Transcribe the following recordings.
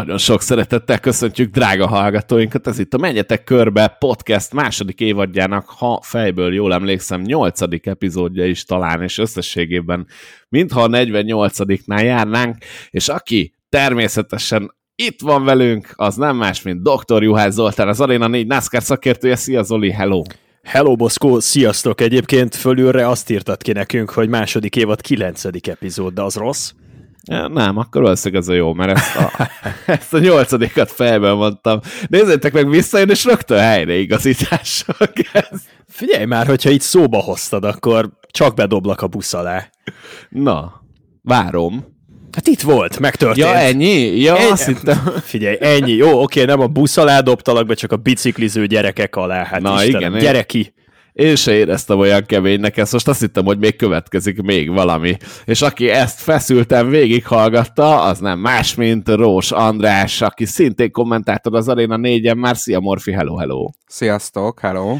Nagyon sok szeretettel köszöntjük drága hallgatóinkat, ez itt a Menjetek Körbe podcast második évadjának, ha fejből jól emlékszem, nyolcadik epizódja is talán, és összességében mintha a 48-nál járnánk, és aki természetesen itt van velünk, az nem más, mint Dr. Juhász Zoltán, az Arena 4 NASCAR szakértője. Szia Zoli, hello! Hello Boszkó, sziasztok! Egyébként fölülre azt írtad ki nekünk, hogy második évad kilencedik epizód, de az rossz? Nem, akkor valószínűleg ez a jó, mert ezt a, ezt a nyolcadikat fejben mondtam. Nézzétek meg visszajön, és rögtön helyreigazítással kezd. Figyelj már, hogyha itt szóba hoztad, akkor csak bedoblak a busz alá. Na, várom. Hát itt volt, megtörtént. Ja, ennyi? Ja, Egy... azt hittem. Figyelj, ennyi. Jó, oké, nem a busz alá dobtalak be, csak a bicikliző gyerekek alá. Hát Na Istenem, igen. Gyereki. Én se éreztem olyan keménynek ezt, most azt hittem, hogy még következik még valami. És aki ezt feszülten végighallgatta, az nem más, mint Rós András, aki szintén kommentátor az Arena 4-en már. Szia Morfi, hello, hello! Sziasztok, hello!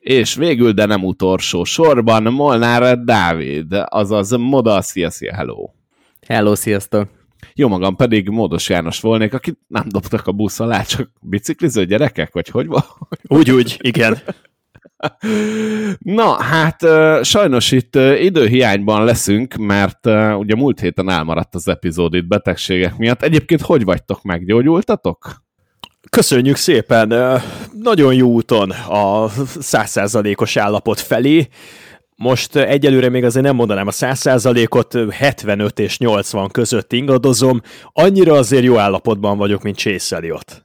És végül, de nem utolsó sorban, Molnár Dávid, azaz Moda, szia, szia, hello! Hello, sziasztok! Jó magam pedig Módos János volnék, akit nem dobtak a busz alá, csak bicikliző gyerekek, vagy hogy van? Úgy, úgy, igen. Na, hát sajnos itt időhiányban leszünk, mert ugye múlt héten elmaradt az epizód itt betegségek miatt. Egyébként hogy vagytok, meggyógyultatok? Köszönjük szépen! Nagyon jó úton a százszázalékos állapot felé. Most egyelőre még azért nem mondanám a 100%-ot, 75 és 80 között ingadozom. Annyira azért jó állapotban vagyok, mint Chase Elliot.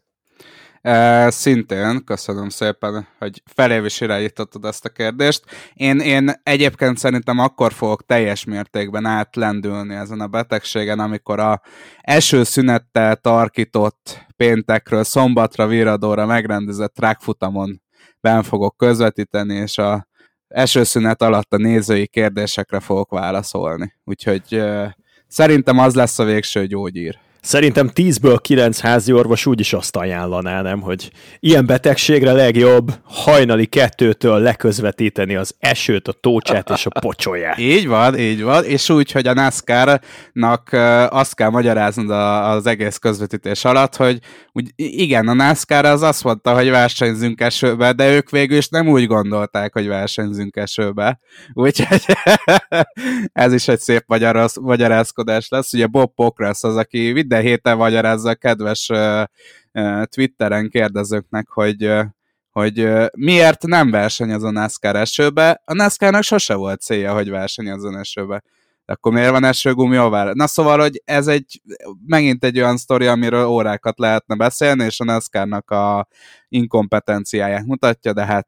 E, szintén, köszönöm szépen, hogy felé is irányítottad ezt a kérdést. Én, én egyébként szerintem akkor fogok teljes mértékben átlendülni ezen a betegségen, amikor a első szünettel tarkított péntekről szombatra, viradóra megrendezett trackfutamon ben fogok közvetíteni, és a esőszünet alatt a nézői kérdésekre fogok válaszolni. Úgyhogy uh, szerintem az lesz a végső gyógyír. Szerintem 10-ből 9 házi orvos úgyis azt ajánlaná, nem, hogy ilyen betegségre legjobb hajnali kettőtől leközvetíteni az esőt, a tócsát és a pocsolyát. így van, így van, és úgy, hogy a NASCAR-nak azt kell magyaráznod az egész közvetítés alatt, hogy úgy, igen, a NASCAR az azt mondta, hogy versenyzünk esőbe, de ők végül is nem úgy gondolták, hogy versenyzünk esőbe. Úgyhogy ez is egy szép magyaráz, magyarázkodás lesz. Ugye Bob Pokrasz az, aki minden héten magyarázza a kedves Twitteren kérdezőknek, hogy hogy miért nem versenyez a NASCAR esőbe. A NASCAR-nak sose volt célja, hogy versenyezzon esőbe. De akkor miért van esőgumi ovál? Na szóval, hogy ez egy megint egy olyan sztori, amiről órákat lehetne beszélni, és a NASCAR-nak a inkompetenciáját mutatja, de hát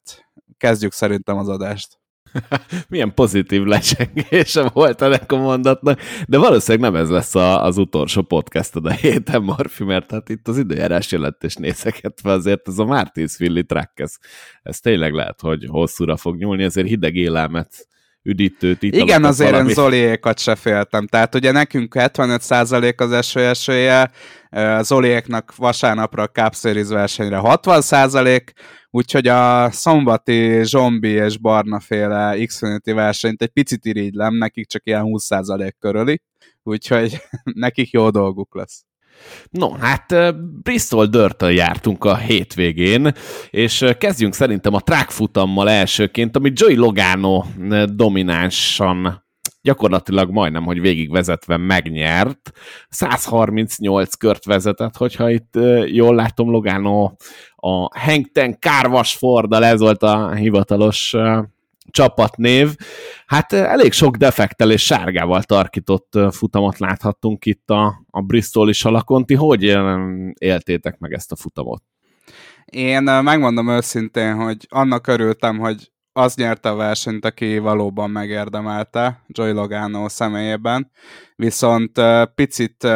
kezdjük szerintem az adást. Milyen pozitív lecsengése volt ennek a mondatnak, de valószínűleg nem ez lesz a, az utolsó podcast a héten, Morfi, mert hát itt az időjárás jelentés nézegetve azért ez a Martinsville track, ez, ez tényleg lehet, hogy hosszúra fog nyúlni, ezért hideg élelmet üdítőt, italokat, Igen, azért valami. én Zoliékat se féltem. Tehát ugye nekünk 75% az eső esője, Zoliéknak vasárnapra a Cup Series versenyre 60%, úgyhogy a szombati zombi és barna féle Xfinity versenyt egy picit irigylem, nekik csak ilyen 20% körüli, úgyhogy nekik jó dolguk lesz. No, hát Bristol dirt jártunk a hétvégén, és kezdjünk szerintem a track futammal elsőként, ami Joey Logano dominánsan gyakorlatilag majdnem, hogy végigvezetve megnyert. 138 kört vezetett, hogyha itt jól látom, Logano a Hengten Kárvas Fordal, ez volt a hivatalos csapatnév. Hát elég sok defektel és sárgával tarkított futamot láthattunk itt a, a Bristol-i Salakonti. Hogy éltétek meg ezt a futamot? Én megmondom őszintén, hogy annak örültem, hogy az nyerte a versenyt, aki valóban megérdemelte Joy Logano személyében, viszont picit,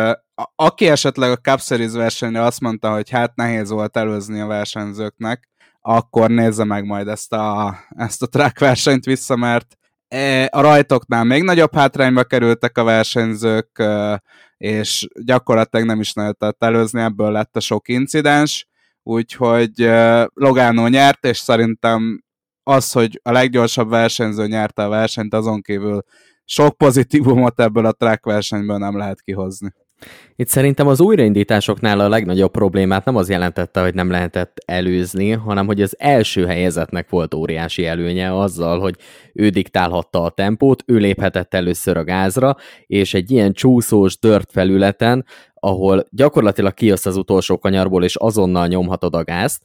aki esetleg a Cup Series versenyre azt mondta, hogy hát nehéz volt előzni a versenyzőknek, akkor nézze meg majd ezt a, ezt a track versenyt vissza, mert e, a rajtoknál még nagyobb hátrányba kerültek a versenyzők, és gyakorlatilag nem is lehetett előzni, ebből lett a sok incidens, úgyhogy Logano nyert, és szerintem az, hogy a leggyorsabb versenyző nyerte a versenyt, azon kívül sok pozitívumot ebből a track versenyből nem lehet kihozni. Itt szerintem az újraindításoknál a legnagyobb problémát nem az jelentette, hogy nem lehetett előzni, hanem hogy az első helyezetnek volt óriási előnye azzal, hogy ő diktálhatta a tempót, ő léphetett először a gázra, és egy ilyen csúszós, dört felületen ahol gyakorlatilag kijössz az utolsó kanyarból, és azonnal nyomhatod a gázt.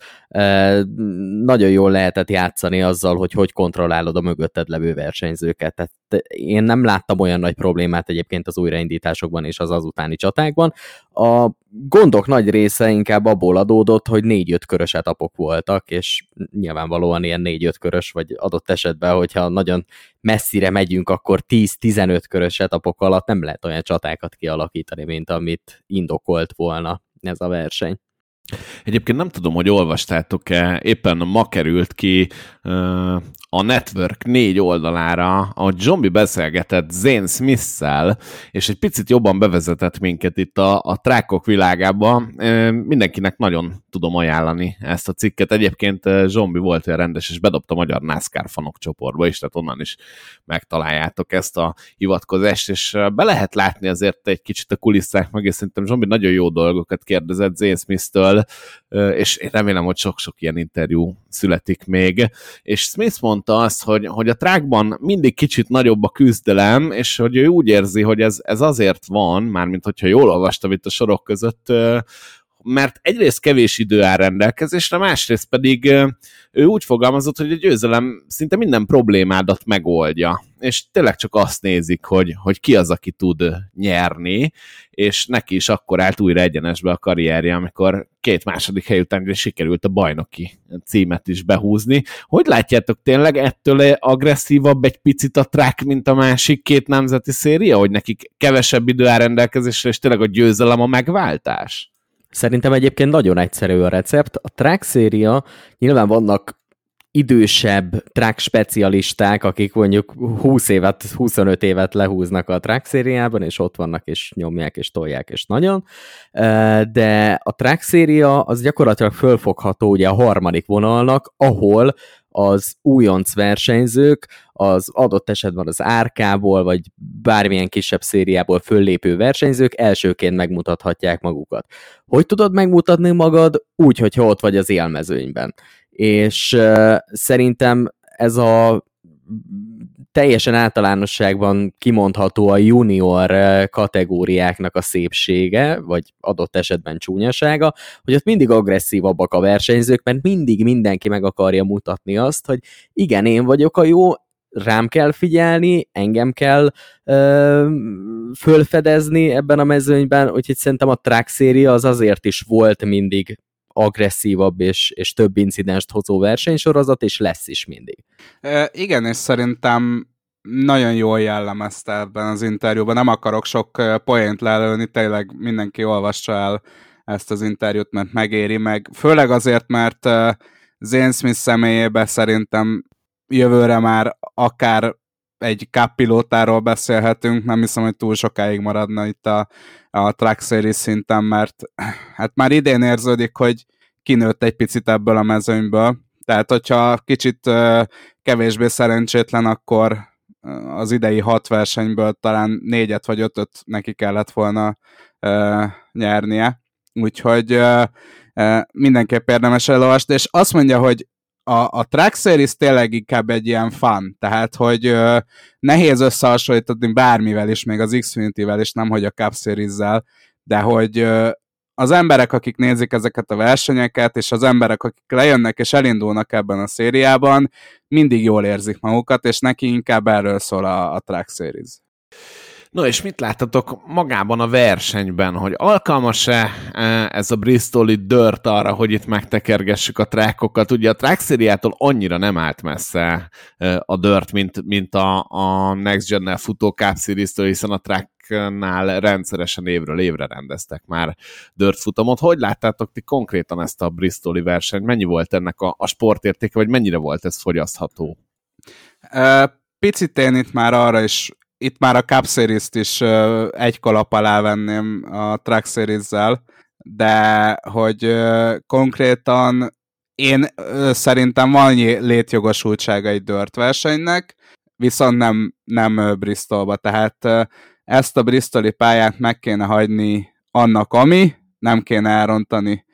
Nagyon jól lehetett játszani azzal, hogy hogy kontrollálod a mögötted levő versenyzőket. Tehát én nem láttam olyan nagy problémát egyébként az újraindításokban és az azutáni csatákban. A gondok nagy része inkább abból adódott, hogy négy-öt körös etapok voltak, és nyilvánvalóan ilyen négy-öt körös, vagy adott esetben, hogyha nagyon messzire megyünk, akkor 10-15 körös etapok alatt nem lehet olyan csatákat kialakítani, mint amit indokolt volna ez a verseny. Egyébként nem tudom, hogy olvastátok-e, éppen ma került ki a Network négy oldalára, a Zombi beszélgetett Zane smith és egy picit jobban bevezetett minket itt a, a trákok világába. Mindenkinek nagyon tudom ajánlani ezt a cikket. Egyébként Zombi volt olyan rendes, és bedobta a magyar NASCAR fanok csoportba is, tehát onnan is megtaláljátok ezt a hivatkozást, és be lehet látni azért egy kicsit a kulisszák meg, és szerintem Zombi nagyon jó dolgokat kérdezett Zane Smith-től, és én remélem, hogy sok-sok ilyen interjú születik még. És Smith mondta azt, hogy, hogy a trákban mindig kicsit nagyobb a küzdelem, és hogy ő úgy érzi, hogy ez, ez azért van, mármint hogyha jól olvastam itt a sorok között, mert egyrészt kevés idő áll rendelkezésre, másrészt pedig ő úgy fogalmazott, hogy a győzelem szinte minden problémádat megoldja, és tényleg csak azt nézik, hogy, hogy ki az, aki tud nyerni, és neki is akkor állt újra egyenesbe a karrierje, amikor két második hely után sikerült a bajnoki címet is behúzni. Hogy látjátok tényleg ettől agresszívabb egy picit a track, mint a másik két nemzeti széria, hogy nekik kevesebb idő áll rendelkezésre, és tényleg a győzelem a megváltás? Szerintem egyébként nagyon egyszerű a recept. A track széria, nyilván vannak idősebb track specialisták, akik mondjuk 20 évet, 25 évet lehúznak a track szériában, és ott vannak, és nyomják, és tolják, és nagyon. De a track széria az gyakorlatilag fölfogható ugye a harmadik vonalnak, ahol az újonc versenyzők az adott esetben az árkából, vagy bármilyen kisebb szériából föllépő versenyzők elsőként megmutathatják magukat. Hogy tudod megmutatni magad? Úgy, hogyha ott vagy az élmezőnyben. És uh, szerintem ez a teljesen általánosságban kimondható a junior kategóriáknak a szépsége, vagy adott esetben csúnyasága, hogy ott mindig agresszívabbak a versenyzők, mert mindig mindenki meg akarja mutatni azt, hogy igen, én vagyok a jó, rám kell figyelni, engem kell ö, fölfedezni ebben a mezőnyben, úgyhogy szerintem a track széria az azért is volt mindig agresszívabb és, és több incidenst hozó versenysorozat, és lesz is mindig. E, igen, és szerintem nagyon jól jellemezte ebben az interjúban. Nem akarok sok poént lelőni, tényleg mindenki olvassa el ezt az interjút, mert megéri meg. Főleg azért, mert Zane Smith személyében szerintem jövőre már akár egy kapilótáról beszélhetünk, nem hiszem, hogy túl sokáig maradna itt a, a Track Series szinten, mert hát már idén érződik, hogy kinőtt egy picit ebből a mezőnyből, tehát hogyha kicsit uh, kevésbé szerencsétlen, akkor az idei hat versenyből talán négyet vagy ötöt neki kellett volna uh, nyernie, úgyhogy uh, mindenképp érdemes elolvasni, és azt mondja, hogy a, a Track Series tényleg inkább egy ilyen fan, tehát hogy ö, nehéz összehasonlítani bármivel is, még az Xfinity-vel is, nem hogy a Cup Series-zel, de hogy ö, az emberek, akik nézik ezeket a versenyeket, és az emberek, akik lejönnek és elindulnak ebben a szériában, mindig jól érzik magukat, és neki inkább erről szól a, a Track Series. No, és mit láttatok magában a versenyben, hogy alkalmas-e e, ez a Bristoli dört arra, hogy itt megtekergessük a trákokat? Ugye a track szériától annyira nem állt messze e, a dört, mint, mint a, a Next Gen-nel futó Cup series hiszen a tracknál rendszeresen évről évre rendeztek már dört futamot. Hogy láttátok ti konkrétan ezt a Bristoli versenyt? Mennyi volt ennek a, a sportértéke, vagy mennyire volt ez fogyasztható? Picit én itt már arra is itt már a Cup Series-t is egy kalap alá venném a Track Series-zel, de hogy konkrétan én szerintem van létjogosultsága egy dört versenynek, viszont nem, nem Bristolba, tehát ezt a Bristoli pályát meg kéne hagyni annak, ami, nem kéne elrontani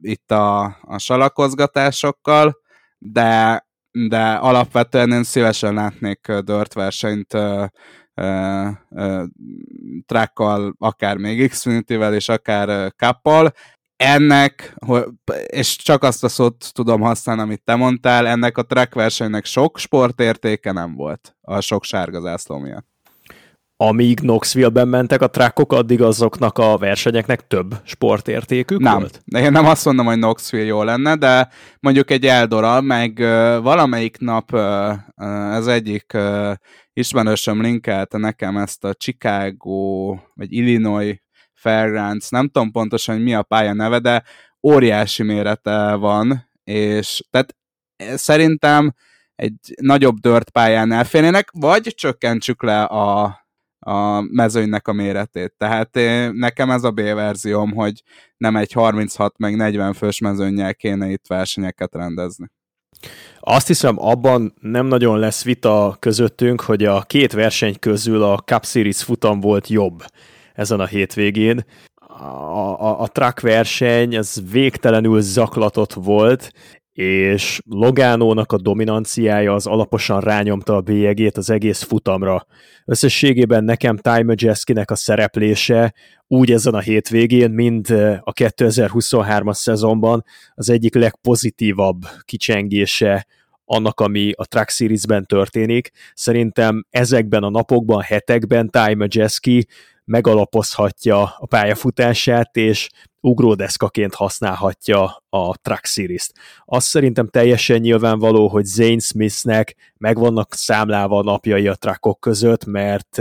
itt a, a salakozgatásokkal, de, de alapvetően én szívesen látnék dört versenyt trákkal, akár még Xfinity-vel és akár kappal. Ennek, és csak azt a szót tudom használni, amit te mondtál, ennek a track versenynek sok sportértéke nem volt a sok sárga zászló miatt amíg Knoxville-ben mentek a trákok, addig azoknak a versenyeknek több sportértékük nem. volt? Nem, én nem azt mondom, hogy Knoxville jó lenne, de mondjuk egy Eldora, meg uh, valamelyik nap uh, ez egyik uh, ismerősöm linkelte nekem ezt a Chicago, vagy Illinois Fairgrounds, nem tudom pontosan, hogy mi a pálya neve, de óriási mérete van, és tehát szerintem egy nagyobb dört pályán elférnének, vagy csökkentsük le a, a mezőnynek a méretét. Tehát én, nekem ez a B verzióm, hogy nem egy 36 meg 40 fős mezőnnyel kéne itt versenyeket rendezni. Azt hiszem, abban nem nagyon lesz vita közöttünk, hogy a két verseny közül a Cup Series futam volt jobb ezen a hétvégén. A, a, a track verseny, ez végtelenül zaklatott volt, és Logánónak a dominanciája az alaposan rányomta a bélyegét az egész futamra. Összességében nekem Ty Majeskinek a szereplése úgy ezen a hétvégén, mint a 2023-as szezonban az egyik legpozitívabb kicsengése annak, ami a Track Series-ben történik. Szerintem ezekben a napokban, hetekben Ty Majeski megalapozhatja a pályafutását, és ugródeszkaként használhatja a Truck Series-t. Azt szerintem teljesen nyilvánvaló, hogy Zane Smithnek meg vannak számlálva a napjai a truckok között, mert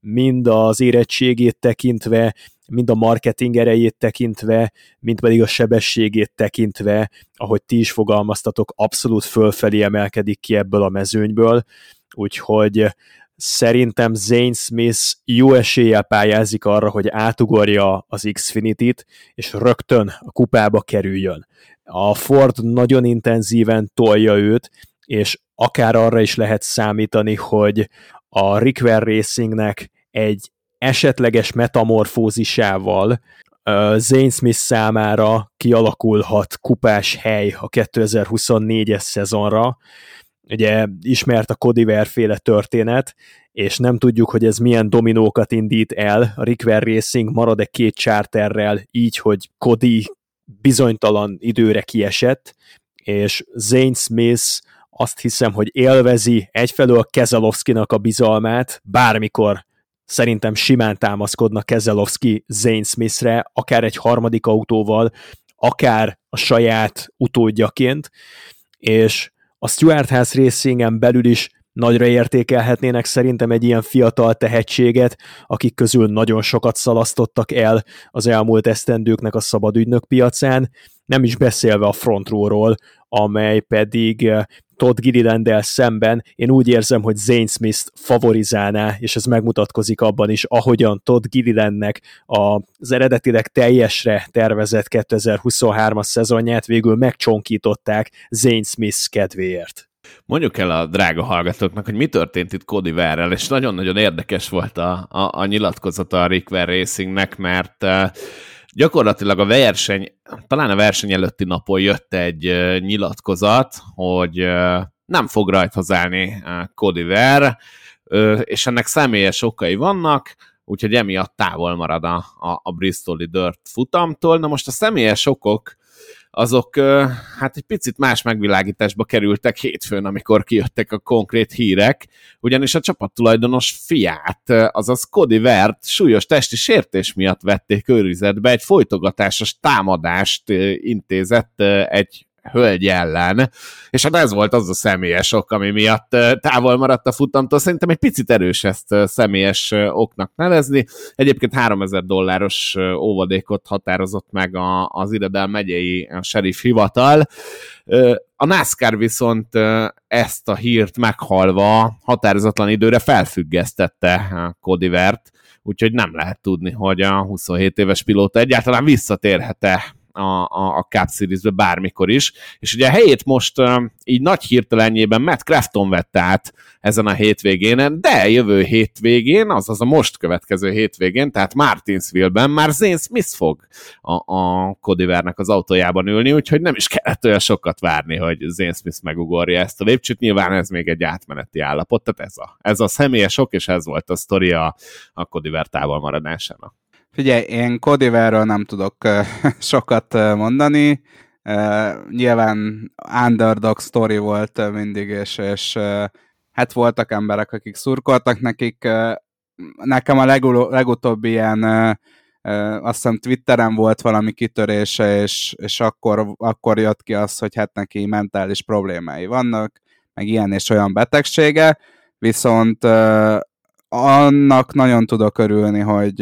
mind az érettségét tekintve, mind a marketing erejét tekintve, mind pedig a sebességét tekintve, ahogy ti is fogalmaztatok, abszolút fölfelé emelkedik ki ebből a mezőnyből, úgyhogy szerintem Zane Smith jó eséllyel pályázik arra, hogy átugorja az Xfinity-t, és rögtön a kupába kerüljön. A Ford nagyon intenzíven tolja őt, és akár arra is lehet számítani, hogy a Rickwell Racingnek egy esetleges metamorfózisával Zane Smith számára kialakulhat kupás hely a 2024-es szezonra, ugye ismert a Cody féle történet, és nem tudjuk, hogy ez milyen dominókat indít el. A Rickwell Racing marad-e két charterrel így, hogy Cody bizonytalan időre kiesett, és Zane Smith azt hiszem, hogy élvezi egyfelől Kezelowski-nak a bizalmát, bármikor szerintem simán támaszkodnak Kezelowski Zane Smithre, akár egy harmadik autóval, akár a saját utódjaként, és a Stuart House Racingen belül is nagyra értékelhetnének szerintem egy ilyen fiatal tehetséget, akik közül nagyon sokat szalasztottak el az elmúlt esztendőknek a szabadügynök piacán, nem is beszélve a front row-ról, amely pedig eh, Todd Gilliland szemben én úgy érzem, hogy Zane Smith favorizálná, és ez megmutatkozik abban is, ahogyan Todd Gillilandnek az eredetileg teljesre tervezett 2023-as szezonját végül megcsonkították Zane Smith kedvéért. Mondjuk el a drága hallgatóknak, hogy mi történt itt Cody Verrel, és nagyon-nagyon érdekes volt a, a, a nyilatkozata a Rick Racingnek, mert uh, gyakorlatilag a verseny, talán a verseny előtti napon jött egy nyilatkozat, hogy nem fog rajthoz állni Cody uh, és ennek személyes okai vannak, úgyhogy emiatt távol marad a, a, a Bristoli Dirt futamtól. Na most a személyes okok azok hát egy picit más megvilágításba kerültek hétfőn, amikor kijöttek a konkrét hírek, ugyanis a csapattulajdonos fiát, azaz Cody Vert súlyos testi sértés miatt vették őrizetbe, egy folytogatásos támadást intézett egy hölgy ellen, és hát ez volt az a személyes ok, ami miatt távol maradt a futamtól. Szerintem egy picit erős ezt személyes oknak nevezni. Egyébként 3000 dolláros óvadékot határozott meg az Iredel megyei sheriff hivatal. A NASCAR viszont ezt a hírt meghalva határozatlan időre felfüggesztette Cody Vert, úgyhogy nem lehet tudni, hogy a 27 éves pilóta egyáltalán visszatérhet-e a, a, a Cup Series-be bármikor is, és ugye a helyét most így nagy hirtelenjében Matt Crafton vette át ezen a hétvégén, de jövő hétvégén, azaz a most következő hétvégén, tehát Martinsville-ben már Zane Smith fog a, a Kodivernek az autójában ülni, úgyhogy nem is kellett olyan sokat várni, hogy Zane Smith megugorja ezt a lépcsőt, nyilván ez még egy átmeneti állapot, tehát ez a, ez a személyes ok, és ez volt a sztori a, Kodiver távolmaradásának. Figyelj, én Kodiverről nem tudok sokat mondani, nyilván underdog story volt mindig, és, és hát voltak emberek, akik szurkoltak nekik. Nekem a legul- legutóbbi ilyen azt hiszem Twitteren volt valami kitörése, és, és akkor, akkor jött ki az, hogy hát neki mentális problémái vannak, meg ilyen és olyan betegsége, viszont annak nagyon tudok örülni, hogy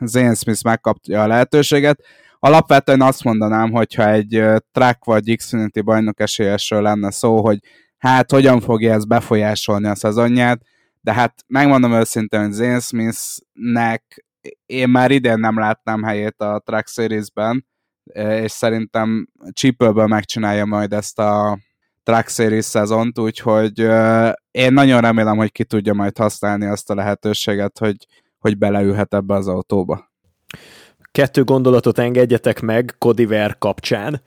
Zane Smith megkapja a lehetőséget. Alapvetően azt mondanám, hogyha egy track vagy Xfinity bajnok esélyesről lenne szó, hogy hát hogyan fogja ez befolyásolni a szezonját, de hát megmondom őszintén, hogy Zane Smithnek én már idén nem látnám helyét a Track Series-ben, és szerintem csípőből megcsinálja majd ezt a Track Series szezont, úgyhogy én nagyon remélem, hogy ki tudja majd használni azt a lehetőséget, hogy, hogy beleülhet ebbe az autóba. Kettő gondolatot engedjetek meg Kodiver kapcsán.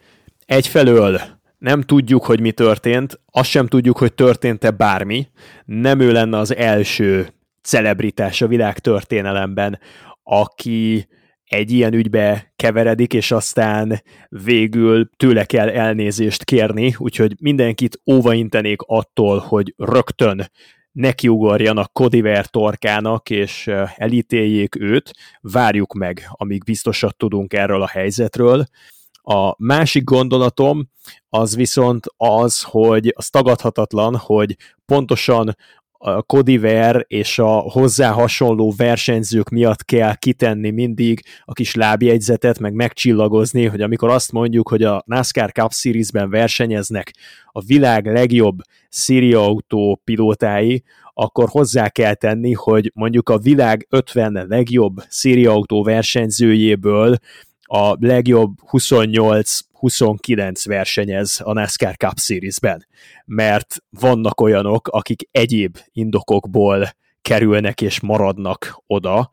Egyfelől nem tudjuk, hogy mi történt, azt sem tudjuk, hogy történt-e bármi. Nem ő lenne az első celebritás a világ történelemben, aki egy ilyen ügybe keveredik, és aztán végül tőle kell elnézést kérni, úgyhogy mindenkit óvaintenék attól, hogy rögtön nekiugorjanak Kodiver torkának, és elítéljék őt. Várjuk meg, amíg biztosat tudunk erről a helyzetről. A másik gondolatom az viszont az, hogy az tagadhatatlan, hogy pontosan a Kodiver és a hozzá hasonló versenyzők miatt kell kitenni mindig a kis lábjegyzetet, meg megcsillagozni, hogy amikor azt mondjuk, hogy a NASCAR Cup Series-ben versenyeznek a világ legjobb Szíria autó pilótái, akkor hozzá kell tenni, hogy mondjuk a világ 50 legjobb Szíria autó versenyzőjéből a legjobb 28-29 versenyez a NASCAR Cup Series-ben, mert vannak olyanok, akik egyéb indokokból kerülnek és maradnak oda,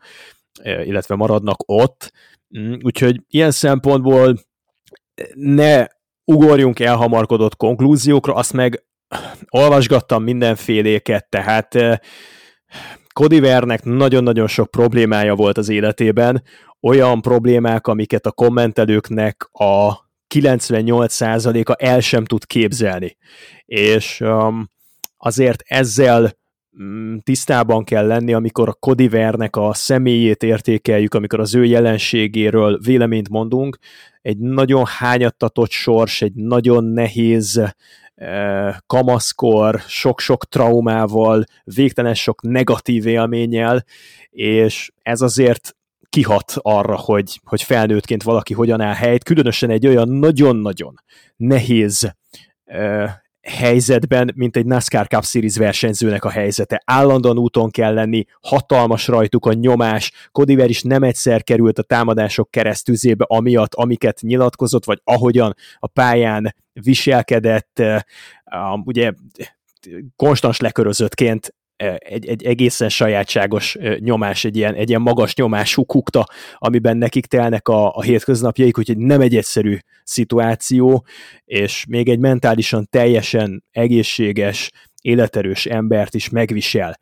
eh, illetve maradnak ott, mm, úgyhogy ilyen szempontból ne ugorjunk elhamarkodott konklúziókra, azt meg olvasgattam mindenféléket, tehát Kodivernek nagyon-nagyon sok problémája volt az életében, olyan problémák, amiket a kommentelőknek a 98%-a el sem tud képzelni. És um, azért ezzel um, tisztában kell lenni, amikor a Kodivernek a személyét értékeljük, amikor az ő jelenségéről véleményt mondunk. Egy nagyon hányattatott sors, egy nagyon nehéz uh, kamaszkor, sok-sok traumával, végtelen sok negatív élménnyel, és ez azért kihat arra, hogy, hogy felnőttként valaki hogyan áll helyt, különösen egy olyan nagyon-nagyon nehéz uh, helyzetben, mint egy NASCAR Cup Series versenyzőnek a helyzete. Állandóan úton kell lenni, hatalmas rajtuk a nyomás, Kodiver is nem egyszer került a támadások keresztüzébe, amiatt, amiket nyilatkozott, vagy ahogyan a pályán viselkedett, uh, ugye konstans lekörözöttként egy, egy egészen sajátságos nyomás, egy ilyen, egy ilyen magas nyomású kukta, amiben nekik telnek a, a hétköznapjaik, úgyhogy nem egy egyszerű szituáció, és még egy mentálisan teljesen egészséges, életerős embert is megvisel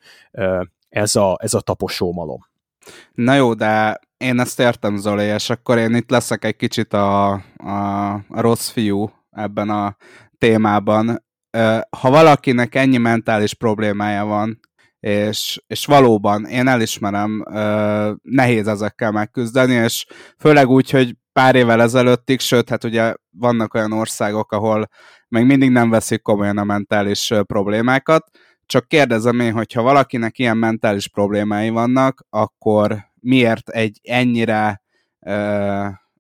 ez a, ez a taposómalom. Na jó, de én ezt értem, Zoli, és akkor én itt leszek egy kicsit a, a, a rossz fiú ebben a témában. Ha valakinek ennyi mentális problémája van, és, és valóban én elismerem, nehéz ezekkel megküzdeni, és főleg úgy, hogy pár évvel ezelőttig, sőt, hát ugye vannak olyan országok, ahol még mindig nem veszik komolyan a mentális problémákat, csak kérdezem én, hogyha valakinek ilyen mentális problémái vannak, akkor miért egy ennyire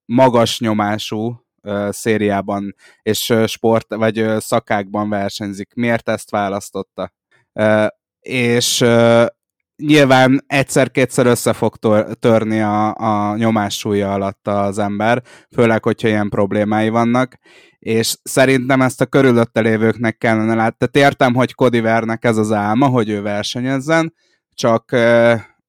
magas nyomású szériában és sport vagy szakákban versenyzik? Miért ezt választotta? És nyilván egyszer-kétszer össze fog törni a, a nyomás súlya alatt az ember, főleg, hogyha ilyen problémái vannak, és szerintem ezt a körülötte lévőknek kellene látni. Tehát értem, hogy Cody Vernek ez az álma, hogy ő versenyezzen, csak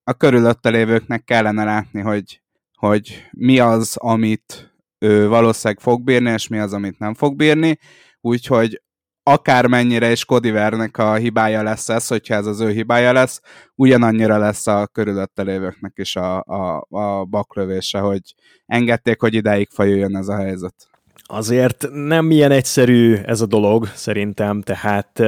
a körülötte lévőknek kellene látni, hogy, hogy mi az, amit ő valószínűleg fog bírni, és mi az, amit nem fog bírni, úgyhogy akármennyire is Kodivernek a hibája lesz ez, hogyha ez az ő hibája lesz, ugyanannyira lesz a körülötte lévőknek is a, a, a baklövése, hogy engedték, hogy ideig fajuljon ez a helyzet. Azért nem ilyen egyszerű ez a dolog, szerintem, tehát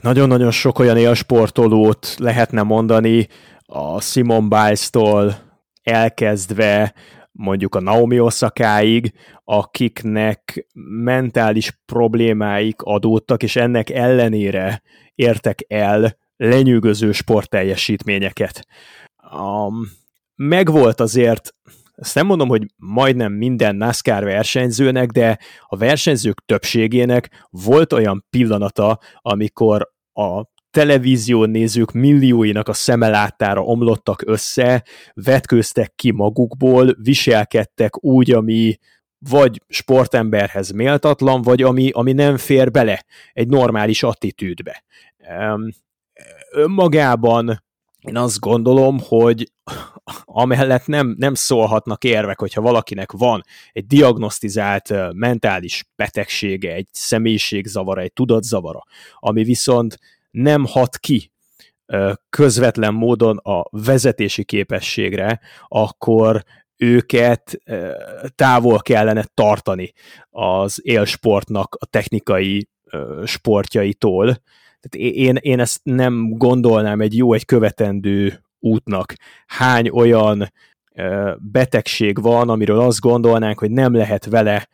nagyon-nagyon sok olyan élsportolót lehetne mondani, a Simon Biles-tól elkezdve mondjuk a Naomi Osakáig, akiknek mentális problémáik adódtak, és ennek ellenére értek el lenyűgöző sportteljesítményeket. Um, megvolt azért, ezt nem mondom, hogy majdnem minden NASCAR versenyzőnek, de a versenyzők többségének volt olyan pillanata, amikor a televízión nézők millióinak a szemelátára omlottak össze, vetkőztek ki magukból, viselkedtek úgy, ami vagy sportemberhez méltatlan, vagy ami, ami nem fér bele egy normális attitűdbe. Önmagában én azt gondolom, hogy amellett nem, nem szólhatnak érvek, hogyha valakinek van egy diagnosztizált mentális betegsége, egy személyiségzavara, egy tudatzavara, ami viszont nem hat ki közvetlen módon a vezetési képességre, akkor őket távol kellene tartani az élsportnak a technikai sportjaitól. Tehát én, én ezt nem gondolnám egy jó, egy követendő útnak. Hány olyan betegség van, amiről azt gondolnánk, hogy nem lehet vele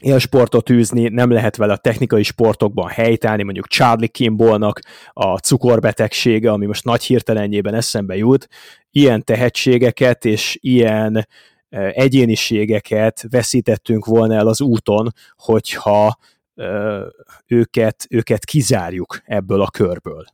élsportot űzni, nem lehet vele a technikai sportokban helytállni, mondjuk Charlie Kimballnak a cukorbetegsége, ami most nagy hirtelenjében eszembe jut, ilyen tehetségeket és ilyen e, egyéniségeket veszítettünk volna el az úton, hogyha e, őket, őket kizárjuk ebből a körből.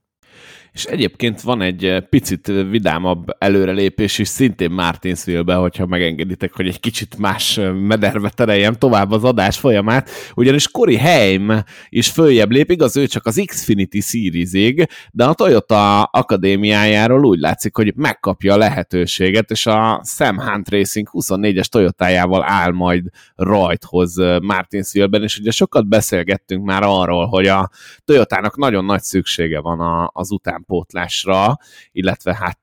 És egyébként van egy eh, picit vidámabb előrelépés is szintén Martinsville-be, hogyha megengeditek, hogy egy kicsit más eh, mederbe tereljem tovább az adás folyamát, ugyanis Cory Heim is följebb lép, igaz, ő csak az Xfinity series de a Toyota akadémiájáról úgy látszik, hogy megkapja a lehetőséget, és a Sam Hunt Racing 24-es Toyotájával áll majd rajthoz eh, Martinsville-ben, és ugye sokat beszélgettünk már arról, hogy a Toyotának nagyon nagy szüksége van az után utánpótlásra, illetve hát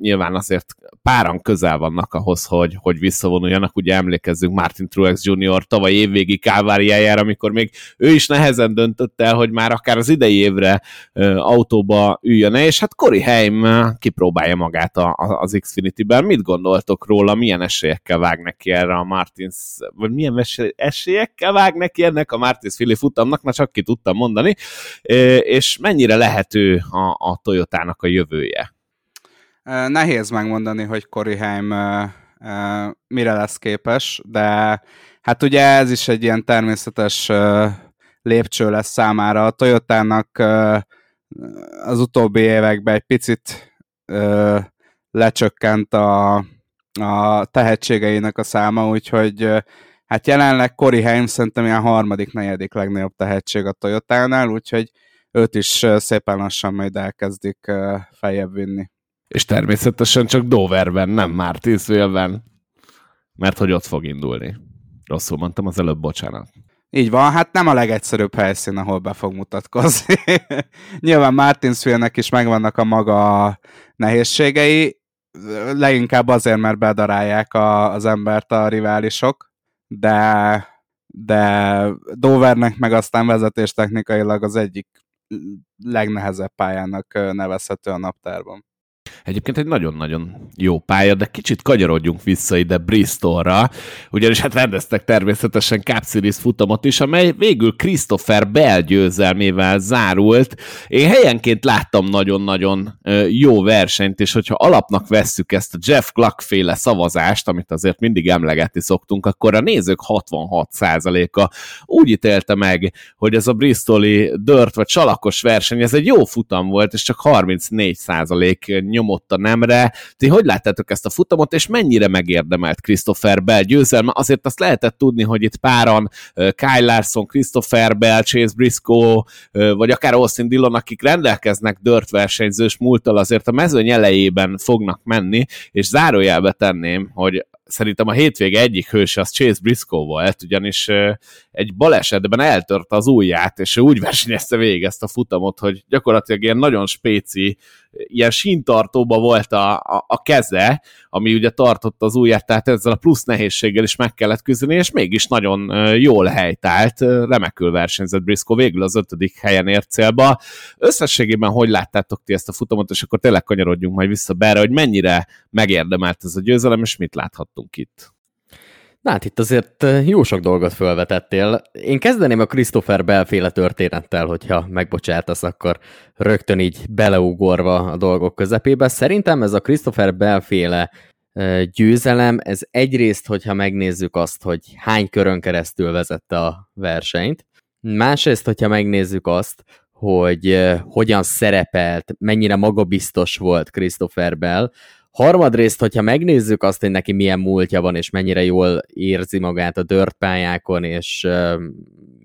nyilván azért páran közel vannak ahhoz, hogy, hogy visszavonuljanak. Ugye emlékezzünk Martin Truex Jr. tavaly évvégi káváriájára, amikor még ő is nehezen döntött el, hogy már akár az idei évre autóba üljön és hát Cory Heim kipróbálja magát az Xfinity-ben. Mit gondoltok róla, milyen esélyekkel vág neki erre a Martins, vagy milyen esélyekkel vág neki ennek a Martins Fili futamnak, na csak ki tudtam mondani, és mennyire lehető a, a Toyotának a jövője? Nehéz megmondani, hogy Heim mire lesz képes, de hát ugye ez is egy ilyen természetes lépcső lesz számára. A Toyotának az utóbbi években egy picit lecsökkent a, a tehetségeinek a száma, úgyhogy hát jelenleg Cory Heim szerintem ilyen harmadik, negyedik legnagyobb tehetség a Toyotánál, úgyhogy őt is szépen lassan majd elkezdik feljebb vinni. És természetesen csak Doverben, nem Martinsville-ben, mert hogy ott fog indulni. Rosszul mondtam az előbb, bocsánat. Így van, hát nem a legegyszerűbb helyszín, ahol be fog mutatkozni. Nyilván Martinsville-nek is megvannak a maga nehézségei, leginkább azért, mert bedarálják a, az embert a riválisok, de, de Dovernek meg aztán vezetés technikailag az egyik legnehezebb pályának nevezhető a naptárban. Egyébként egy nagyon-nagyon jó pálya, de kicsit kagyarodjunk vissza ide Bristolra, ugyanis hát rendeztek természetesen Cup Series futamot is, amely végül Christopher Bell győzelmével zárult. Én helyenként láttam nagyon-nagyon jó versenyt, és hogyha alapnak vesszük ezt a Jeff Gluck féle szavazást, amit azért mindig emlegetni szoktunk, akkor a nézők 66%-a úgy ítélte meg, hogy ez a Bristoli dört vagy csalakos verseny, ez egy jó futam volt, és csak 34% nyomott a nemre. Ti hogy láttátok ezt a futamot, és mennyire megérdemelt Christopher Bell győzelme? Azért azt lehetett tudni, hogy itt páran Kyle Larson, Christopher Bell, Chase Briscoe, vagy akár Austin Dillon, akik rendelkeznek dört versenyzős múltal, azért a mezőny elejében fognak menni, és zárójelbe tenném, hogy szerintem a hétvége egyik hőse az Chase Briscoe volt, ugyanis egy balesetben eltörte az ujját, és ő úgy versenyezte végig ezt a futamot, hogy gyakorlatilag ilyen nagyon spéci, ilyen síntartóba volt a, a, a keze, ami ugye tartotta az ujját, tehát ezzel a plusz nehézséggel is meg kellett küzdeni, és mégis nagyon jól helytált, remekül versenyzett Briscoe, végül az ötödik helyen ért célba. Összességében hogy láttátok ti ezt a futamot, és akkor tényleg kanyarodjunk majd vissza be hogy mennyire megérdemelt ez a győzelem, és mit láthattunk itt? Na hát itt azért jó sok dolgot felvetettél. Én kezdeném a Christopher Bell féle történettel, hogyha megbocsátasz, akkor rögtön így beleugorva a dolgok közepébe. Szerintem ez a Christopher Bell féle győzelem, ez egyrészt, hogyha megnézzük azt, hogy hány körön keresztül vezette a versenyt, másrészt, hogyha megnézzük azt, hogy hogyan szerepelt, mennyire magabiztos volt Christopher Bell, Harmadrészt, hogyha megnézzük azt, hogy neki milyen múltja van, és mennyire jól érzi magát a dörtpályákon, és uh,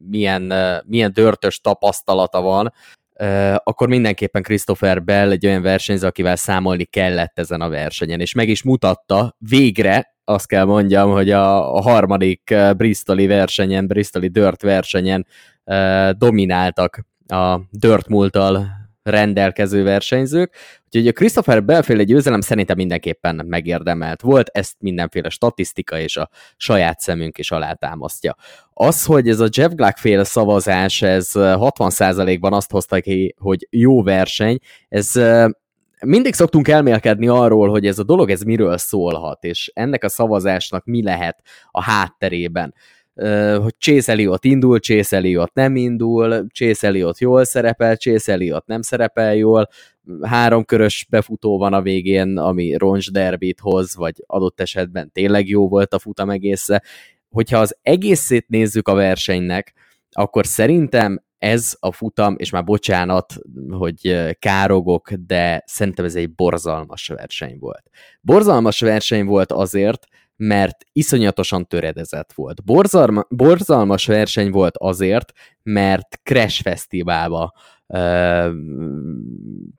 milyen, uh, milyen dörtös tapasztalata van, uh, akkor mindenképpen Christopher Bell egy olyan versenyző, akivel számolni kellett ezen a versenyen, és meg is mutatta végre, azt kell mondjam, hogy a, a harmadik Bristoli versenyen, Bristoli dört versenyen domináltak a dört múltal rendelkező versenyzők, úgyhogy a Christopher Belféle győzelem szerintem mindenképpen megérdemelt volt, ezt mindenféle statisztika és a saját szemünk is alátámasztja. Az, hogy ez a Jeff Gluck féle szavazás, ez 60%-ban azt hozta ki, hogy jó verseny, ez mindig szoktunk elmélkedni arról, hogy ez a dolog ez miről szólhat, és ennek a szavazásnak mi lehet a hátterében hogy Chase Elliot indul, Chase Elliot nem indul, Chase Elliot jól szerepel, Chase Elliot nem szerepel jól, három körös befutó van a végén, ami roncs derbit hoz, vagy adott esetben tényleg jó volt a futam egésze. Hogyha az egészét nézzük a versenynek, akkor szerintem ez a futam, és már bocsánat, hogy károgok, de szerintem ez egy borzalmas verseny volt. Borzalmas verseny volt azért, mert iszonyatosan töredezett volt. Borzalma, borzalmas verseny volt azért, mert Crash Fesztiválba uh,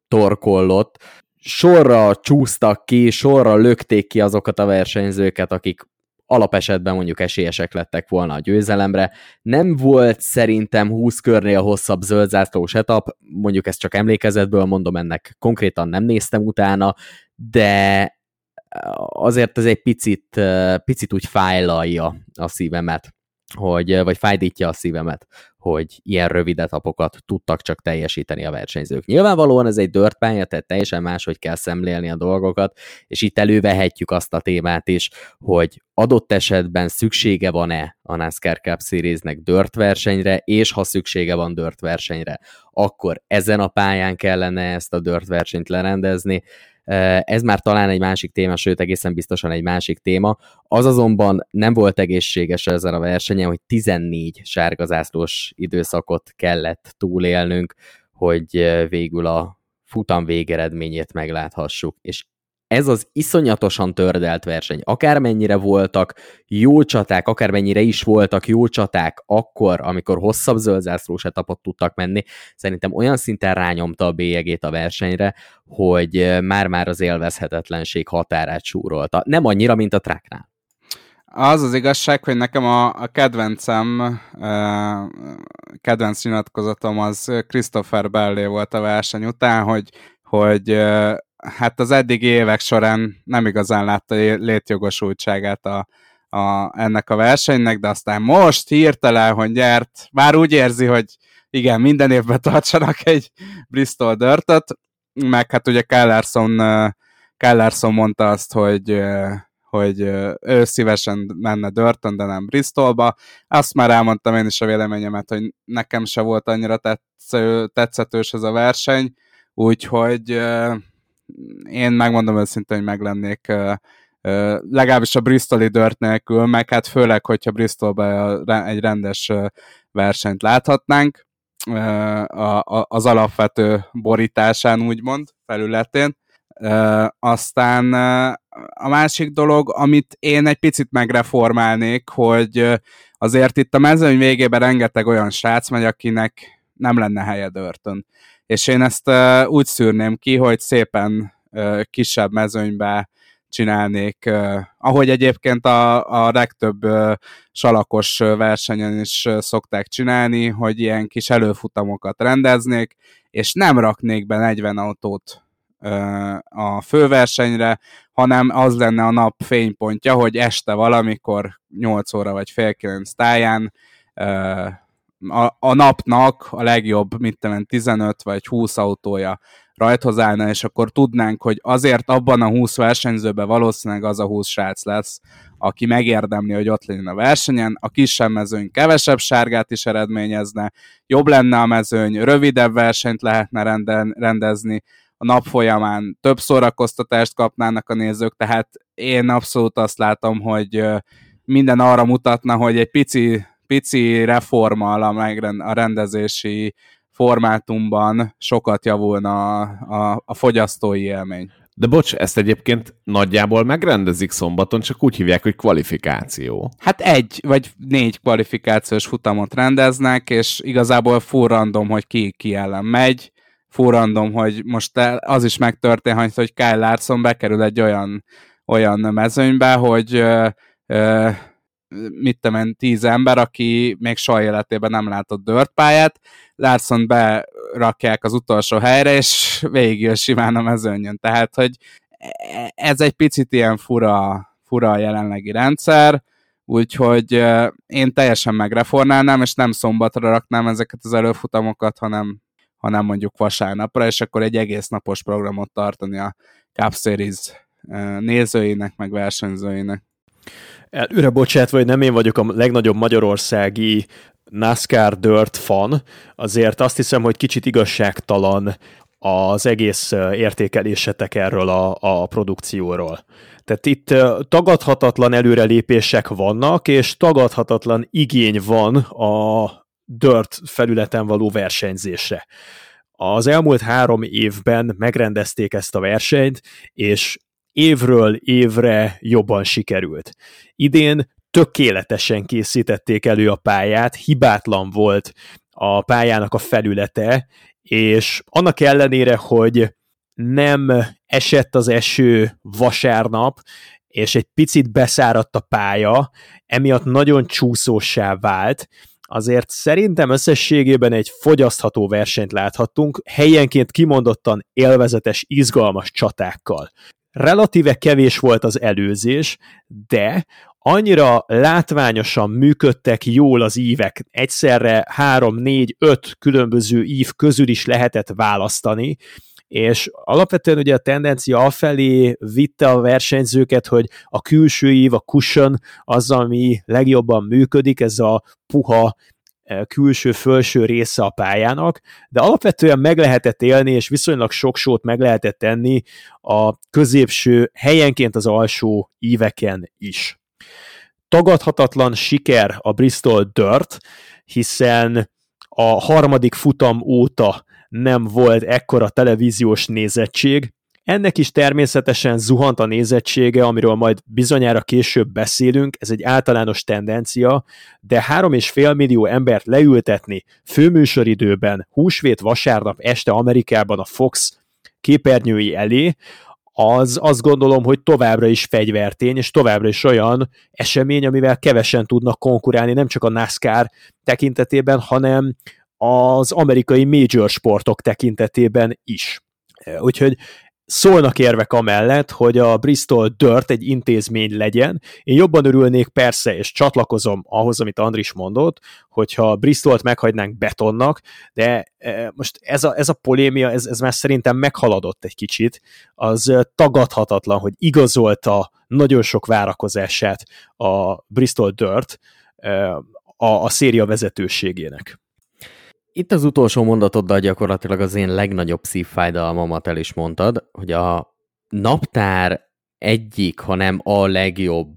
torkollott, sorra csúsztak ki, sorra lökték ki azokat a versenyzőket, akik alapesetben mondjuk esélyesek lettek volna a győzelemre. Nem volt szerintem 20 körnél hosszabb zöldzászlós etap, mondjuk ezt csak emlékezetből mondom, ennek konkrétan nem néztem utána, de azért ez egy picit, picit úgy fájlalja a szívemet, hogy, vagy fájdítja a szívemet, hogy ilyen rövid etapokat tudtak csak teljesíteni a versenyzők. Nyilvánvalóan ez egy dörtpálya, tehát teljesen máshogy kell szemlélni a dolgokat, és itt elővehetjük azt a témát is, hogy adott esetben szüksége van-e a NASCAR Cup Series-nek dört versenyre, és ha szüksége van dört versenyre, akkor ezen a pályán kellene ezt a dört versenyt lerendezni, ez már talán egy másik téma, sőt egészen biztosan egy másik téma. Az azonban nem volt egészséges ezen a versenyen, hogy 14 sárgazászlós időszakot kellett túlélnünk, hogy végül a futam végeredményét megláthassuk. És ez az iszonyatosan tördelt verseny. Akármennyire voltak jó csaták, akármennyire is voltak jó csaták akkor, amikor hosszabb zöldzászlós etapot tudtak menni, szerintem olyan szinten rányomta a bélyegét a versenyre, hogy már-már az élvezhetetlenség határát súrolta. Nem annyira, mint a tracknál. Az az igazság, hogy nekem a, a kedvencem, kedvenc nyilatkozatom az Christopher Bellé volt a verseny után, hogy, hogy hát az eddigi évek során nem igazán látta létjogosultságát a, a, ennek a versenynek, de aztán most hirtelen, hogy nyert, már úgy érzi, hogy igen, minden évben tartsanak egy Bristol dörtöt, meg hát ugye Kellerson, Kellerson mondta azt, hogy hogy ő szívesen menne Dörtön, de nem Bristolba. Azt már elmondtam én is a véleményemet, hogy nekem se volt annyira tetsző, tetszetős ez a verseny, úgyhogy én megmondom őszintén, hogy meglennék legalábbis a Bristoli dört nélkül, meg hát főleg, hogyha Bristolba egy rendes versenyt láthatnánk az alapvető borításán, úgymond, felületén. Aztán a másik dolog, amit én egy picit megreformálnék, hogy azért itt a mezőny végében rengeteg olyan srác megy, akinek nem lenne helye Dörtön. És én ezt úgy szűrném ki, hogy szépen kisebb mezőnybe csinálnék, ahogy egyébként a, a legtöbb salakos versenyen is szokták csinálni, hogy ilyen kis előfutamokat rendeznék, és nem raknék be 40 autót a főversenyre, hanem az lenne a nap fénypontja, hogy este valamikor 8 óra vagy fél 9 táján a, a napnak a legjobb, mit tudom, 15 vagy 20 autója rajthoz állna, és akkor tudnánk, hogy azért abban a 20 versenyzőben valószínűleg az a 20 srác lesz, aki megérdemli, hogy ott legyen a versenyen, a kisebb mezőny kevesebb sárgát is eredményezne, jobb lenne a mezőny, rövidebb versenyt lehetne renden, rendezni, a nap folyamán több szórakoztatást kapnának a nézők, tehát én abszolút azt látom, hogy minden arra mutatna, hogy egy pici, pici reformmal a rendezési formátumban sokat javulna a, a, a fogyasztói élmény. De bocs, ezt egyébként nagyjából megrendezik szombaton, csak úgy hívják, hogy kvalifikáció. Hát egy vagy négy kvalifikációs futamot rendeznek, és igazából full random, hogy ki ki ellen megy, full random, hogy most az is megtörténhet, hogy Kyle Larson bekerül egy olyan, olyan mezőnybe, hogy ö, ö, mit temen, tíz ember, aki még soha életében nem látott dörtpályát, Larson berakják az utolsó helyre, és végig simán a mezőnyön. Tehát, hogy ez egy picit ilyen fura, fura a jelenlegi rendszer, úgyhogy én teljesen megreformálnám, és nem szombatra raknám ezeket az előfutamokat, hanem, hanem mondjuk vasárnapra, és akkor egy egész napos programot tartani a Cup Series nézőinek, meg versenyzőinek. Előre bocsátva, hogy nem én vagyok a legnagyobb magyarországi NASCAR Dirt fan, azért azt hiszem, hogy kicsit igazságtalan az egész értékelésetek erről a, a produkcióról. Tehát itt tagadhatatlan előrelépések vannak, és tagadhatatlan igény van a Dirt felületen való versenyzésre. Az elmúlt három évben megrendezték ezt a versenyt, és évről évre jobban sikerült. Idén tökéletesen készítették elő a pályát, hibátlan volt a pályának a felülete, és annak ellenére, hogy nem esett az eső vasárnap, és egy picit beszáradt a pálya, emiatt nagyon csúszósá vált, azért szerintem összességében egy fogyasztható versenyt láthattunk, helyenként kimondottan élvezetes, izgalmas csatákkal. Relatíve kevés volt az előzés, de annyira látványosan működtek jól az ívek, egyszerre három, négy, öt különböző ív közül is lehetett választani, és alapvetően ugye a tendencia afelé vitte a versenyzőket, hogy a külső ív, a cushion az, ami legjobban működik, ez a puha külső-fölső része a pályának, de alapvetően meg lehetett élni, és viszonylag sok sót meg lehetett tenni a középső, helyenként az alsó íveken is. Tagadhatatlan siker a Bristol Dirt, hiszen a harmadik futam óta nem volt ekkora televíziós nézettség, ennek is természetesen zuhant a nézettsége, amiről majd bizonyára később beszélünk, ez egy általános tendencia, de három és fél millió embert leültetni főműsoridőben, húsvét vasárnap este Amerikában a Fox képernyői elé, az azt gondolom, hogy továbbra is fegyvertény, és továbbra is olyan esemény, amivel kevesen tudnak konkurálni, nem csak a NASCAR tekintetében, hanem az amerikai major sportok tekintetében is. Úgyhogy szólnak érvek amellett, hogy a Bristol Dirt egy intézmény legyen. Én jobban örülnék persze, és csatlakozom ahhoz, amit Andris mondott, hogyha Bristolt meghagynánk betonnak, de e, most ez a, ez a polémia, ez, ez már szerintem meghaladott egy kicsit, az tagadhatatlan, hogy igazolta nagyon sok várakozását a Bristol Dirt e, a, a széria vezetőségének. Itt az utolsó mondatoddal gyakorlatilag az én legnagyobb szívfájdalmamat el is mondtad, hogy a naptár egyik, hanem a legjobb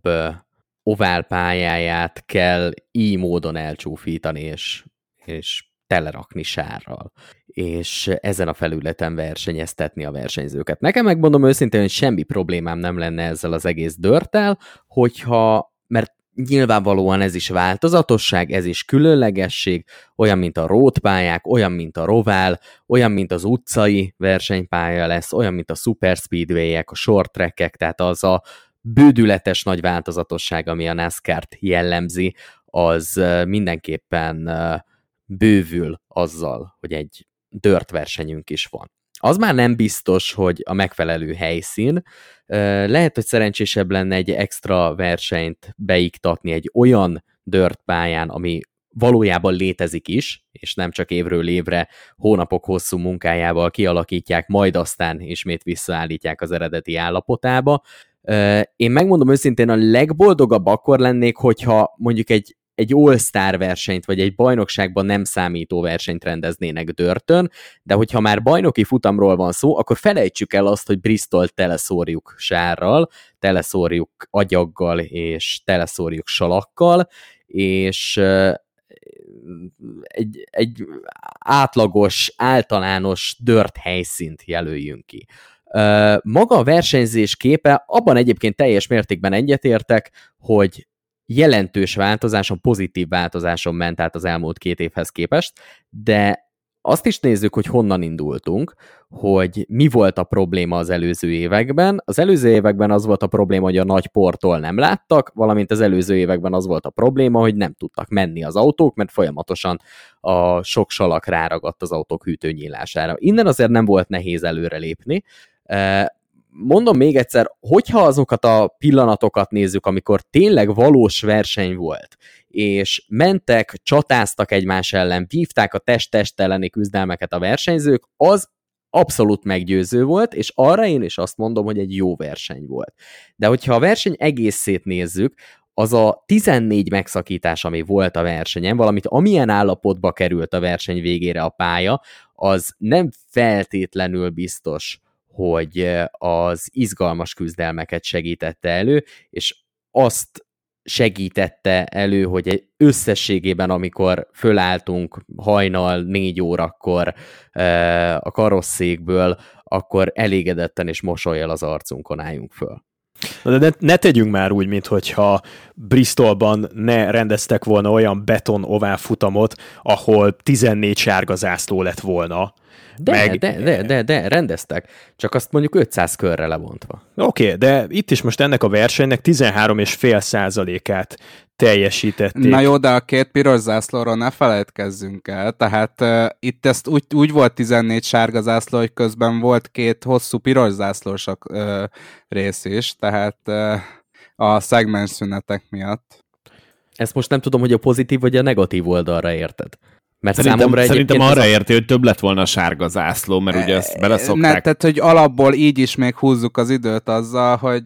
oválpályáját kell így módon elcsúfítani, és, és telerakni sárral, és ezen a felületen versenyeztetni a versenyzőket. Nekem megmondom őszintén, hogy semmi problémám nem lenne ezzel az egész dörtel, hogyha, mert Nyilvánvalóan ez is változatosság, ez is különlegesség, olyan, mint a rótpályák, olyan, mint a rovál, olyan, mint az utcai versenypálya lesz, olyan, mint a super speedway-ek, a short trackek, tehát az a bődületes nagy változatosság, ami a NASCAR-t jellemzi, az mindenképpen bővül azzal, hogy egy dört versenyünk is van. Az már nem biztos, hogy a megfelelő helyszín. Lehet, hogy szerencsésebb lenne egy extra versenyt beiktatni egy olyan dört pályán, ami valójában létezik is, és nem csak évről évre hónapok hosszú munkájával kialakítják, majd aztán ismét visszaállítják az eredeti állapotába. Én megmondom őszintén, a legboldogabb akkor lennék, hogyha mondjuk egy egy all-star versenyt, vagy egy bajnokságban nem számító versenyt rendeznének dörtön, de hogyha már bajnoki futamról van szó, akkor felejtsük el azt, hogy Bristol teleszórjuk sárral, teleszórjuk agyaggal és teleszórjuk salakkal, és egy, egy átlagos, általános dört helyszínt jelöljünk ki. Maga a versenyzés képe, abban egyébként teljes mértékben egyetértek, hogy jelentős változáson, pozitív változáson ment át az elmúlt két évhez képest, de azt is nézzük, hogy honnan indultunk, hogy mi volt a probléma az előző években. Az előző években az volt a probléma, hogy a nagy portól nem láttak, valamint az előző években az volt a probléma, hogy nem tudtak menni az autók, mert folyamatosan a sok salak ráragadt az autók hűtőnyílására. Innen azért nem volt nehéz előrelépni mondom még egyszer, hogyha azokat a pillanatokat nézzük, amikor tényleg valós verseny volt, és mentek, csatáztak egymás ellen, vívták a test-test elleni küzdelmeket a versenyzők, az abszolút meggyőző volt, és arra én is azt mondom, hogy egy jó verseny volt. De hogyha a verseny egészét nézzük, az a 14 megszakítás, ami volt a versenyen, valamit amilyen állapotba került a verseny végére a pálya, az nem feltétlenül biztos, hogy az izgalmas küzdelmeket segítette elő, és azt segítette elő, hogy egy összességében, amikor fölálltunk hajnal négy órakor a karosszékből, akkor elégedetten és mosolyjal az arcunkon álljunk föl. De ne, ne tegyünk már úgy, mintha Bristolban ne rendeztek volna olyan beton ovál futamot, ahol 14 sárga zászló lett volna, de, meg... de, de, de, de, rendeztek. Csak azt mondjuk 500 körre levontva. Oké, okay, de itt is most ennek a versenynek 13,5 százalékát teljesítették. Na jó, de a két piros zászlóról ne felejtkezzünk el. Tehát uh, itt ezt úgy, úgy volt 14 sárga zászló, hogy közben volt két hosszú piros zászlós uh, rész is, tehát uh, a szegmensszünetek miatt. Ezt most nem tudom, hogy a pozitív vagy a negatív oldalra érted. Mert szerintem, számomra szerintem arra a... érti, hogy több lett volna a sárga zászló, mert ugye ezt beleszokták. Ne, tehát, hogy alapból így is még húzzuk az időt azzal, hogy,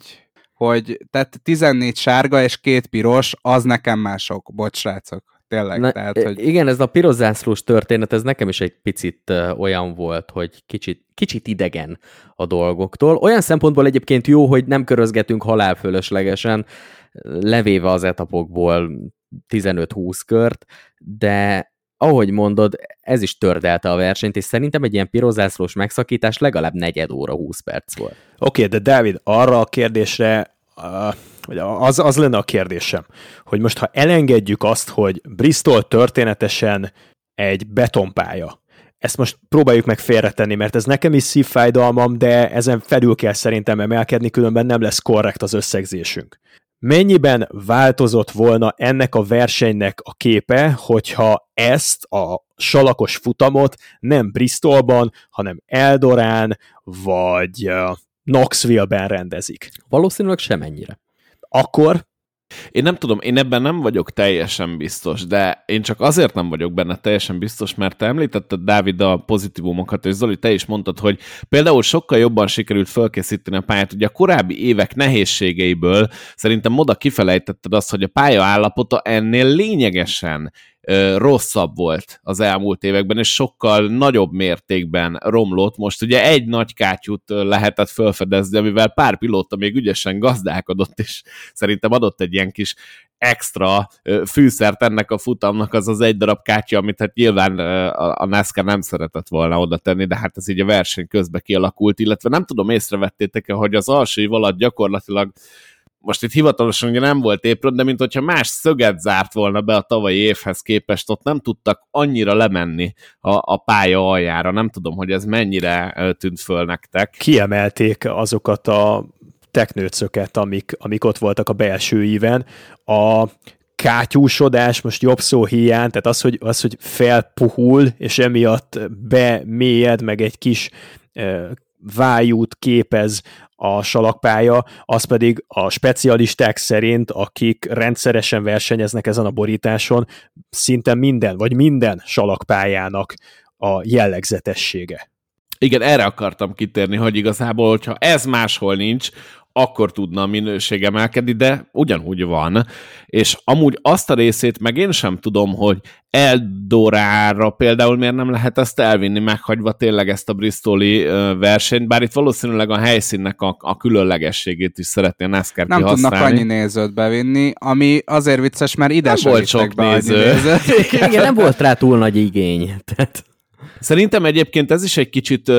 hogy tehát 14 sárga és két piros, az nekem mások. Bocs, srácok. Tényleg. Na, tehát, hogy... Igen, ez a piros zászlós történet, ez nekem is egy picit olyan volt, hogy kicsit, kicsit idegen a dolgoktól. Olyan szempontból egyébként jó, hogy nem körözgetünk halálfölöslegesen, levéve az etapokból 15-20 kört, de ahogy mondod, ez is tördelte a versenyt, és szerintem egy ilyen pirozászlós megszakítás legalább negyed óra, 20 perc volt. Oké, okay, de Dávid, arra a kérdésre, uh, az, az lenne a kérdésem, hogy most ha elengedjük azt, hogy Bristol történetesen egy betonpálya, ezt most próbáljuk meg félretenni, mert ez nekem is szívfájdalmam, de ezen felül kell szerintem emelkedni, különben nem lesz korrekt az összegzésünk. Mennyiben változott volna ennek a versenynek a képe, hogyha ezt a salakos futamot nem Bristolban, hanem Eldorán vagy Knoxville-ben rendezik. Valószínűleg semennyire. Akkor Én nem tudom, én ebben nem vagyok teljesen biztos, de én csak azért nem vagyok benne teljesen biztos, mert te említetted, Dávid, a pozitívumokat, és Zoli, te is mondtad, hogy például sokkal jobban sikerült fölkészíteni a pályát. Ugye a korábbi évek nehézségeiből szerintem oda kifelejtetted azt, hogy a pálya állapota ennél lényegesen rosszabb volt az elmúlt években, és sokkal nagyobb mértékben romlott. Most ugye egy nagy kátyút lehetett felfedezni, amivel pár pilóta még ügyesen gazdálkodott, és szerintem adott egy ilyen kis extra fűszert ennek a futamnak, az az egy darab kátya, amit hát nyilván a NASCAR nem szeretett volna oda tenni, de hát ez így a verseny közben kialakult, illetve nem tudom, észrevettétek-e, hogy az alsó év alatt gyakorlatilag most itt hivatalosan ugye nem volt épről, de mint hogyha más szöget zárt volna be a tavalyi évhez képest, ott nem tudtak annyira lemenni a, a pálya aljára. Nem tudom, hogy ez mennyire tűnt föl nektek. Kiemelték azokat a teknőcöket, amik, amik ott voltak a belső íven. A kátyúsodás, most jobb szó hiány, tehát az, hogy, az, hogy felpuhul, és emiatt bemélyed, meg egy kis vájút képez a salakpálya, az pedig a specialisták szerint, akik rendszeresen versenyeznek ezen a borításon, szinte minden, vagy minden salakpályának a jellegzetessége. Igen, erre akartam kitérni, hogy igazából, hogyha ez máshol nincs, akkor tudna a minőség emelkedni, de ugyanúgy van. És amúgy azt a részét meg én sem tudom, hogy Eldorára például miért nem lehet ezt elvinni, meghagyva tényleg ezt a bristoli versenyt, bár itt valószínűleg a helyszínnek a, a különlegességét is szeretné a NASCAR Nem kihasználni. tudnak annyi nézőt bevinni, ami azért vicces, mert ide Nem sem volt sok be néző. nézőt. Igen, nem volt rá túl nagy igény. Tehát... Szerintem egyébként ez is egy kicsit,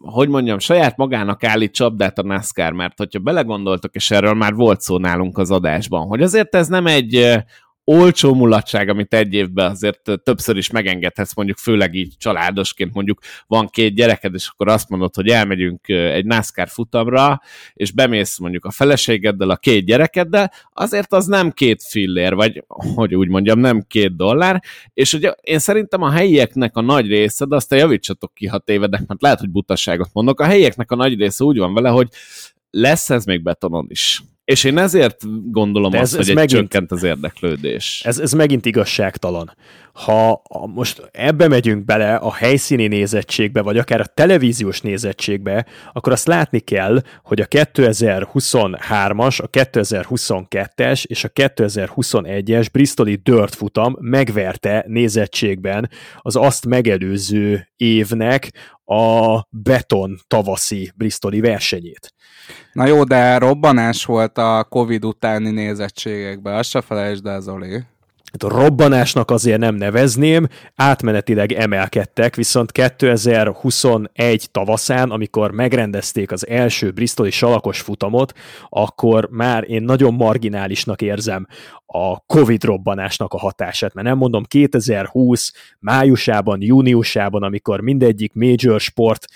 hogy mondjam, saját magának állít csapdát a NASCAR, mert hogyha belegondoltok, és erről már volt szó nálunk az adásban, hogy azért ez nem egy olcsó mulatság, amit egy évben azért többször is megengedhetsz, mondjuk főleg így családosként, mondjuk van két gyereked, és akkor azt mondod, hogy elmegyünk egy NASCAR futamra, és bemész mondjuk a feleségeddel, a két gyerekeddel, azért az nem két fillér, vagy hogy úgy mondjam, nem két dollár, és ugye én szerintem a helyieknek a nagy része, de azt javítsatok ki, ha tévedek, mert lehet, hogy butaságot mondok, a helyieknek a nagy része úgy van vele, hogy lesz ez még betonon is. És én ezért gondolom De ez- azt, ez hogy egy megint- csökkent az érdeklődés. Ez, ez megint igazságtalan. Ha most ebbe megyünk bele a helyszíni nézettségbe, vagy akár a televíziós nézettségbe, akkor azt látni kell, hogy a 2023-as, a 2022-es és a 2021-es Bristoli Dirt futam megverte nézettségben az azt megelőző évnek a beton tavaszi Bristoli versenyét. Na jó, de robbanás volt a Covid utáni nézettségekben, azt se felejtsd el, Zoli. Hát robbanásnak azért nem nevezném, átmenetileg emelkedtek, viszont 2021 tavaszán, amikor megrendezték az első Bristoli salakos futamot, akkor már én nagyon marginálisnak érzem a Covid robbanásnak a hatását, mert nem mondom 2020 májusában, júniusában, amikor mindegyik major sport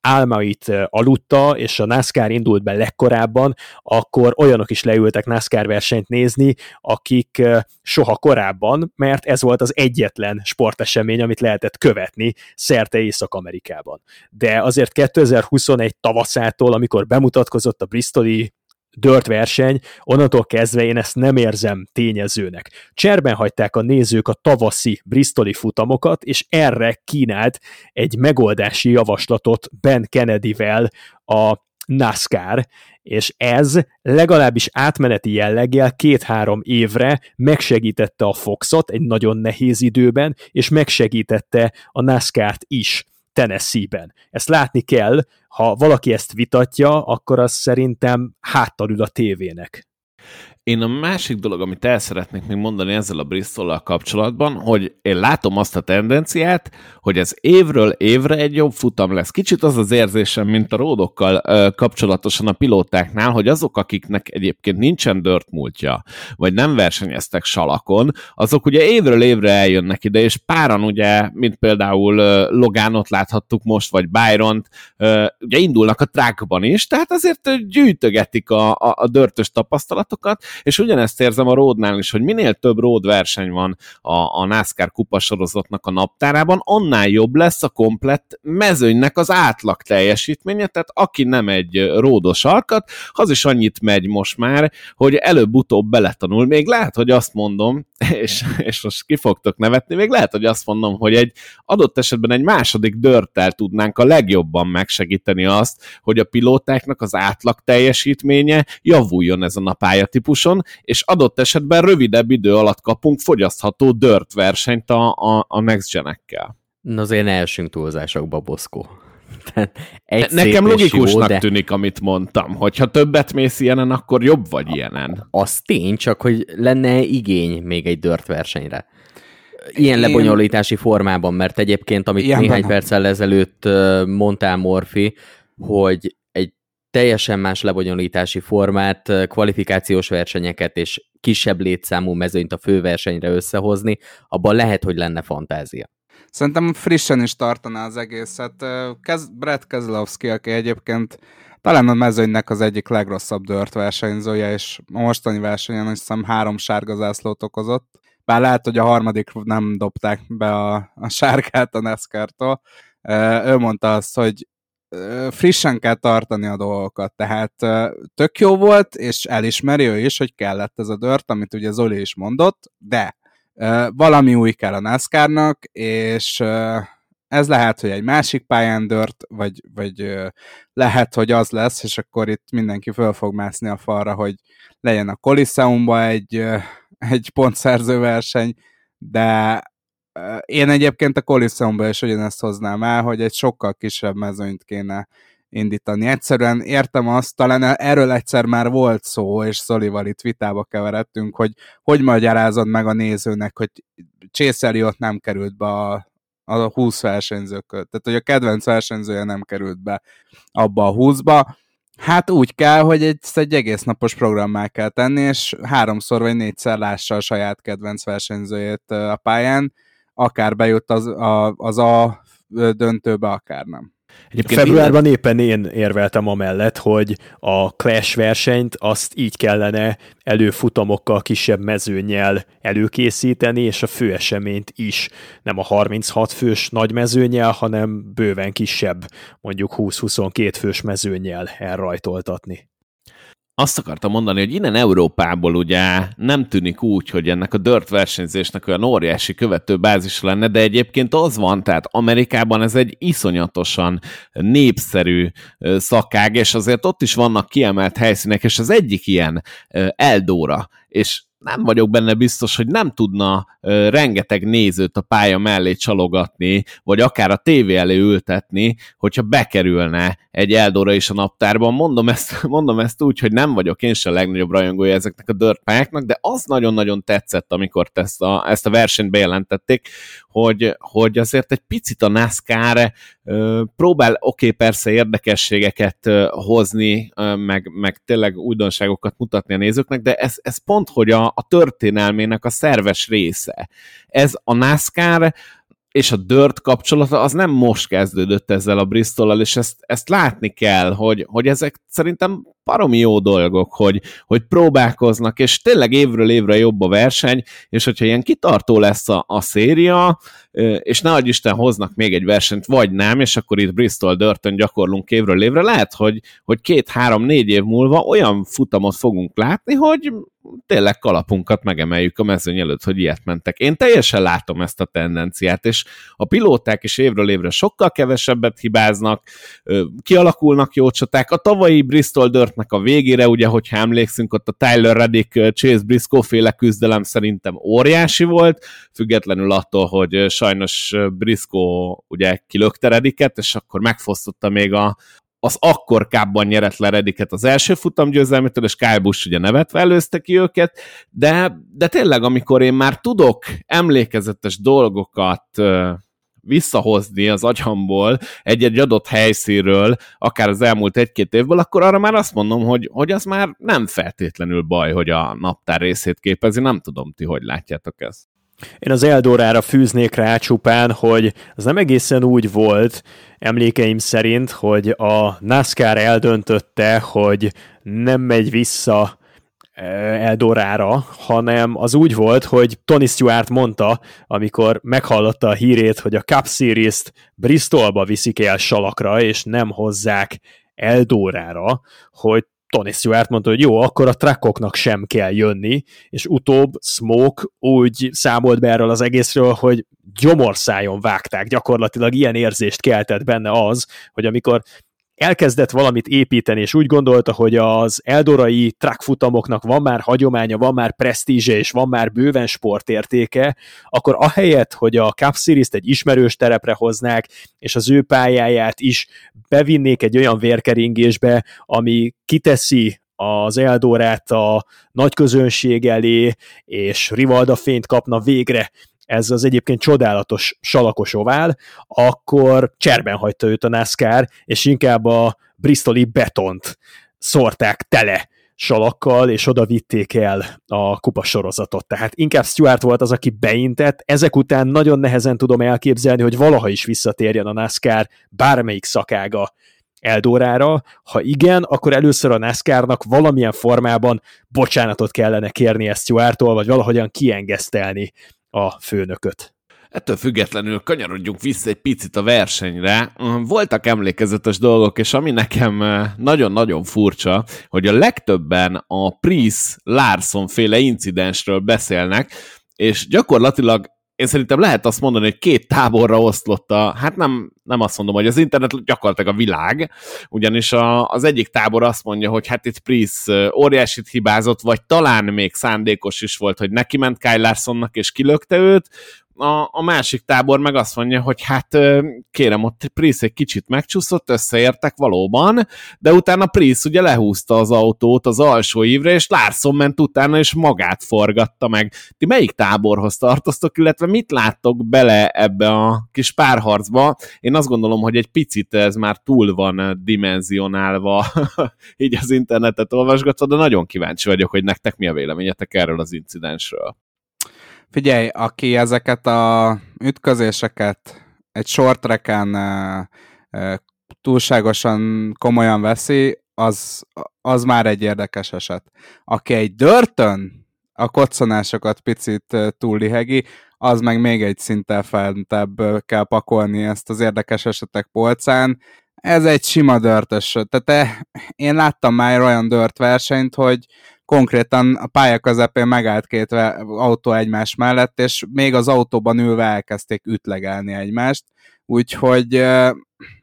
álmait aludta, és a NASCAR indult be legkorábban, akkor olyanok is leültek NASCAR versenyt nézni, akik soha korábban, mert ez volt az egyetlen sportesemény, amit lehetett követni szerte Észak-Amerikában. De azért 2021 tavaszától, amikor bemutatkozott a Bristoli dört verseny, onnantól kezdve én ezt nem érzem tényezőnek. Cserben hagyták a nézők a tavaszi Bristoli futamokat, és erre kínált egy megoldási javaslatot Ben Kennedyvel a NASCAR, és ez legalábbis átmeneti jelleggel két-három évre megsegítette a Foxot egy nagyon nehéz időben, és megsegítette a NASCAR-t is. Tennessee-ben. Ezt látni kell, ha valaki ezt vitatja, akkor az szerintem háttal ül a tévének. Én a másik dolog, amit el szeretnék még mondani ezzel a bristol kapcsolatban, hogy én látom azt a tendenciát, hogy ez évről évre egy jobb futam lesz. Kicsit az az érzésem, mint a ródokkal kapcsolatosan a pilótáknál, hogy azok, akiknek egyébként nincsen dört múltja, vagy nem versenyeztek salakon, azok ugye évről évre eljönnek ide, és páran ugye, mint például Logánot láthattuk most, vagy Byron-t, ugye indulnak a trackban is, tehát azért gyűjtögetik a, a, a dörtös tapasztalatokat, és ugyanezt érzem a ródnál is, hogy minél több ród verseny van a, a NASCAR kupasorozatnak a naptárában, annál jobb lesz a komplett mezőnynek az átlag teljesítménye, tehát aki nem egy ródos alkat, az is annyit megy most már, hogy előbb-utóbb beletanul. Még lehet, hogy azt mondom, és, és most ki fogtok nevetni, még lehet, hogy azt mondom, hogy egy adott esetben egy második dörttel tudnánk a legjobban megsegíteni azt, hogy a pilótáknak az átlag teljesítménye javuljon ezen a pályatípuson, és adott esetben rövidebb idő alatt kapunk fogyasztható dört versenyt a, a, a next genekkel. Na azért ne elsünk túlzásokba, Boszkó. Egy Nekem logikusnak jó, de... tűnik, amit mondtam. Hogyha többet mész ilyenen, akkor jobb vagy ilyenen. Az tény, csak hogy lenne igény még egy dört versenyre. Ilyen Én... lebonyolítási formában, mert egyébként, amit Ilyen néhány perccel ezelőtt mondtál, Morfi, hogy teljesen más lebonyolítási formát, kvalifikációs versenyeket és kisebb létszámú mezőnyt a főversenyre összehozni, abban lehet, hogy lenne fantázia. Szerintem frissen is tartaná az egészet. Kez, Brett Keselowski, aki egyébként talán a mezőnynek az egyik legrosszabb dört versenyzője, és a mostani versenyen azt hiszem három sárga zászlót okozott. Bár lehet, hogy a harmadik nem dobták be a, a sárgát a NASCAR-tól. Ő mondta azt, hogy frissen kell tartani a dolgokat, tehát tök jó volt, és elismeri ő is, hogy kellett ez a dört, amit ugye Zoli is mondott, de valami új kell a NASCAR-nak, és ez lehet, hogy egy másik pályán dört, vagy, vagy lehet, hogy az lesz, és akkor itt mindenki föl fog mászni a falra, hogy legyen a Coliseumba egy, egy pontszerző verseny, de én egyébként a Coliseumba is ugyanezt hoznám el, hogy egy sokkal kisebb mezőnyt kéne indítani. Egyszerűen értem azt, talán erről egyszer már volt szó, és Szolival itt vitába keveredtünk, hogy hogy magyarázod meg a nézőnek, hogy Csészeri ott nem került be a, a 20 versenyzők Tehát, hogy a kedvenc versenyzője nem került be abba a 20-ba. Hát úgy kell, hogy egy, egy egész napos programmá kell tenni, és háromszor vagy négyszer lássa a saját kedvenc versenyzőjét a pályán, akár bejut az a, az a döntőbe, akár nem. Egyébként Februárban minden... éppen én érveltem amellett, hogy a Clash versenyt azt így kellene előfutamokkal, kisebb mezőnyel előkészíteni, és a főeseményt is nem a 36 fős nagy mezőnyel, hanem bőven kisebb, mondjuk 20-22 fős mezőnyel elrajtoltatni azt akartam mondani, hogy innen Európából ugye nem tűnik úgy, hogy ennek a dört versenyzésnek olyan óriási követő bázis lenne, de egyébként az van, tehát Amerikában ez egy iszonyatosan népszerű szakág, és azért ott is vannak kiemelt helyszínek, és az egyik ilyen Eldóra, és nem vagyok benne biztos, hogy nem tudna ö, rengeteg nézőt a pálya mellé csalogatni, vagy akár a tévé elé ültetni, hogyha bekerülne egy Eldora is a naptárban. Mondom ezt, mondom ezt úgy, hogy nem vagyok én sem a legnagyobb rajongója ezeknek a dirt pályáknak, de az nagyon-nagyon tetszett, amikor ezt a, ezt a versenyt bejelentették, hogy, hogy azért egy picit a NASCAR próbál oké, okay, persze érdekességeket hozni, meg, meg tényleg újdonságokat mutatni a nézőknek, de ez, ez pont, hogy a, a történelmének a szerves része. Ez a NASCAR és a Dirt kapcsolata az nem most kezdődött ezzel a bristol és ezt, ezt látni kell, hogy, hogy ezek szerintem baromi jó dolgok, hogy, hogy próbálkoznak, és tényleg évről évre jobb a verseny, és hogyha ilyen kitartó lesz a, a széria, és ne Isten hoznak még egy versenyt, vagy nem, és akkor itt Bristol Dörtön gyakorlunk évről évre, lehet, hogy, hogy két, három, négy év múlva olyan futamot fogunk látni, hogy tényleg kalapunkat megemeljük a mezőny előtt, hogy ilyet mentek. Én teljesen látom ezt a tendenciát, és a pilóták is évről évre sokkal kevesebbet hibáznak, kialakulnak jó csaták. A tavalyi Bristol Dirtnek a végére, ugye, hogyha emlékszünk, ott a Tyler Reddick Chase Briscoe féle küzdelem szerintem óriási volt, függetlenül attól, hogy sajnos Briscoe ugye kilökte Reddicket, és akkor megfosztotta még a, az akkor kábban nyerett le Rediket az első futam győzelmétől, és Kyle Busch ugye nevetve előzte ki őket, de, de tényleg, amikor én már tudok emlékezetes dolgokat visszahozni az agyamból egy-egy adott helyszínről, akár az elmúlt egy-két évből, akkor arra már azt mondom, hogy, hogy az már nem feltétlenül baj, hogy a naptár részét képezi. Nem tudom, ti hogy látjátok ezt. Én az Eldorára fűznék rá csupán, hogy az nem egészen úgy volt, emlékeim szerint, hogy a NASCAR eldöntötte, hogy nem megy vissza Eldorára, hanem az úgy volt, hogy Tony Stewart mondta, amikor meghallotta a hírét, hogy a Cup Series-t Bristolba viszik el salakra, és nem hozzák Eldorára, hogy Tony Stewart mondta, hogy jó, akkor a trackoknak sem kell jönni, és utóbb Smoke úgy számolt be erről az egészről, hogy gyomorszájon vágták, gyakorlatilag ilyen érzést keltett benne az, hogy amikor elkezdett valamit építeni, és úgy gondolta, hogy az eldorai trackfutamoknak van már hagyománya, van már presztízse, és van már bőven sportértéke, akkor ahelyett, hogy a Cup Series-t egy ismerős terepre hoznák, és az ő pályáját is bevinnék egy olyan vérkeringésbe, ami kiteszi az Eldorát a nagy közönség elé, és Rivalda fényt kapna végre ez az egyébként csodálatos salakos ovál, akkor cserben hagyta őt a NASCAR, és inkább a bristoli betont szórták tele salakkal, és oda vitték el a kupasorozatot. Tehát inkább Stuart volt az, aki beintett, ezek után nagyon nehezen tudom elképzelni, hogy valaha is visszatérjen a NASCAR bármelyik szakága Eldórára. Ha igen, akkor először a NASCAR-nak valamilyen formában bocsánatot kellene kérni ezt Stuartól, vagy valahogyan kiengesztelni a főnököt. Ettől függetlenül kanyarodjunk vissza egy picit a versenyre. Voltak emlékezetes dolgok, és ami nekem eh, nagyon-nagyon furcsa, hogy a legtöbben a Price Larson féle incidensről beszélnek, és gyakorlatilag én szerintem lehet azt mondani, hogy két táborra oszlott a, hát nem, nem azt mondom, hogy az internet gyakorlatilag a világ, ugyanis a, az egyik tábor azt mondja, hogy hát itt Price óriásit hibázott, vagy talán még szándékos is volt, hogy neki ment Kyle Larsonnak és kilökte őt, a, a másik tábor meg azt mondja, hogy hát kérem, ott Price egy kicsit megcsúszott, összeértek valóban, de utána Price ugye lehúzta az autót az alsó ívre, és Larson ment utána, és magát forgatta meg. Ti melyik táborhoz tartoztok, illetve mit láttok bele ebbe a kis párharcba? Én azt gondolom, hogy egy picit ez már túl van dimenzionálva, így az internetet olvasgatva, de nagyon kíváncsi vagyok, hogy nektek mi a véleményetek erről az incidensről. Figyelj, aki ezeket a ütközéseket egy short tracken túlságosan komolyan veszi, az, az már egy érdekes eset. Aki egy dörtön a koccanásokat picit túllihegi, az meg még egy szinttel fentebb kell pakolni ezt az érdekes esetek polcán. Ez egy sima dörtös. Tehát én láttam már olyan dört versenyt, hogy konkrétan a pálya közepén megállt két autó egymás mellett, és még az autóban ülve elkezdték ütlegelni egymást, úgyhogy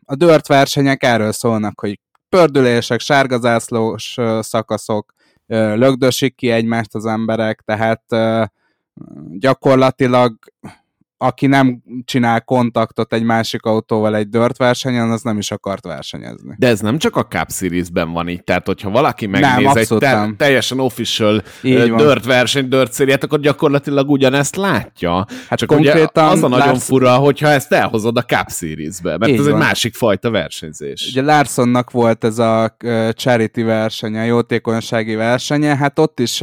a dört versenyek erről szólnak, hogy pördülések, sárgazászlós szakaszok, lögdösik ki egymást az emberek, tehát gyakorlatilag aki nem csinál kontaktot egy másik autóval egy dört versenyen, az nem is akart versenyezni. De ez nem csak a Cup Series-ben van így, tehát hogyha valaki megnéz nem, egy te- nem. teljesen official dört verseny, dört szériát, akkor gyakorlatilag ugyanezt látja. Hát csak konkrétan ugye az a nagyon Lars... fura, hogyha ezt elhozod a Cup Series-be, mert így ez van. egy másik fajta versenyzés. Ugye Larsonnak volt ez a charity versenye, jótékonysági versenye, hát ott is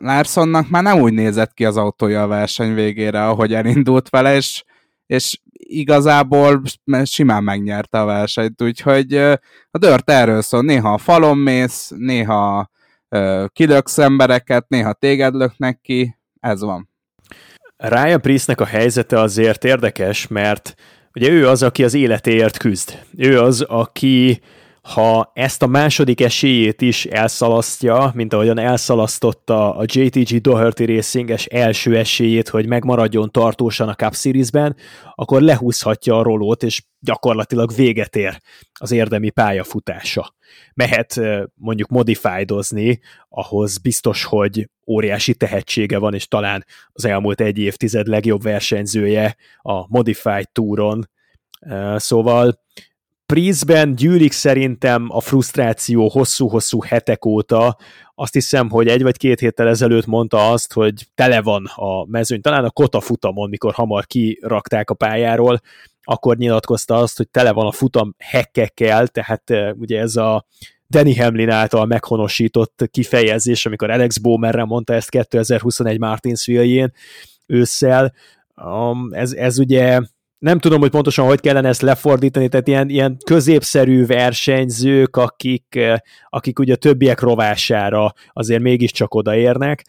Larsonnak már nem úgy nézett ki az autója a verseny végére, ahogy elindult vele, és, és igazából simán megnyerte a versenyt, úgyhogy a dört erről szól, néha a falon mész, néha kilöksz embereket, néha téged löknek ki, ez van. Ryan Priestnek a helyzete azért érdekes, mert ugye ő az, aki az életéért küzd. Ő az, aki ha ezt a második esélyét is elszalasztja, mint ahogyan elszalasztotta a JTG Doherty Racinges első esélyét, hogy megmaradjon tartósan a Cup Series-ben, akkor lehúzhatja a rolót, és gyakorlatilag véget ér az érdemi pályafutása. Mehet mondjuk modifájdozni, ahhoz biztos, hogy óriási tehetsége van, és talán az elmúlt egy évtized legjobb versenyzője a Modified Touron. Szóval Priestben gyűlik szerintem a frusztráció hosszú-hosszú hetek óta. Azt hiszem, hogy egy vagy két héttel ezelőtt mondta azt, hogy tele van a mezőny, talán a Kota futamon, mikor hamar kirakták a pályáról, akkor nyilatkozta azt, hogy tele van a futam hekkekkel, tehát ugye ez a Danny Hamlin által meghonosított kifejezés, amikor Alex Bowmerre mondta ezt 2021 Martinsville-jén ősszel, um, ez, ez ugye nem tudom, hogy pontosan hogy kellene ezt lefordítani, tehát ilyen, ilyen középszerű versenyzők, akik, akik ugye a többiek rovására azért mégiscsak odaérnek.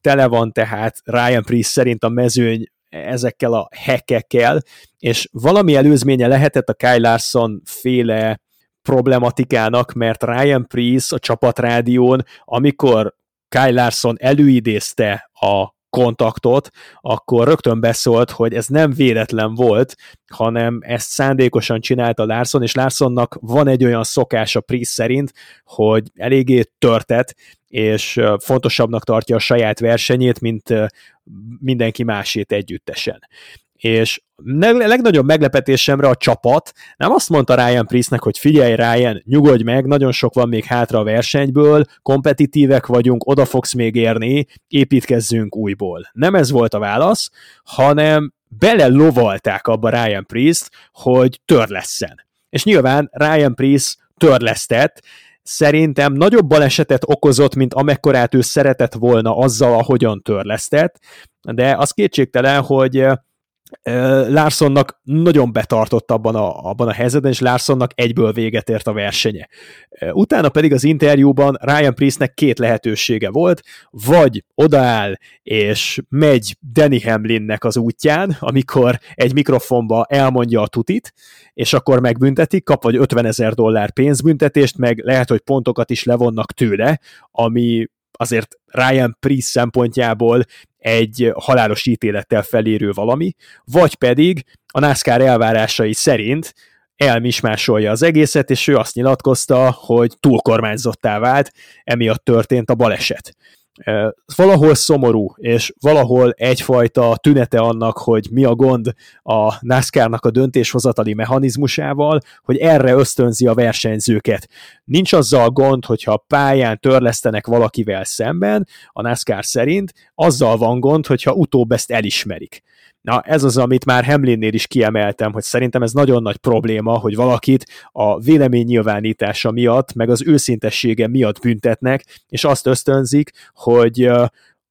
Tele van tehát Ryan Priest szerint a mezőny ezekkel a hekekkel, és valami előzménye lehetett a Kyle Larson féle problematikának, mert Ryan Priest a csapatrádión, amikor Kyle Larson előidézte a kontaktot, akkor rögtön beszólt, hogy ez nem véletlen volt, hanem ezt szándékosan csinálta Larson, és Larsonnak van egy olyan szokása Priest szerint, hogy eléggé törtet, és fontosabbnak tartja a saját versenyét, mint mindenki másét együttesen és legnagyobb meglepetésemre a csapat nem azt mondta Ryan Priestnek, hogy figyelj Ryan, nyugodj meg, nagyon sok van még hátra a versenyből, kompetitívek vagyunk, oda fogsz még érni, építkezzünk újból. Nem ez volt a válasz, hanem bele lovalták abba Ryan Priest, hogy törlesszen. És nyilván Ryan Priest törlesztett, szerintem nagyobb balesetet okozott, mint amekkorát ő szeretett volna azzal, ahogyan törlesztett, de az kétségtelen, hogy Larsonnak nagyon betartott abban a, abban a helyzetben, és Larsonnak egyből véget ért a versenye. Utána pedig az interjúban Ryan Priestnek két lehetősége volt, vagy odaáll és megy Danny Hamlinnek az útján, amikor egy mikrofonba elmondja a tutit, és akkor megbüntetik, kap vagy 50 ezer dollár pénzbüntetést, meg lehet, hogy pontokat is levonnak tőle, ami azért Ryan Priest szempontjából egy halálos ítélettel felérő valami, vagy pedig a NASCAR elvárásai szerint elmismásolja az egészet, és ő azt nyilatkozta, hogy túlkormányzottá vált, emiatt történt a baleset valahol szomorú, és valahol egyfajta tünete annak, hogy mi a gond a NASCAR-nak a döntéshozatali mechanizmusával, hogy erre ösztönzi a versenyzőket. Nincs azzal gond, hogyha pályán törlesztenek valakivel szemben, a NASCAR szerint, azzal van gond, hogyha utóbb ezt elismerik. Na, ez az, amit már Hamlinnél is kiemeltem, hogy szerintem ez nagyon nagy probléma, hogy valakit a vélemény nyilvánítása miatt, meg az őszintessége miatt büntetnek, és azt ösztönzik, hogy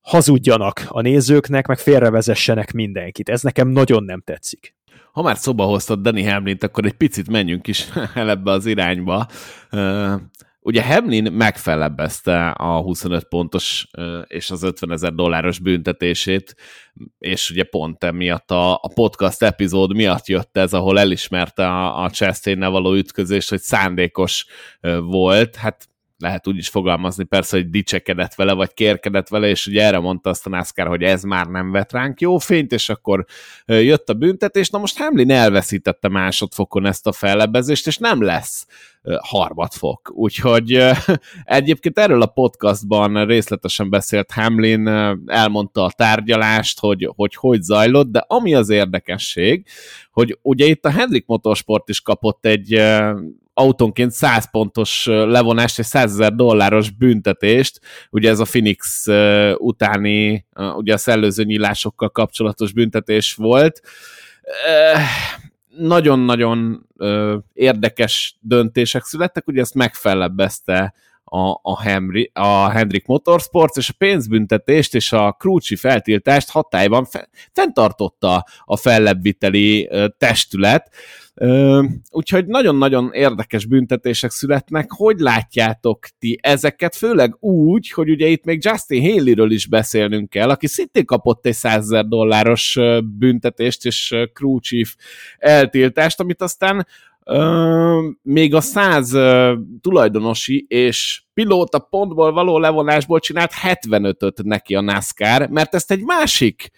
hazudjanak a nézőknek, meg félrevezessenek mindenkit. Ez nekem nagyon nem tetszik. Ha már szoba hoztad Danny Hamlin-t, akkor egy picit menjünk is el ebbe az irányba. Ugye Hamlin megfelebbezte a 25 pontos és az 50 ezer dolláros büntetését, és ugye pont emiatt a, a podcast epizód miatt jött ez, ahol elismerte a, a chastain való ütközést, hogy szándékos volt. Hát lehet úgy is fogalmazni persze, hogy dicsekedett vele, vagy kérkedett vele, és ugye erre mondta azt a NASCAR, hogy ez már nem vett ránk jó fényt, és akkor jött a büntetés. Na most Hamlin elveszítette másodfokon ezt a fellebezést, és nem lesz harmadfok. Úgyhogy egyébként erről a podcastban részletesen beszélt Hamlin, elmondta a tárgyalást, hogy, hogy hogy zajlott, de ami az érdekesség, hogy ugye itt a Hendrik Motorsport is kapott egy autónként 100 pontos levonást és 100 ezer dolláros büntetést, ugye ez a Phoenix utáni, ugye a szellőző nyílásokkal kapcsolatos büntetés volt. Nagyon-nagyon érdekes döntések születtek, ugye ezt megfelebbezte a, a, Henry, a Hendrik Motorsports, és a pénzbüntetést és a krúcsi feltiltást hatályban fe, fenntartotta a fellebbviteli testület. Úgyhogy nagyon-nagyon érdekes büntetések születnek. Hogy látjátok ti ezeket? Főleg úgy, hogy ugye itt még Justin Haley-ről is beszélnünk kell, aki szintén kapott egy 100 ezer dolláros büntetést és crew chief eltiltást, amit aztán még a 100 tulajdonosi és pilóta pontból való levonásból csinált 75-öt neki a NASCAR, mert ezt egy másik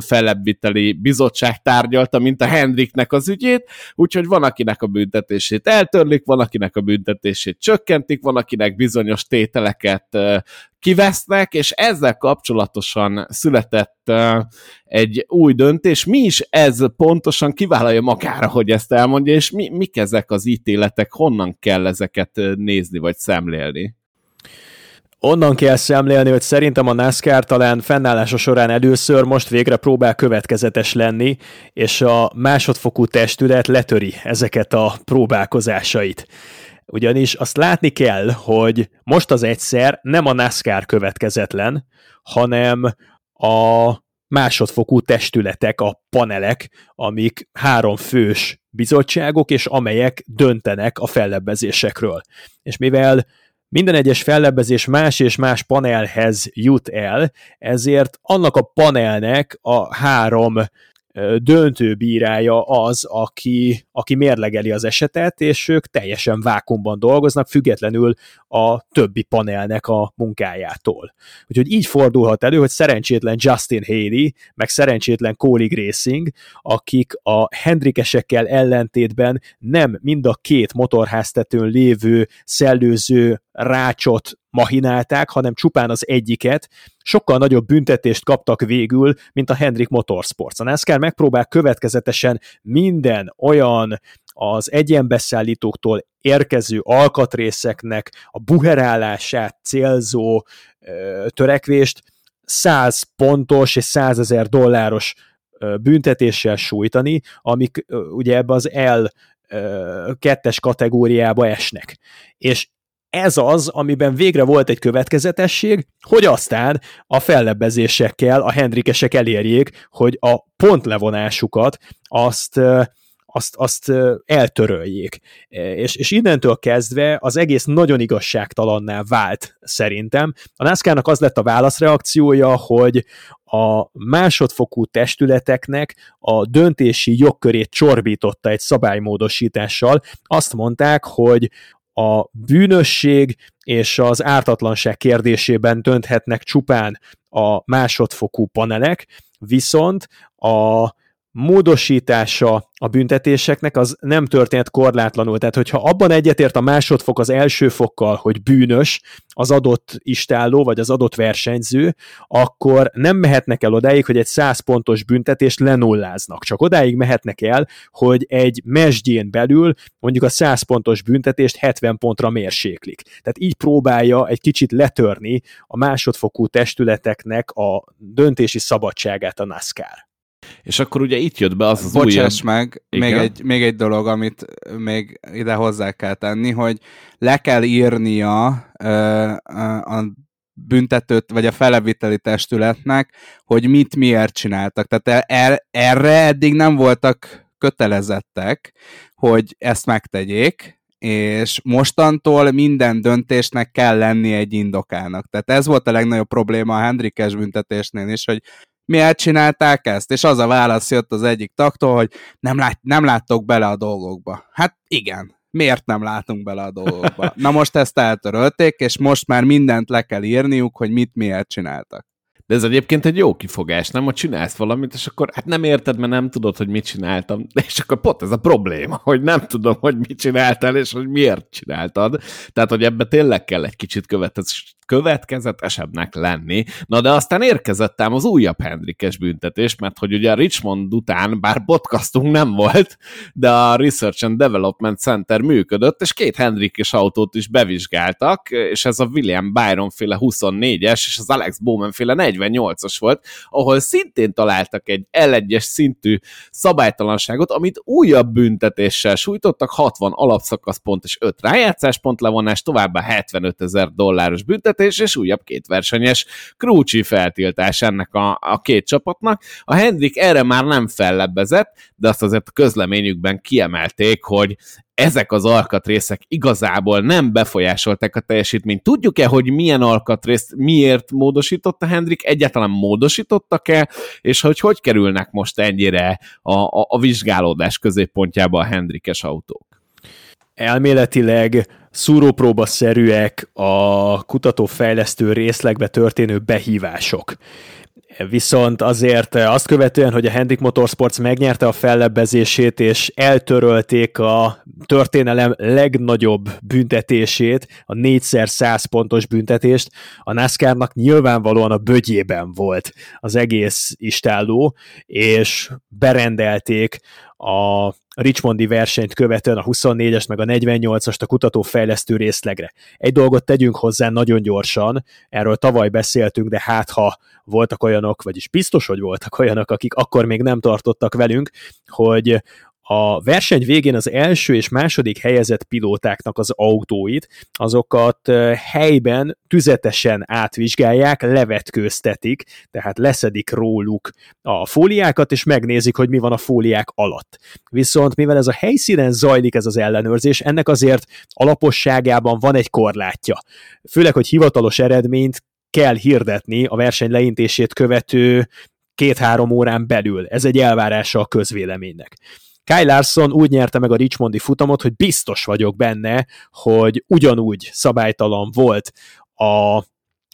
fellebbviteli bizottság tárgyalta, mint a Hendriknek az ügyét, úgyhogy van, akinek a büntetését eltörlik, van, akinek a büntetését csökkentik, van, akinek bizonyos tételeket kivesznek, és ezzel kapcsolatosan született egy új döntés. Mi is ez pontosan kivállalja magára, hogy ezt elmondja, és mi, mik ezek az ítéletek, honnan kell ezeket nézni vagy szemlélni? Onnan kell szemlélni, hogy szerintem a NASCAR talán fennállása során először most végre próbál következetes lenni, és a másodfokú testület letöri ezeket a próbálkozásait. Ugyanis azt látni kell, hogy most az egyszer nem a NASCAR következetlen, hanem a másodfokú testületek, a panelek, amik három fős bizottságok, és amelyek döntenek a fellebbezésekről. És mivel minden egyes fellebbezés más és más panelhez jut el, ezért annak a panelnek a három döntőbírája az, aki, aki mérlegeli az esetet, és ők teljesen vákumban dolgoznak, függetlenül a többi panelnek a munkájától. Úgyhogy így fordulhat elő, hogy szerencsétlen Justin Haley, meg szerencsétlen Colleague Racing, akik a Hendrikesekkel ellentétben nem mind a két motorháztetőn lévő szellőző rácsot mahinálták, hanem csupán az egyiket, sokkal nagyobb büntetést kaptak végül, mint a Hendrik Motorsports. A NASCAR megpróbál következetesen minden olyan az egyenbeszállítóktól érkező alkatrészeknek a buherálását célzó ö, törekvést 100 pontos és 100 ezer dolláros ö, büntetéssel sújtani, amik ö, ugye ebbe az L kettes kategóriába esnek. És ez az, amiben végre volt egy következetesség, hogy aztán a fellebbezésekkel a Hendrikesek elérjék, hogy a pontlevonásukat azt azt, azt eltöröljék. És, és innentől kezdve az egész nagyon igazságtalanná vált szerintem. A nascar az lett a válaszreakciója, hogy a másodfokú testületeknek a döntési jogkörét csorbította egy szabálymódosítással. Azt mondták, hogy a bűnösség és az ártatlanság kérdésében dönthetnek csupán a másodfokú panelek, viszont a módosítása a büntetéseknek az nem történt korlátlanul. Tehát, hogyha abban egyetért a másodfok az első fokkal, hogy bűnös az adott istálló, vagy az adott versenyző, akkor nem mehetnek el odáig, hogy egy 100 pontos büntetést lenulláznak. Csak odáig mehetnek el, hogy egy mesdjén belül mondjuk a 100 pontos büntetést 70 pontra mérséklik. Tehát így próbálja egy kicsit letörni a másodfokú testületeknek a döntési szabadságát a NASCAR. És akkor ugye itt jött be az az Bocsáss újabb... meg, még egy, még egy dolog, amit még ide hozzá kell tenni, hogy le kell írnia a büntetőt, vagy a feleviteli testületnek, hogy mit miért csináltak. Tehát er, erre eddig nem voltak kötelezettek, hogy ezt megtegyék, és mostantól minden döntésnek kell lenni egy indokának. Tehát ez volt a legnagyobb probléma a Hendrikes büntetésnél is, hogy miért csinálták ezt? És az a válasz jött az egyik taktól, hogy nem, lát, nem láttok bele a dolgokba. Hát igen, miért nem látunk bele a dolgokba? Na most ezt eltörölték, és most már mindent le kell írniuk, hogy mit miért csináltak. De ez egyébként egy jó kifogás, nem? Hogy csinálsz valamit, és akkor hát nem érted, mert nem tudod, hogy mit csináltam. És akkor pont ez a probléma, hogy nem tudom, hogy mit csináltál, és hogy miért csináltad. Tehát, hogy ebbe tényleg kell egy kicsit következetes, következetesebbnek lenni. Na de aztán érkezett ám az újabb Hendrikes büntetés, mert hogy ugye a Richmond után, bár podcastunk nem volt, de a Research and Development Center működött, és két Hendrikes autót is bevizsgáltak, és ez a William Byron féle 24-es, és az Alex Bowman féle 48-as volt, ahol szintén találtak egy L1-es szintű szabálytalanságot, amit újabb büntetéssel sújtottak, 60 alapszakaszpont és 5 rájátszáspont levonás, továbbá 75 ezer dolláros büntetés, büntetés, és újabb két versenyes krúcsi feltiltás ennek a, a két csapatnak. A Hendrik erre már nem fellebbezett, de azt azért a közleményükben kiemelték, hogy ezek az alkatrészek igazából nem befolyásolták a teljesítményt. Tudjuk-e, hogy milyen alkatrészt miért módosította Hendrik, egyáltalán módosítottak-e, és hogy hogy kerülnek most ennyire a, a, a vizsgálódás középpontjába a Hendrikes autók? elméletileg szúrópróba-szerűek a kutatófejlesztő részlegbe történő behívások. Viszont azért azt követően, hogy a Hendrik Motorsports megnyerte a fellebbezését, és eltörölték a történelem legnagyobb büntetését, a 4x100 pontos büntetést, a NASCAR-nak nyilvánvalóan a bögyében volt az egész istálló, és berendelték a Richmondi versenyt követően a 24-es meg a 48-ast a kutatófejlesztő részlegre. Egy dolgot tegyünk hozzá nagyon gyorsan, erről tavaly beszéltünk, de hát ha voltak olyanok, vagyis biztos, hogy voltak olyanok, akik akkor még nem tartottak velünk, hogy a verseny végén az első és második helyezett pilótáknak az autóit, azokat helyben tüzetesen átvizsgálják, levetkőztetik, tehát leszedik róluk a fóliákat, és megnézik, hogy mi van a fóliák alatt. Viszont mivel ez a helyszínen zajlik ez az ellenőrzés, ennek azért alaposságában van egy korlátja. Főleg, hogy hivatalos eredményt kell hirdetni a verseny leintését követő két-három órán belül. Ez egy elvárása a közvéleménynek. Kyle Larson úgy nyerte meg a Richmondi futamot, hogy biztos vagyok benne, hogy ugyanúgy szabálytalan volt a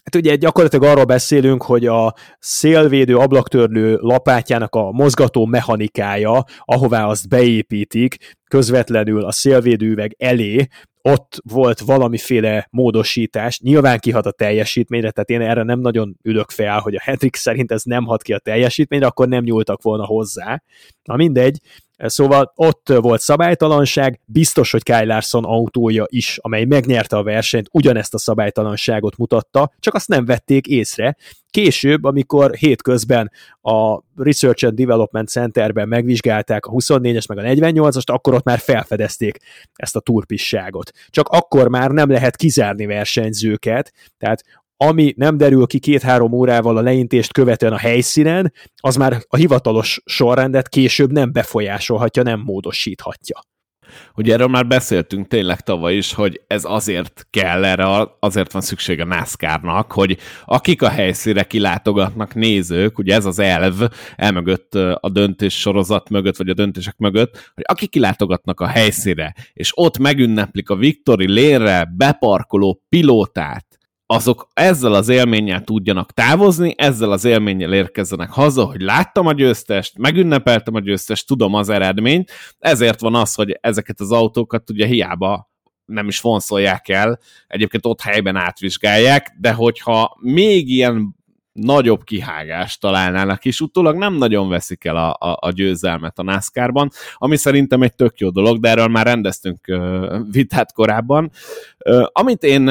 Hát ugye gyakorlatilag arról beszélünk, hogy a szélvédő ablaktörlő lapátjának a mozgató mechanikája, ahová azt beépítik, közvetlenül a szélvédőüveg elé, ott volt valamiféle módosítás, nyilván kihat a teljesítményre, tehát én erre nem nagyon ülök fel, hogy a Hendrik szerint ez nem hat ki a teljesítményre, akkor nem nyúltak volna hozzá. Na mindegy, Szóval ott volt szabálytalanság, biztos, hogy Kyle Larson autója is, amely megnyerte a versenyt, ugyanezt a szabálytalanságot mutatta, csak azt nem vették észre. Később, amikor hétközben a Research and Development Centerben megvizsgálták a 24-es meg a 48-ast, akkor ott már felfedezték ezt a turpisságot. Csak akkor már nem lehet kizárni versenyzőket, tehát ami nem derül ki két-három órával a leintést követően a helyszínen, az már a hivatalos sorrendet később nem befolyásolhatja, nem módosíthatja. Ugye erről már beszéltünk tényleg tavaly is, hogy ez azért kell erre, azért van szüksége NASCAR-nak, hogy akik a helyszínre kilátogatnak nézők, ugye ez az elv elmögött a döntés sorozat mögött, vagy a döntések mögött, hogy akik kilátogatnak a helyszínre, és ott megünneplik a Victory lérre beparkoló pilótát, azok ezzel az élménnyel tudjanak távozni, ezzel az élménnyel érkezzenek haza, hogy láttam a győztest, megünnepeltem a győztest, tudom az eredményt, ezért van az, hogy ezeket az autókat ugye hiába nem is vonszolják el, egyébként ott helyben átvizsgálják, de hogyha még ilyen nagyobb kihágást találnának, és utólag nem nagyon veszik el a, a, a győzelmet a NASCAR-ban, ami szerintem egy tök jó dolog, de erről már rendeztünk vitát korábban. Amit én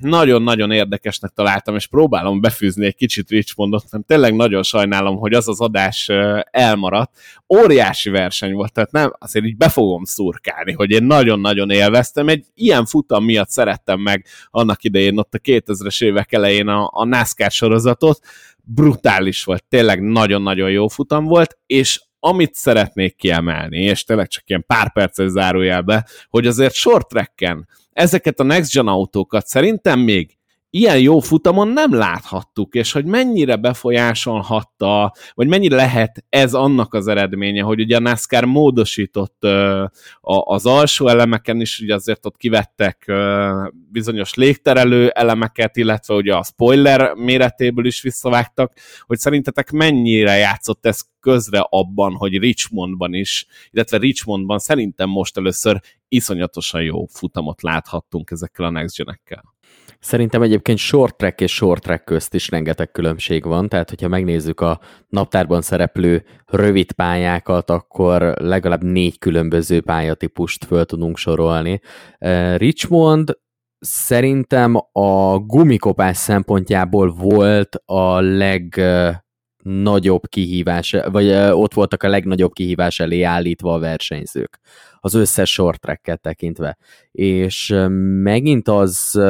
nagyon-nagyon érdekesnek találtam, és próbálom befűzni egy kicsit Richmondot, mert tényleg nagyon sajnálom, hogy az az adás elmaradt. Óriási verseny volt, tehát nem, azért így be fogom szurkálni, hogy én nagyon-nagyon élveztem. Egy ilyen futam miatt szerettem meg annak idején ott a 2000-es évek elején a, a NASCAR sorozatot, volt, brutális volt, tényleg nagyon-nagyon jó futam volt, és amit szeretnék kiemelni, és tényleg csak ilyen pár perces zárójelbe, hogy azért short tracken ezeket a next gen autókat szerintem még ilyen jó futamon nem láthattuk, és hogy mennyire befolyásolhatta, vagy mennyire lehet ez annak az eredménye, hogy ugye a NASCAR módosított a, az alsó elemeken is, ugye azért ott kivettek ö, bizonyos légterelő elemeket, illetve ugye a spoiler méretéből is visszavágtak, hogy szerintetek mennyire játszott ez közre abban, hogy Richmondban is, illetve Richmondban szerintem most először iszonyatosan jó futamot láthattunk ezekkel a next gen-ekkel. Szerintem egyébként short track és short track közt is rengeteg különbség van, tehát hogyha megnézzük a naptárban szereplő rövid pályákat, akkor legalább négy különböző pályatípust föl tudunk sorolni. Richmond szerintem a gumikopás szempontjából volt a legnagyobb kihívás, vagy ott voltak a legnagyobb kihívás elé állítva a versenyzők, az összes short track tekintve. És megint az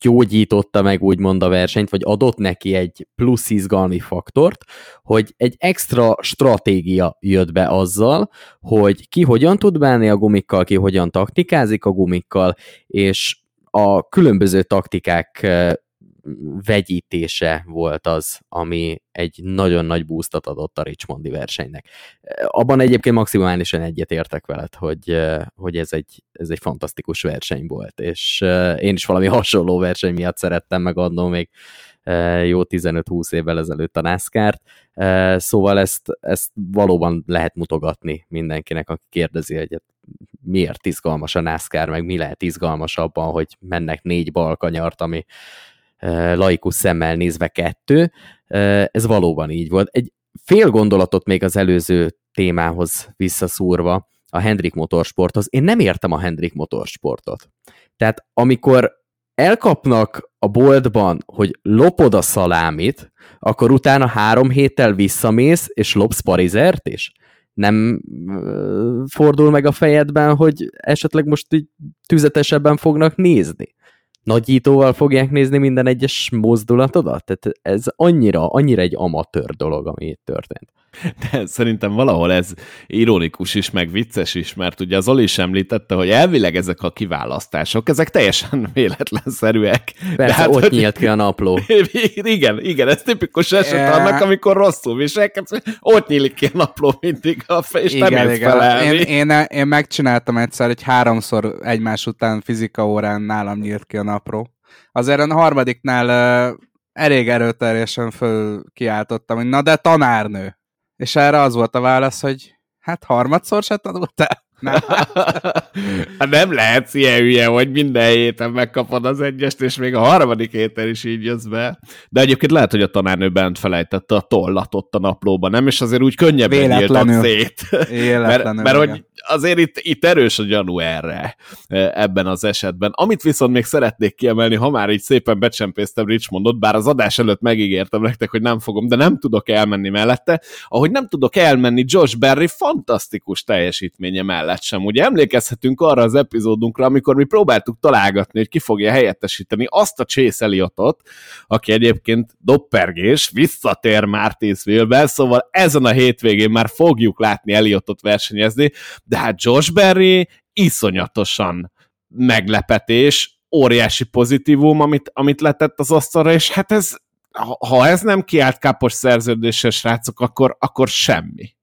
gyógyította meg úgymond a versenyt, vagy adott neki egy plusz izgalmi faktort, hogy egy extra stratégia jött be azzal, hogy ki hogyan tud bánni a gumikkal, ki hogyan taktikázik a gumikkal, és a különböző taktikák vegyítése volt az, ami egy nagyon nagy boostot adott a Richmondi versenynek. Abban egyébként maximálisan egyet értek veled, hogy, hogy ez, egy, ez egy fantasztikus verseny volt, és én is valami hasonló verseny miatt szerettem megadnom még jó 15-20 évvel ezelőtt a NASCAR-t, szóval ezt, ezt valóban lehet mutogatni mindenkinek, aki kérdezi, hogy hát miért izgalmas a NASCAR, meg mi lehet izgalmas abban, hogy mennek négy balkanyart, ami laikus szemmel nézve kettő. Ez valóban így volt. Egy fél gondolatot még az előző témához visszaszúrva, a Hendrik Motorsporthoz. Én nem értem a Hendrik Motorsportot. Tehát amikor elkapnak a boltban, hogy lopod a szalámit, akkor utána három héttel visszamész, és lopsz parizert is? Nem fordul meg a fejedben, hogy esetleg most így tüzetesebben fognak nézni? Nagyítóval fogják nézni minden egyes mozdulatodat? Tehát ez annyira, annyira egy amatőr dolog, ami itt történt. De szerintem valahol ez ironikus is, meg vicces is, mert ugye az Oli is említette, hogy elvileg ezek a kiválasztások, ezek teljesen véletlenszerűek. Persze, De hát, ott hogy... nyílt ki a napló. Igen, igen, ez tipikus eset yeah. annak, amikor rosszul viselkedsz, ott nyílik ki a napló mindig, a fe, és igen, nem igen. Én, én, én, megcsináltam egyszer, hogy háromszor egymás után fizika órán nálam nyílt ki a napló. Azért a harmadiknál elég erőteljesen föl kiáltottam, hogy na de tanárnő és erre az volt a válasz, hogy hát harmadszor se tanultál? Nem. hát nem lehetsz ilyen hülye, hogy minden héten megkapod az egyest, és még a harmadik héten is így jössz be. De egyébként lehet, hogy a tanárnő bent felejtette a tollat ott a naplóban, nem? És azért úgy könnyebben nyíltak szét. mert, mert hogy azért itt, itt erős a gyanú erre e, ebben az esetben. Amit viszont még szeretnék kiemelni, ha már így szépen becsempésztem Richmondot, bár az adás előtt megígértem nektek, hogy nem fogom, de nem tudok elmenni mellette, ahogy nem tudok elmenni Josh Berry fantasztikus teljesítménye mellett mellett sem. Ugye emlékezhetünk arra az epizódunkra, amikor mi próbáltuk találgatni, hogy ki fogja helyettesíteni azt a Chase Elliotot, aki egyébként doppergés, visszatér Martinsville-be, szóval ezen a hétvégén már fogjuk látni Elliotot versenyezni, de hát Josh Berry iszonyatosan meglepetés, óriási pozitívum, amit, amit letett az asztalra, és hát ez, ha ez nem kiállt kapos szerződéses srácok, akkor, akkor semmi.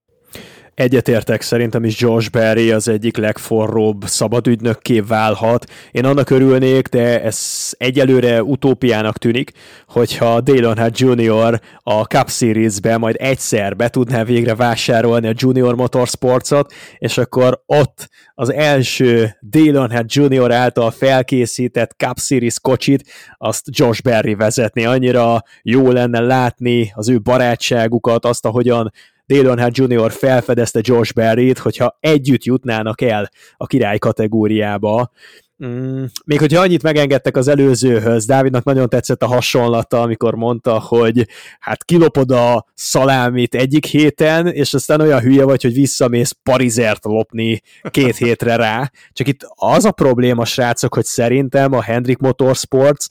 Egyetértek, szerintem is Josh Berry az egyik legforróbb szabadügynökké válhat. Én annak örülnék, de ez egyelőre utópiának tűnik, hogyha Dale Earnhardt Jr. a Cup Series-be majd egyszer be tudná végre vásárolni a Junior Motorsportsot, és akkor ott az első Dale Earnhardt Jr. által felkészített Cup Series kocsit, azt Josh Berry vezetni. Annyira jó lenne látni az ő barátságukat, azt, ahogyan Dale Earnhardt Jr. felfedezte Josh Berry-t, hogyha együtt jutnának el a király kategóriába, Mm, még hogyha annyit megengedtek az előzőhöz, Dávidnak nagyon tetszett a hasonlata, amikor mondta, hogy hát kilopod a szalámit egyik héten, és aztán olyan hülye vagy, hogy visszamész Parizert lopni két hétre rá. Csak itt az a probléma, srácok, hogy szerintem a Hendrik Motorsports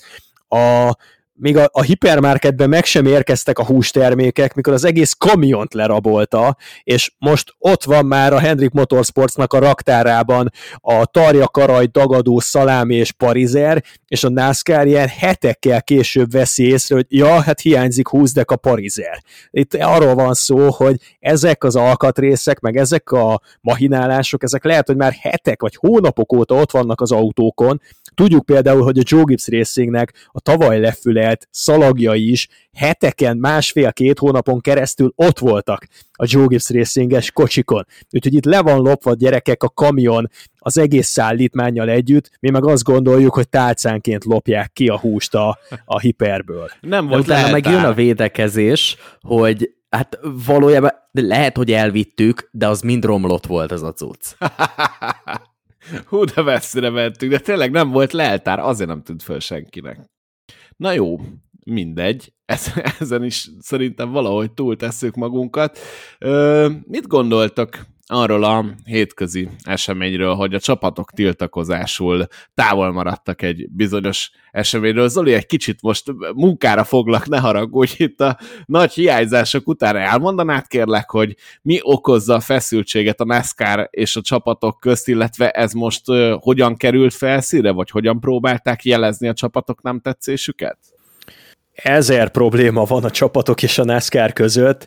a még a, a hipermarketben meg sem érkeztek a hústermékek, mikor az egész kamiont lerabolta, és most ott van már a Hendrik Motorsportsnak a raktárában a tarja, karaj, dagadó, szalámi és parizer, és a NASCAR ilyen hetekkel később veszi észre, hogy ja, hát hiányzik 20 dek a parizer. Itt arról van szó, hogy ezek az alkatrészek, meg ezek a mahinálások, ezek lehet, hogy már hetek vagy hónapok óta ott vannak az autókon. Tudjuk például, hogy a Joe Gibbs Racingnek a tavaly lefüle megrendelt szalagjai is heteken, másfél-két hónapon keresztül ott voltak a Joe Gibbs Racinges kocsikon. Úgyhogy itt le van lopva gyerekek a kamion az egész szállítmányjal együtt, mi meg azt gondoljuk, hogy tálcánként lopják ki a húst a, a hiperből. Nem volt De meg jön a védekezés, hogy hát valójában lehet, hogy elvittük, de az mind romlott volt ez a cucc. Hú, de messzire mentünk, de tényleg nem volt leltár, azért nem tűnt föl senkinek. Na jó, mindegy, ezen is szerintem valahogy túltesszük magunkat. Ö, mit gondoltak arról a hétközi eseményről, hogy a csapatok tiltakozásul távol maradtak egy bizonyos eseményről. Zoli, egy kicsit most munkára foglak, ne haragudj, itt a nagy hiányzások után elmondanád kérlek, hogy mi okozza a feszültséget a NASCAR és a csapatok közt, illetve ez most hogyan került felszíre, vagy hogyan próbálták jelezni a csapatok nem tetszésüket? Ezer probléma van a csapatok és a NASCAR között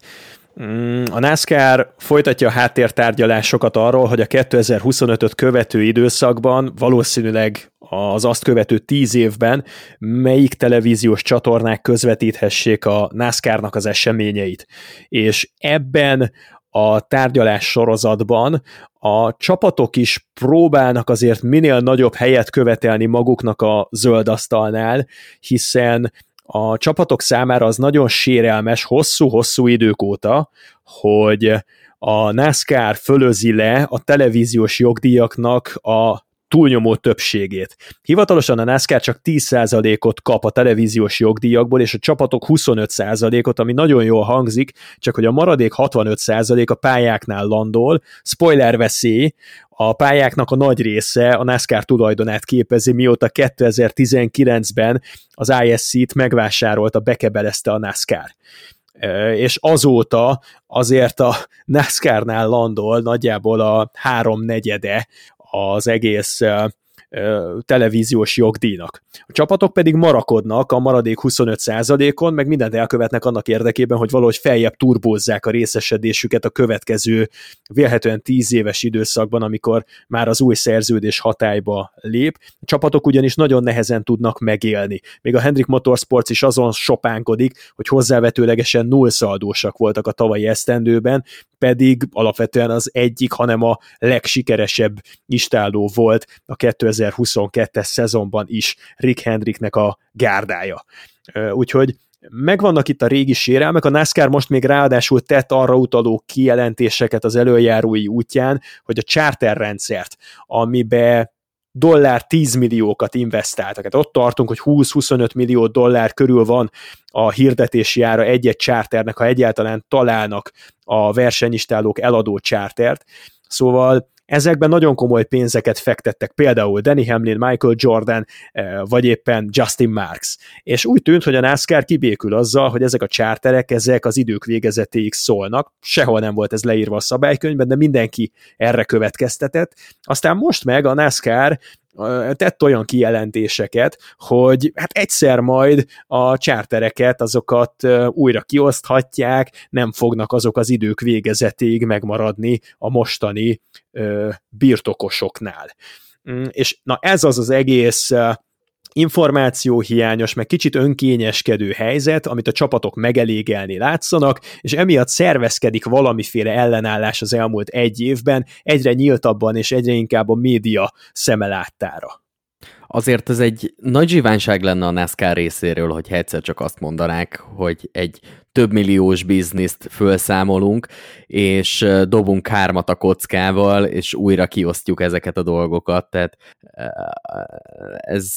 a NASCAR folytatja a háttértárgyalásokat arról, hogy a 2025-öt követő időszakban, valószínűleg az azt követő tíz évben melyik televíziós csatornák közvetíthessék a NASCAR-nak az eseményeit. És ebben a tárgyalás sorozatban a csapatok is próbálnak azért minél nagyobb helyet követelni maguknak a zöld asztalnál, hiszen a csapatok számára az nagyon sérelmes, hosszú-hosszú idők óta, hogy a NASCAR fölözi le a televíziós jogdíjaknak a túlnyomó többségét. Hivatalosan a NASCAR csak 10%-ot kap a televíziós jogdíjakból, és a csapatok 25%-ot, ami nagyon jól hangzik, csak hogy a maradék 65% a pályáknál landol. Spoiler veszély, a pályáknak a nagy része a NASCAR tulajdonát képezi, mióta 2019-ben az ISC-t megvásárolta, bekebelezte a NASCAR. És azóta azért a NASCAR-nál landol nagyjából a háromnegyede az egész televíziós jogdíjnak. A csapatok pedig marakodnak a maradék 25%-on, meg mindent elkövetnek annak érdekében, hogy valahogy feljebb turbózzák a részesedésüket a következő vélhetően 10 éves időszakban, amikor már az új szerződés hatályba lép. A csapatok ugyanis nagyon nehezen tudnak megélni. Még a Hendrik Motorsports is azon sopánkodik, hogy hozzávetőlegesen nullszaldósak voltak a tavalyi esztendőben, pedig alapvetően az egyik, hanem a legsikeresebb istáló volt a 2022-es szezonban is Rick Hendricknek a gárdája. Úgyhogy megvannak itt a régi sérelmek, a NASCAR most még ráadásul tett arra utaló kijelentéseket az előjárói útján, hogy a charter rendszert, amibe dollár 10 milliókat investáltak. Hát ott tartunk, hogy 20-25 millió dollár körül van a hirdetési ára egy-egy charternek, ha egyáltalán találnak a versenyistálók eladó chartert. Szóval Ezekben nagyon komoly pénzeket fektettek, például Danny Hamlin, Michael Jordan, eh, vagy éppen Justin Marks. És úgy tűnt, hogy a NASCAR kibékül azzal, hogy ezek a csárterek, ezek az idők végezetéig szólnak. Sehol nem volt ez leírva a szabálykönyvben, de mindenki erre következtetett. Aztán most meg a NASCAR tett olyan kijelentéseket, hogy hát egyszer majd a csártereket, azokat újra kioszthatják, nem fognak azok az idők végezetéig megmaradni a mostani birtokosoknál. Mm, és na ez az az egész információhiányos, meg kicsit önkényeskedő helyzet, amit a csapatok megelégelni látszanak, és emiatt szervezkedik valamiféle ellenállás az elmúlt egy évben, egyre nyíltabban és egyre inkább a média szemeláttára. Azért ez egy nagy zsíványság lenne a NASCAR részéről, hogy egyszer csak azt mondanák, hogy egy több milliós bizniszt felszámolunk, és dobunk hármat a kockával, és újra kiosztjuk ezeket a dolgokat, tehát ez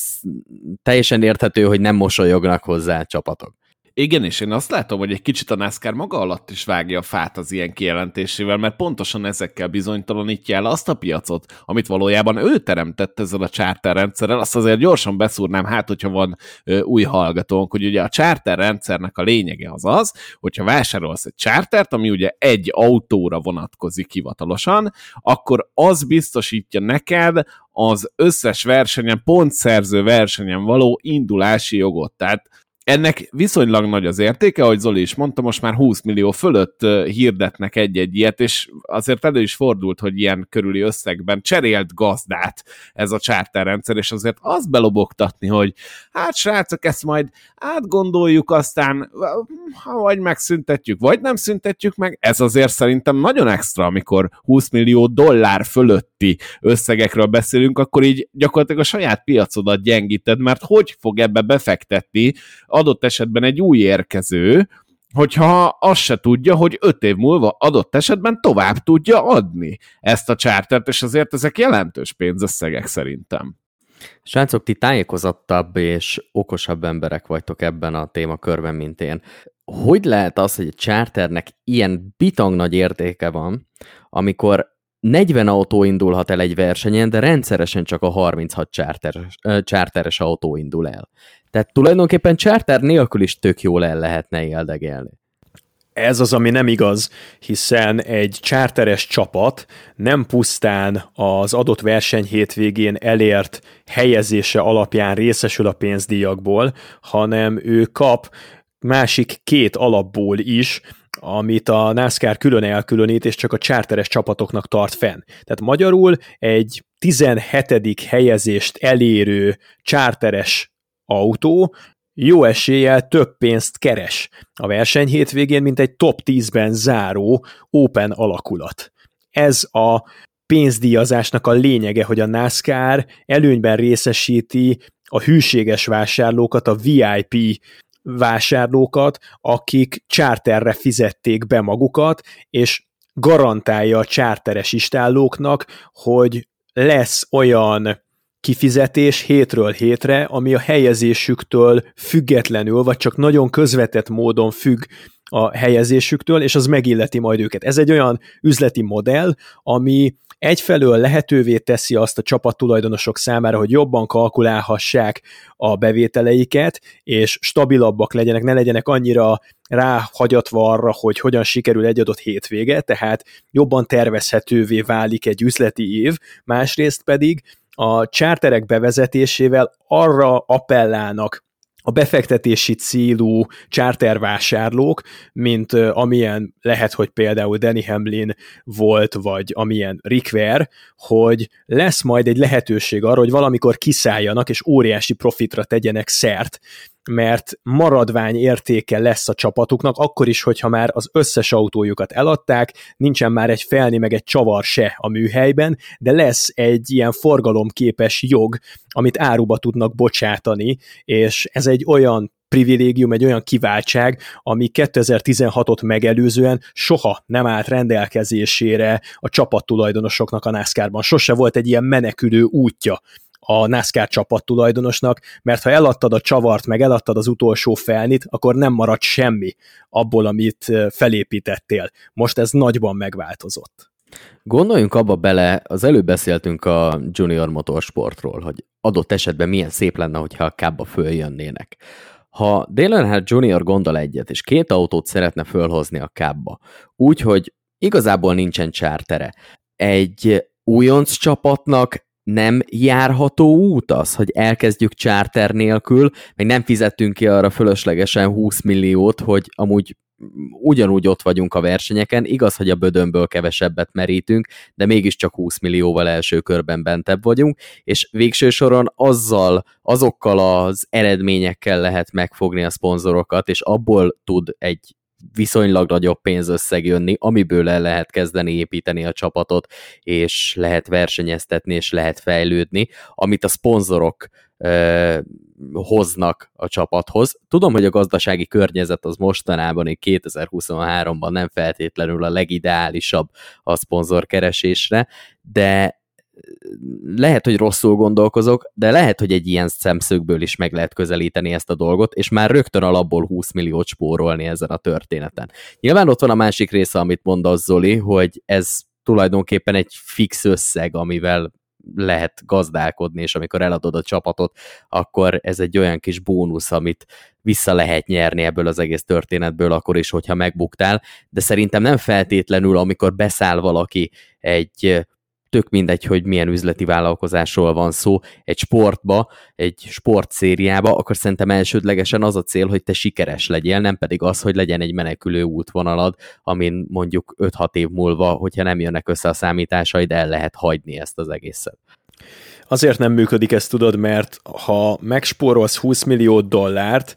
teljesen érthető, hogy nem mosolyognak hozzá a csapatok. Igen, és én azt látom, hogy egy kicsit a NASCAR maga alatt is vágja a fát az ilyen kijelentésével, mert pontosan ezekkel bizonytalanítja el azt a piacot, amit valójában ő teremtett ezzel a charter rendszerrel. Azt azért gyorsan beszúrnám, hát hogyha van ö, új hallgatónk, hogy ugye a charter rendszernek a lényege az az, hogyha vásárolsz egy chartert, ami ugye egy autóra vonatkozik hivatalosan, akkor az biztosítja neked az összes versenyen, pontszerző versenyen való indulási jogot. Tehát ennek viszonylag nagy az értéke, ahogy Zoli is mondta, most már 20 millió fölött hirdetnek egy-egy ilyet, és azért elő is fordult, hogy ilyen körüli összegben cserélt gazdát ez a csárterrendszer, és azért azt belobogtatni, hogy hát srácok, ezt majd átgondoljuk, aztán vagy megszüntetjük, vagy nem szüntetjük meg, ez azért szerintem nagyon extra, amikor 20 millió dollár fölötti összegekről beszélünk, akkor így gyakorlatilag a saját piacodat gyengíted, mert hogy fog ebbe befektetni adott esetben egy új érkező, hogyha azt se tudja, hogy öt év múlva adott esetben tovább tudja adni ezt a csártert, és azért ezek jelentős pénzösszegek szerintem. Srácok, ti tájékozottabb és okosabb emberek vagytok ebben a témakörben, mint én. Hogy lehet az, hogy a charternek ilyen bitang nagy értéke van, amikor 40 autó indulhat el egy versenyen, de rendszeresen csak a 36 charteres, charteres autó indul el. Tehát tulajdonképpen charter nélkül is tök jól el lehetne éldegelni. Ez az, ami nem igaz, hiszen egy charteres csapat nem pusztán az adott verseny hétvégén elért helyezése alapján részesül a pénzdíjakból, hanem ő kap másik két alapból is amit a NASCAR külön elkülönít, és csak a charteres csapatoknak tart fenn. Tehát magyarul egy 17. helyezést elérő charteres autó jó eséllyel több pénzt keres a verseny hétvégén, mint egy top 10-ben záró Open alakulat. Ez a pénzdíjazásnak a lényege, hogy a NASCAR előnyben részesíti a hűséges vásárlókat, a VIP vásárlókat, akik charterre fizették be magukat, és garantálja a charteres istállóknak, hogy lesz olyan kifizetés hétről hétre, ami a helyezésüktől függetlenül, vagy csak nagyon közvetett módon függ a helyezésüktől, és az megilleti majd őket. Ez egy olyan üzleti modell, ami egyfelől lehetővé teszi azt a csapattulajdonosok számára, hogy jobban kalkulálhassák a bevételeiket, és stabilabbak legyenek, ne legyenek annyira ráhagyatva arra, hogy hogyan sikerül egy adott hétvége, tehát jobban tervezhetővé válik egy üzleti év, másrészt pedig a csárterek bevezetésével arra appellálnak a befektetési célú chartervásárlók, mint amilyen lehet, hogy például Danny Hamlin volt, vagy amilyen Rick Ware, hogy lesz majd egy lehetőség arra, hogy valamikor kiszálljanak, és óriási profitra tegyenek szert, mert maradvány értéke lesz a csapatuknak, akkor is, hogyha már az összes autójukat eladták, nincsen már egy felni meg egy csavar se a műhelyben, de lesz egy ilyen forgalomképes jog, amit áruba tudnak bocsátani, és ez egy olyan privilégium, egy olyan kiváltság, ami 2016-ot megelőzően soha nem állt rendelkezésére a csapattulajdonosoknak a NASCAR-ban. Sose volt egy ilyen menekülő útja a NASCAR csapat tulajdonosnak, mert ha eladtad a csavart, meg eladtad az utolsó felnit, akkor nem marad semmi abból, amit felépítettél. Most ez nagyban megváltozott. Gondoljunk abba bele, az előbb beszéltünk a Junior Motorsportról, hogy adott esetben milyen szép lenne, hogyha a kábba följönnének. Ha Dale Earnhardt Junior gondol egyet, és két autót szeretne fölhozni a kábba, úgy, hogy igazából nincsen csártere, egy újonc csapatnak nem járható út az, hogy elkezdjük charter nélkül, meg nem fizettünk ki arra fölöslegesen 20 milliót, hogy amúgy ugyanúgy ott vagyunk a versenyeken, igaz, hogy a bödönből kevesebbet merítünk, de mégiscsak 20 millióval első körben bentebb vagyunk, és végső soron azzal, azokkal az eredményekkel lehet megfogni a szponzorokat, és abból tud egy viszonylag nagyobb pénzösszeg jönni, amiből el lehet kezdeni építeni a csapatot, és lehet versenyeztetni, és lehet fejlődni, amit a szponzorok ö, hoznak a csapathoz. Tudom, hogy a gazdasági környezet az mostanában, 2023-ban nem feltétlenül a legideálisabb a szponzorkeresésre, de lehet, hogy rosszul gondolkozok, de lehet, hogy egy ilyen szemszögből is meg lehet közelíteni ezt a dolgot, és már rögtön alapból 20 milliót spórolni ezen a történeten. Nyilván ott van a másik része, amit mond az Zoli, hogy ez tulajdonképpen egy fix összeg, amivel lehet gazdálkodni, és amikor eladod a csapatot, akkor ez egy olyan kis bónusz, amit vissza lehet nyerni ebből az egész történetből, akkor is, hogyha megbuktál, de szerintem nem feltétlenül, amikor beszáll valaki egy tök mindegy, hogy milyen üzleti vállalkozásról van szó, egy sportba, egy sportszériába, akkor szerintem elsődlegesen az a cél, hogy te sikeres legyél, nem pedig az, hogy legyen egy menekülő útvonalad, amin mondjuk 5-6 év múlva, hogyha nem jönnek össze a számításaid, el lehet hagyni ezt az egészet. Azért nem működik ez, tudod, mert ha megspórolsz 20 millió dollárt,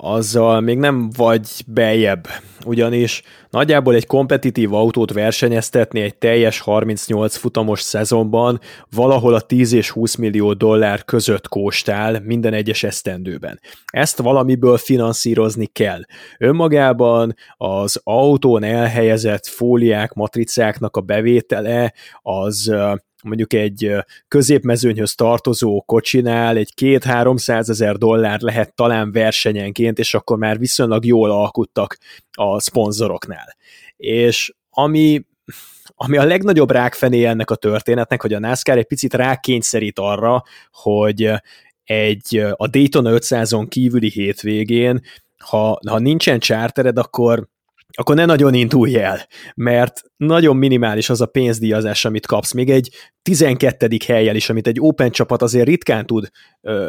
azzal még nem vagy beljebb, ugyanis nagyjából egy kompetitív autót versenyeztetni egy teljes 38 futamos szezonban valahol a 10 és 20 millió dollár között kóstál minden egyes esztendőben. Ezt valamiből finanszírozni kell. Önmagában az autón elhelyezett fóliák, matricáknak a bevétele az mondjuk egy középmezőnyhöz tartozó kocsinál egy két 300 ezer dollár lehet talán versenyenként, és akkor már viszonylag jól alkuttak a szponzoroknál. És ami ami a legnagyobb rákfené ennek a történetnek, hogy a NASCAR egy picit rákényszerít arra, hogy egy a Daytona 500-on kívüli hétvégén, ha, ha nincsen chartered, akkor akkor ne nagyon indulj el, mert nagyon minimális az a pénzdíjazás, amit kapsz. Még egy 12. helyjel is, amit egy Open csapat azért ritkán tud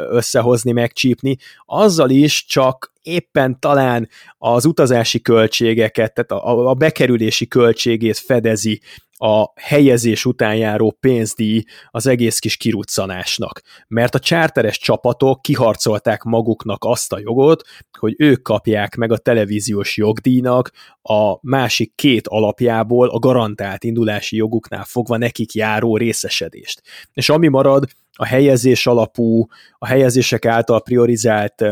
összehozni, megcsípni, azzal is csak éppen talán az utazási költségeket, tehát a, a bekerülési költségét fedezi a helyezés után járó pénzdíj az egész kis kiruccanásnak. Mert a csárteres csapatok kiharcolták maguknak azt a jogot, hogy ők kapják meg a televíziós jogdíjnak a másik két alapjából a garantált indulási joguknál fogva nekik járó részesedést. És ami marad, a helyezés alapú, a helyezések által priorizált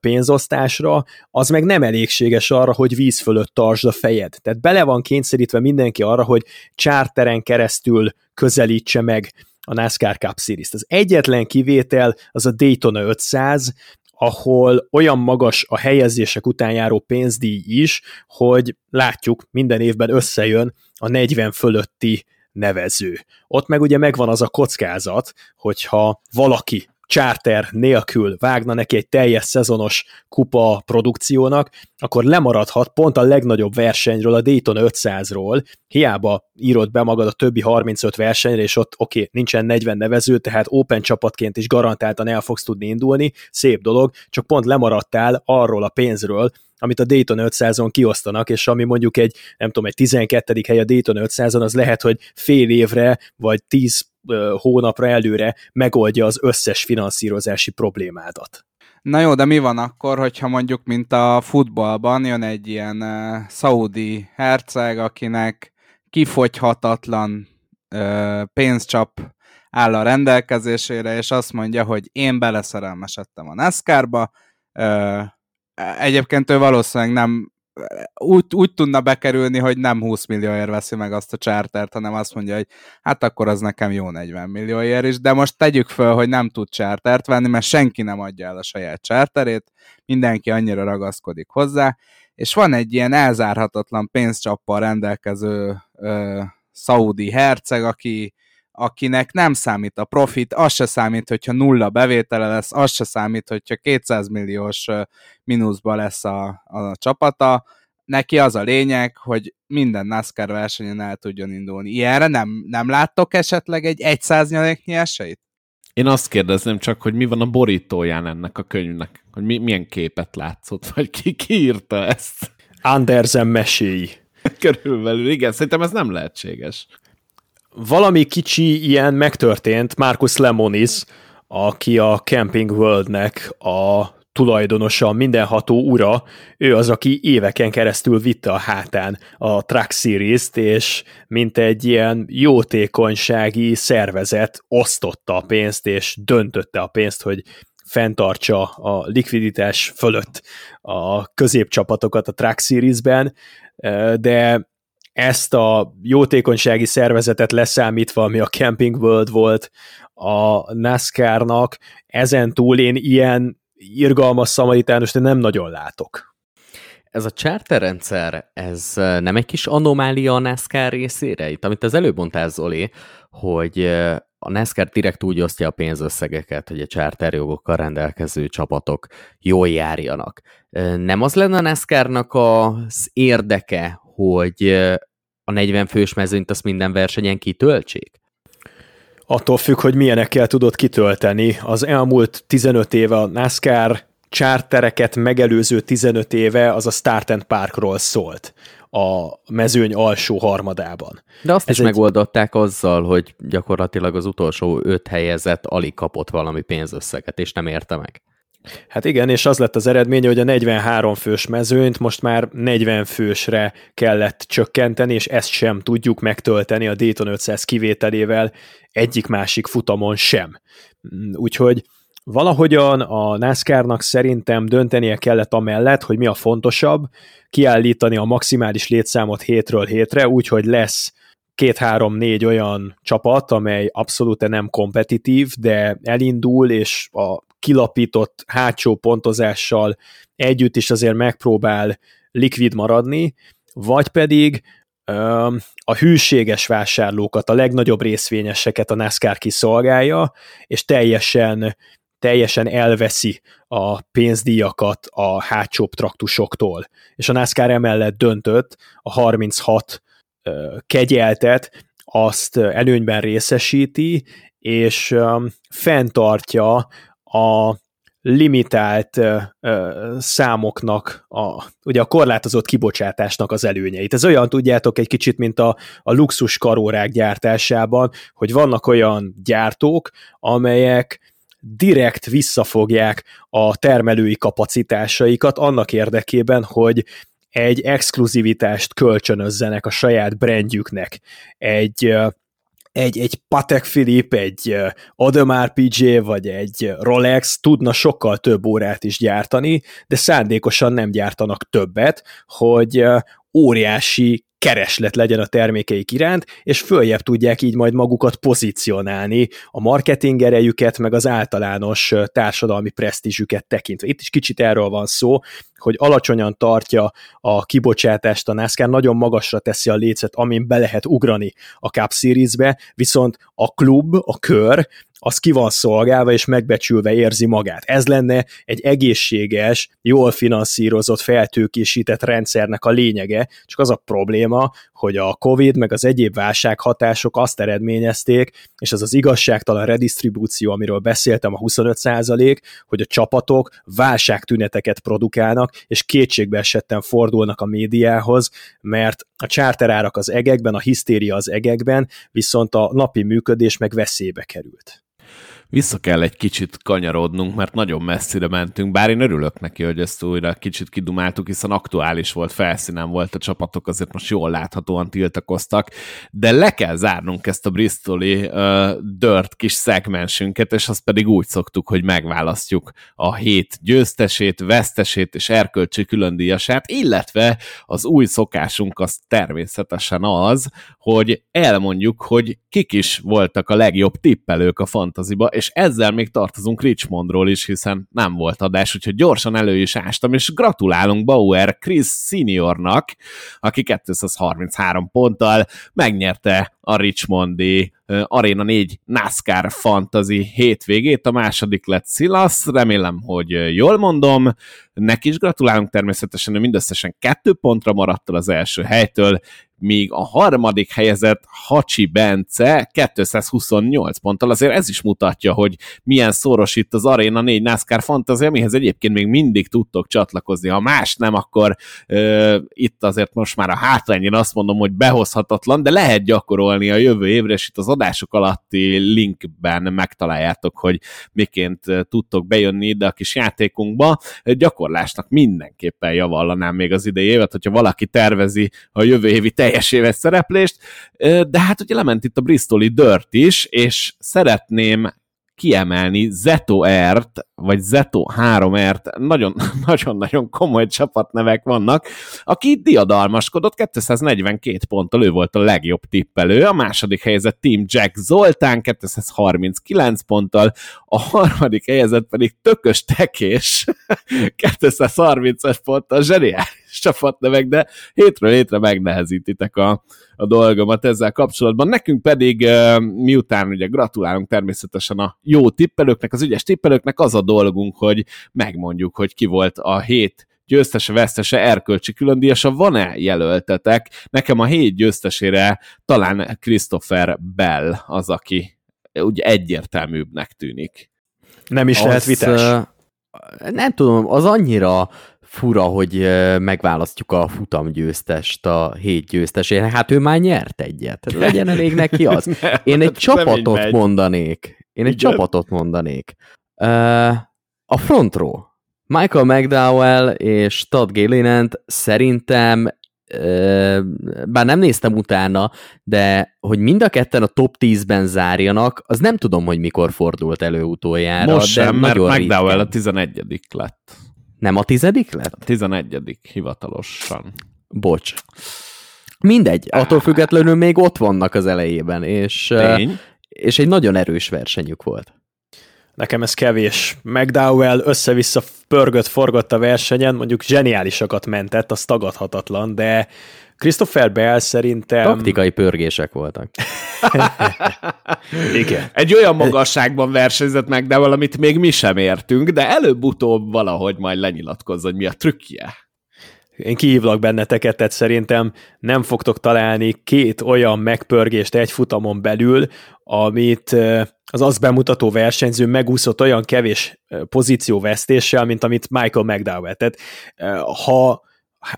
pénzosztásra, az meg nem elégséges arra, hogy víz fölött tartsd a fejed. Tehát bele van kényszerítve mindenki arra, hogy charteren keresztül közelítse meg a NASCAR Cup Series-t. Az egyetlen kivétel az a Daytona 500, ahol olyan magas a helyezések után járó pénzdíj is, hogy látjuk, minden évben összejön a 40 fölötti nevező. Ott meg ugye megvan az a kockázat, hogyha valaki charter nélkül vágna neki egy teljes szezonos kupa produkciónak, akkor lemaradhat pont a legnagyobb versenyről, a Dayton 500-ról, hiába írod be magad a többi 35 versenyre, és ott oké, okay, nincsen 40 nevező, tehát Open csapatként is garantáltan el fogsz tudni indulni, szép dolog, csak pont lemaradtál arról a pénzről, amit a Dayton 500-on kiosztanak, és ami mondjuk egy, nem tudom, egy 12. hely a Dayton 500-on, az lehet, hogy fél évre, vagy 10 hónapra előre megoldja az összes finanszírozási problémádat. Na jó, de mi van akkor, hogyha mondjuk, mint a futballban jön egy ilyen uh, szaudi herceg, akinek kifogyhatatlan uh, pénzcsap áll a rendelkezésére, és azt mondja, hogy én beleszerelmesedtem a NASCAR-ba, uh, egyébként ő valószínűleg nem úgy, úgy tudna bekerülni, hogy nem 20 millióért veszi meg azt a chartert, hanem azt mondja, hogy hát akkor az nekem jó 40 millióért is, de most tegyük föl, hogy nem tud chartert venni, mert senki nem adja el a saját charterét, mindenki annyira ragaszkodik hozzá, és van egy ilyen elzárhatatlan pénzcsappal rendelkező ö, szaudi herceg, aki akinek nem számít a profit, az se számít, hogyha nulla bevétele lesz, az se számít, hogyha 200 milliós mínuszba lesz a, a csapata, neki az a lényeg, hogy minden NASCAR versenyen el tudjon indulni. Ilyenre nem, nem láttok esetleg egy 100 nyaléknyi esélyt? Én azt kérdezném csak, hogy mi van a borítóján ennek a könyvnek? Hogy mi, milyen képet látszott? Vagy ki, ki írta ezt? Andersen meséi. Körülbelül, igen, szerintem ez nem lehetséges valami kicsi ilyen megtörtént, Marcus Lemonis, aki a Camping Worldnek a tulajdonosa, mindenható ura, ő az, aki éveken keresztül vitte a hátán a Truck Series-t, és mint egy ilyen jótékonysági szervezet osztotta a pénzt, és döntötte a pénzt, hogy fenntartsa a likviditás fölött a középcsapatokat a Truck Series-ben, de ezt a jótékonysági szervezetet leszámítva, ami a Camping World volt a NASCAR-nak, ezen túl én ilyen irgalmas szamaritános, de nem nagyon látok. Ez a charterrendszer, ez nem egy kis anomália a NASCAR részére? Itt, amit az előbb mondtál, Zoli, hogy a NASCAR direkt úgy osztja a pénzösszegeket, hogy a charterjogokkal rendelkező csapatok jól járjanak. Nem az lenne a NASCAR-nak az érdeke, hogy a 40 fős mezőnyt azt minden versenyen kitöltsék? Attól függ, hogy milyenekkel tudod kitölteni. Az elmúlt 15 éve a NASCAR chartereket megelőző 15 éve az a Start and Parkról szólt a mezőny alsó harmadában. De azt Ez is egy... megoldották azzal, hogy gyakorlatilag az utolsó öt helyezett alig kapott valami pénzösszeget, és nem érte meg. Hát igen, és az lett az eredmény, hogy a 43 fős mezőnyt most már 40 fősre kellett csökkenteni, és ezt sem tudjuk megtölteni a Dayton 500 kivételével egyik-másik futamon sem. Úgyhogy valahogyan a NASCAR-nak szerintem döntenie kellett amellett, hogy mi a fontosabb, kiállítani a maximális létszámot hétről hétre, úgyhogy lesz két-három-négy olyan csapat, amely abszolút nem kompetitív, de elindul, és a kilapított hátsó pontozással együtt is azért megpróbál likvid maradni, vagy pedig a hűséges vásárlókat, a legnagyobb részvényeseket a NASCAR kiszolgálja, és teljesen teljesen elveszi a pénzdíjakat a hátsóbb traktusoktól. És a NASCAR emellett döntött a 36 kegyeltet, azt előnyben részesíti, és fenntartja a limitált ö, ö, számoknak, a, ugye a korlátozott kibocsátásnak az előnyeit. Ez olyan, tudjátok, egy kicsit, mint a, a luxus karórák gyártásában, hogy vannak olyan gyártók, amelyek direkt visszafogják a termelői kapacitásaikat annak érdekében, hogy egy exkluzivitást kölcsönözzenek a saját brandjüknek, egy egy, egy Patek Philippe, egy Audemars PJ vagy egy Rolex tudna sokkal több órát is gyártani, de szándékosan nem gyártanak többet, hogy óriási kereslet legyen a termékeik iránt, és följebb tudják így majd magukat pozícionálni a marketing erejüket, meg az általános társadalmi presztízsüket tekintve. Itt is kicsit erről van szó, hogy alacsonyan tartja a kibocsátást a NASCAR, nagyon magasra teszi a lécet, amin be lehet ugrani a Cup Series-be, viszont a klub, a kör az ki van szolgálva és megbecsülve érzi magát. Ez lenne egy egészséges, jól finanszírozott, feltőkésített rendszernek a lényege, csak az a probléma, hogy a Covid meg az egyéb válsághatások azt eredményezték, és ez az igazságtalan redistribúció, amiről beszéltem, a 25% hogy a csapatok válságtüneteket produkálnak, és kétségbe esetten fordulnak a médiához, mert a csárterárak az egekben, a hisztéria az egekben, viszont a napi működés meg veszélybe került vissza kell egy kicsit kanyarodnunk, mert nagyon messzire mentünk, bár én örülök neki, hogy ezt újra kicsit kidumáltuk, hiszen aktuális volt, felszínen volt a csapatok, azért most jól láthatóan tiltakoztak, de le kell zárnunk ezt a Bristoli dört kis szegmensünket, és azt pedig úgy szoktuk, hogy megválasztjuk a hét győztesét, vesztesét és erkölcsi különdíjasát, illetve az új szokásunk az természetesen az, hogy elmondjuk, hogy kik is voltak a legjobb tippelők a fantaziba, és ezzel még tartozunk Richmondról is, hiszen nem volt adás, úgyhogy gyorsan elő is ástam, és gratulálunk Bauer Chris Seniornak, aki 233 ponttal megnyerte a Richmondi Arena 4 NASCAR Fantasy hétvégét, a második lett Silas, remélem, hogy jól mondom, neki is gratulálunk természetesen, hogy mindösszesen kettő pontra maradt el az első helytől, míg a harmadik helyezett Hacsi Bence 228 ponttal, azért ez is mutatja, hogy milyen szoros itt az Arena 4 NASCAR Fantasy, amihez egyébként még mindig tudtok csatlakozni, ha más nem, akkor ö, itt azért most már a hátrányin azt mondom, hogy behozhatatlan, de lehet gyakorolni a jövő évre, és itt az adások alatti linkben megtaláljátok, hogy miként tudtok bejönni ide a kis játékunkba. Gyakorlásnak mindenképpen javallanám még az idei évet, hogyha valaki tervezi a jövő évi teljes éves szereplést, de hát ugye lement itt a Bristoli Dirt is, és szeretném kiemelni Zeto Ert, vagy Zeto 3-ert, nagyon-nagyon komoly csapatnevek vannak, aki diadalmaskodott, 242 ponttal ő volt a legjobb tippelő, a második helyezett Team Jack Zoltán 239 ponttal, a harmadik helyezett pedig Tökös Tekés 230 ponttal, zseniális csapatnevek, de hétről hétre megnehezítitek a, a dolgomat ezzel kapcsolatban. Nekünk pedig, miután ugye gratulálunk természetesen a jó tippelőknek, az ügyes tippelőknek, az a dolgunk, hogy megmondjuk, hogy ki volt a hét győztese, vesztese, erkölcsi különdíjasa, van-e jelöltetek? Nekem a hét győztesére talán Christopher Bell az, aki ugye egyértelműbbnek tűnik. Nem is az, lehet vitás. Nem tudom, az annyira fura, hogy megválasztjuk a futamgyőztest a hét győztesére. Hát ő már nyert egyet. Legyen elég neki az. Én egy csapatot mondanék. Én egy Igen. csapatot mondanék. A front row. Michael McDowell és Todd Gillinant szerintem bár nem néztem utána, de hogy mind a ketten a top 10-ben zárjanak, az nem tudom, hogy mikor fordult elő utoljára. Most de sem, mert McDowell a 11 lett. Nem a tizedik lett? A tizenegyedik hivatalosan. Bocs. Mindegy, attól függetlenül még ott vannak az elejében, és, Tény. és egy nagyon erős versenyük volt. Nekem ez kevés. McDowell össze-vissza pörgött, forgott a versenyen, mondjuk zseniálisakat mentett, az tagadhatatlan, de Christopher Bell szerintem... Taktikai pörgések voltak. Igen. Egy olyan magasságban versenyzett meg, de valamit még mi sem értünk, de előbb-utóbb valahogy majd lenyilatkozz, hogy mi a trükkje. Én kihívlak benneteket, tehát szerintem nem fogtok találni két olyan megpörgést egy futamon belül, amit az azt bemutató versenyző megúszott olyan kevés pozícióvesztéssel, mint amit Michael McDowell. Tehát ha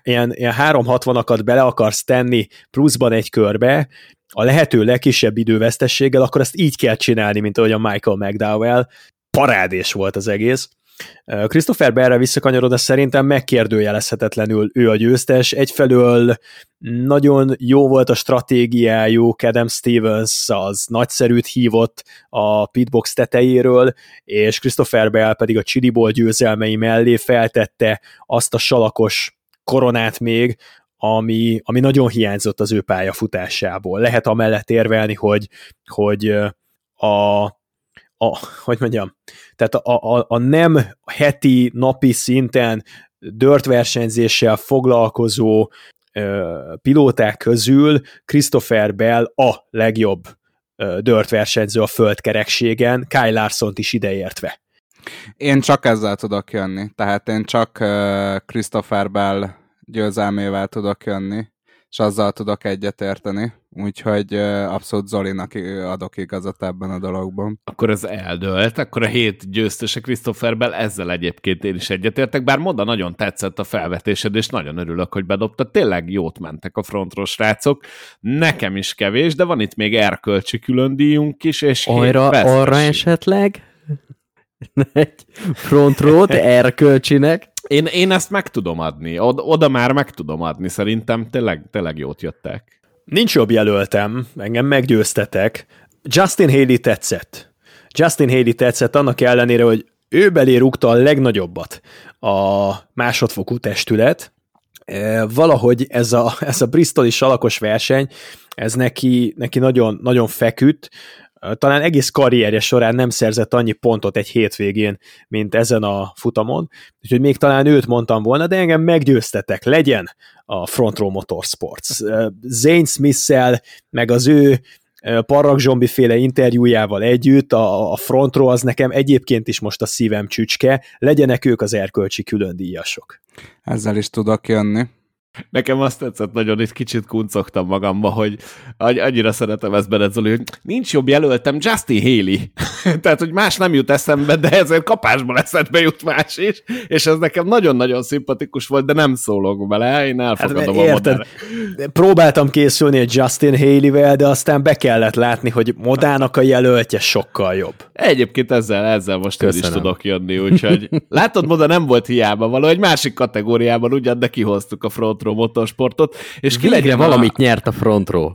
ilyen, ilyen 360-akat bele akarsz tenni pluszban egy körbe, a lehető legkisebb idővesztességgel, akkor ezt így kell csinálni, mint ahogy a Michael McDowell. Parádés volt az egész. Christopher Berre visszakanyarodva szerintem megkérdőjelezhetetlenül ő a győztes. Egyfelől nagyon jó volt a stratégiájuk, Adam Stevens az nagyszerűt hívott a pitbox tetejéről, és Christopher Bell pedig a Chiliból győzelmei mellé feltette azt a salakos koronát még, ami, ami nagyon hiányzott az ő pályafutásából. Lehet amellett érvelni, hogy, hogy a, a, hogy mondjam, tehát a, a, a nem heti, napi szinten dört versenyzéssel foglalkozó ö, pilóták közül Christopher Bell a legjobb ö, dört versenyző a földkerekségen, Kyle Larson-t is ideértve. Én csak ezzel tudok jönni, tehát én csak uh, Christopher Bell győzelmével tudok jönni, és azzal tudok egyetérteni. Úgyhogy abszolút Zolinak adok igazat ebben a dologban. Akkor ez eldőlt, akkor a hét győztese Christopher Bell, ezzel egyébként én is egyetértek, bár Moda nagyon tetszett a felvetésed, és nagyon örülök, hogy bedobta. Tényleg jót mentek a frontros srácok. Nekem is kevés, de van itt még erkölcsi különdíjunk is, és Arra, arra esetleg? Egy frontrót erkölcsinek. Én, én ezt meg tudom adni. Oda, oda már meg tudom adni. Szerintem tényleg, tényleg jót jöttek. Nincs jobb jelöltem, engem meggyőztetek. Justin Haley tetszett. Justin Haley tetszett annak ellenére, hogy ő belé rúgta a legnagyobbat a másodfokú testület. E, valahogy ez a, ez a Bristoli salakos verseny, ez neki, neki nagyon, nagyon feküdt, talán egész karrierje során nem szerzett annyi pontot egy hétvégén, mint ezen a futamon, úgyhogy még talán őt mondtam volna, de engem meggyőztetek, legyen a Front Row Motorsports. Zane smith meg az ő Parrak Zsombi féle interjújával együtt, a, a Front Row az nekem egyébként is most a szívem csücske, legyenek ők az erkölcsi külön díjasok. Ezzel is tudok jönni. Nekem azt tetszett nagyon, itt kicsit kuncogtam magamba, hogy annyira szeretem ezt benned, Zoli, hogy nincs jobb jelöltem, Justin Haley. Tehát, hogy más nem jut eszembe, de ezért kapásból eszembe jut más is, és ez nekem nagyon-nagyon szimpatikus volt, de nem szólok bele, én elfogadom hát, érted, a Próbáltam készülni egy Justin Haley-vel, de aztán be kellett látni, hogy Modának a jelöltje sokkal jobb. Egyébként ezzel, ezzel most is tudok jönni, úgyhogy látod, Moda nem volt hiába való, egy másik kategóriában ugyan, de kihoztuk a front row motorsportot, és ki legyen valamit a... nyert a front row.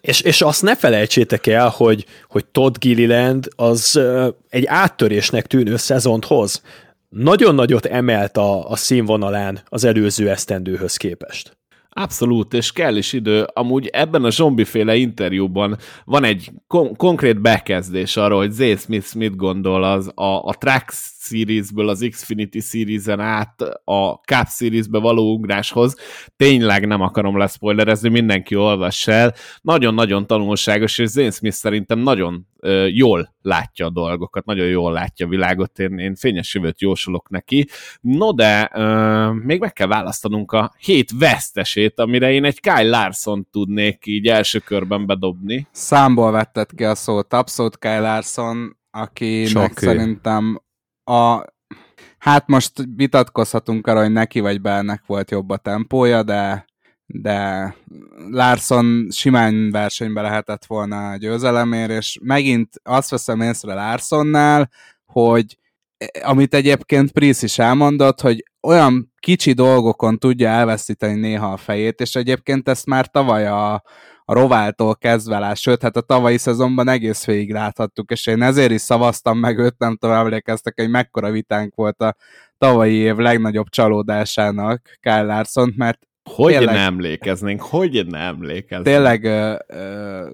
és, és azt ne felejtsétek el, hogy, hogy Todd Gilliland az egy áttörésnek tűnő szezont hoz. Nagyon nagyot emelt a, a színvonalán az előző esztendőhöz képest. Abszolút, és kell is idő. Amúgy ebben a zombiféle interjúban van egy kon- konkrét bekezdés arról, hogy Zay Smith mit gondol az a, a Track Seriesből az Xfinity Series-en át a Cup Series-be való ugráshoz. Tényleg nem akarom leszpoilerezni, mindenki olvass el. Nagyon-nagyon tanulságos, és Zane Smith szerintem nagyon ö, jól látja a dolgokat, nagyon jól látja a világot, én, én fényes jövőt jósolok neki. No de ö, még meg kell választanunk a hét vesztesét, amire én egy Kyle Larson tudnék így első körben bedobni. Számból vetted ki a szót, abszolút Kyle Larson, akinek szerintem a, hát most vitatkozhatunk arra, hogy neki vagy Bellnek volt jobb a tempója, de, de Larson simán versenybe lehetett volna a győzelemért, és megint azt veszem észre Larsonnál, hogy amit egyébként Prisz is elmondott, hogy olyan kicsi dolgokon tudja elveszíteni néha a fejét, és egyébként ezt már tavaly a, a rováltól kezdve lát, sőt, hát a tavalyi szezonban egész végig láthattuk, és én ezért is szavaztam meg őt, nem tudom, emlékeztek, hogy mekkora vitánk volt a tavalyi év legnagyobb csalódásának Kyle Larson, mert hogy tényleg, nem emlékeznénk, hogy nem emlékeznénk. Tényleg ö, ö,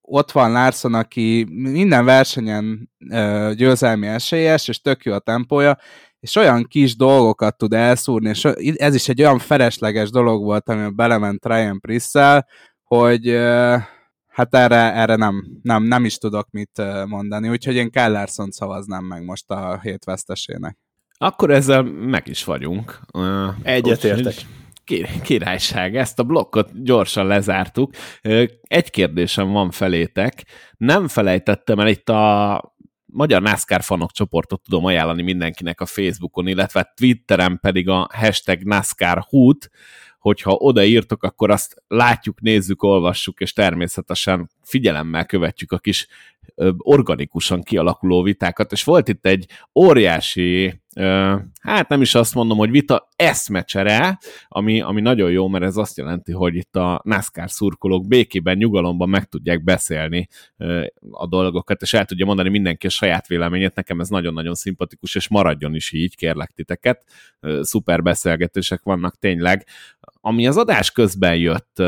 ott van Larson, aki minden versenyen ö, győzelmi esélyes, és tök jó a tempója, és olyan kis dolgokat tud elszúrni, és ez is egy olyan felesleges dolog volt, amiben belement Ryan Prissel, hogy Hát erre, erre nem, nem, nem is tudok mit mondani, úgyhogy én kellerson szavaznám meg most a hét vesztesének. Akkor ezzel meg is vagyunk. Egyetértek. Királyság, ezt a blokkot gyorsan lezártuk. Egy kérdésem van felétek. Nem felejtettem el itt a Magyar NASCAR fanok csoportot tudom ajánlani mindenkinek a Facebookon, illetve Twitteren pedig a hashtag NASCAR hút, hogyha odaírtok, akkor azt látjuk, nézzük, olvassuk, és természetesen figyelemmel követjük a kis organikusan kialakuló vitákat, és volt itt egy óriási, hát nem is azt mondom, hogy vita eszmecsere, ami, ami nagyon jó, mert ez azt jelenti, hogy itt a NASCAR szurkolók békében, nyugalomban meg tudják beszélni a dolgokat, és el tudja mondani mindenki a saját véleményét, nekem ez nagyon-nagyon szimpatikus, és maradjon is így, kérlek titeket. Szuper beszélgetések vannak tényleg. Ami az adás közben jött,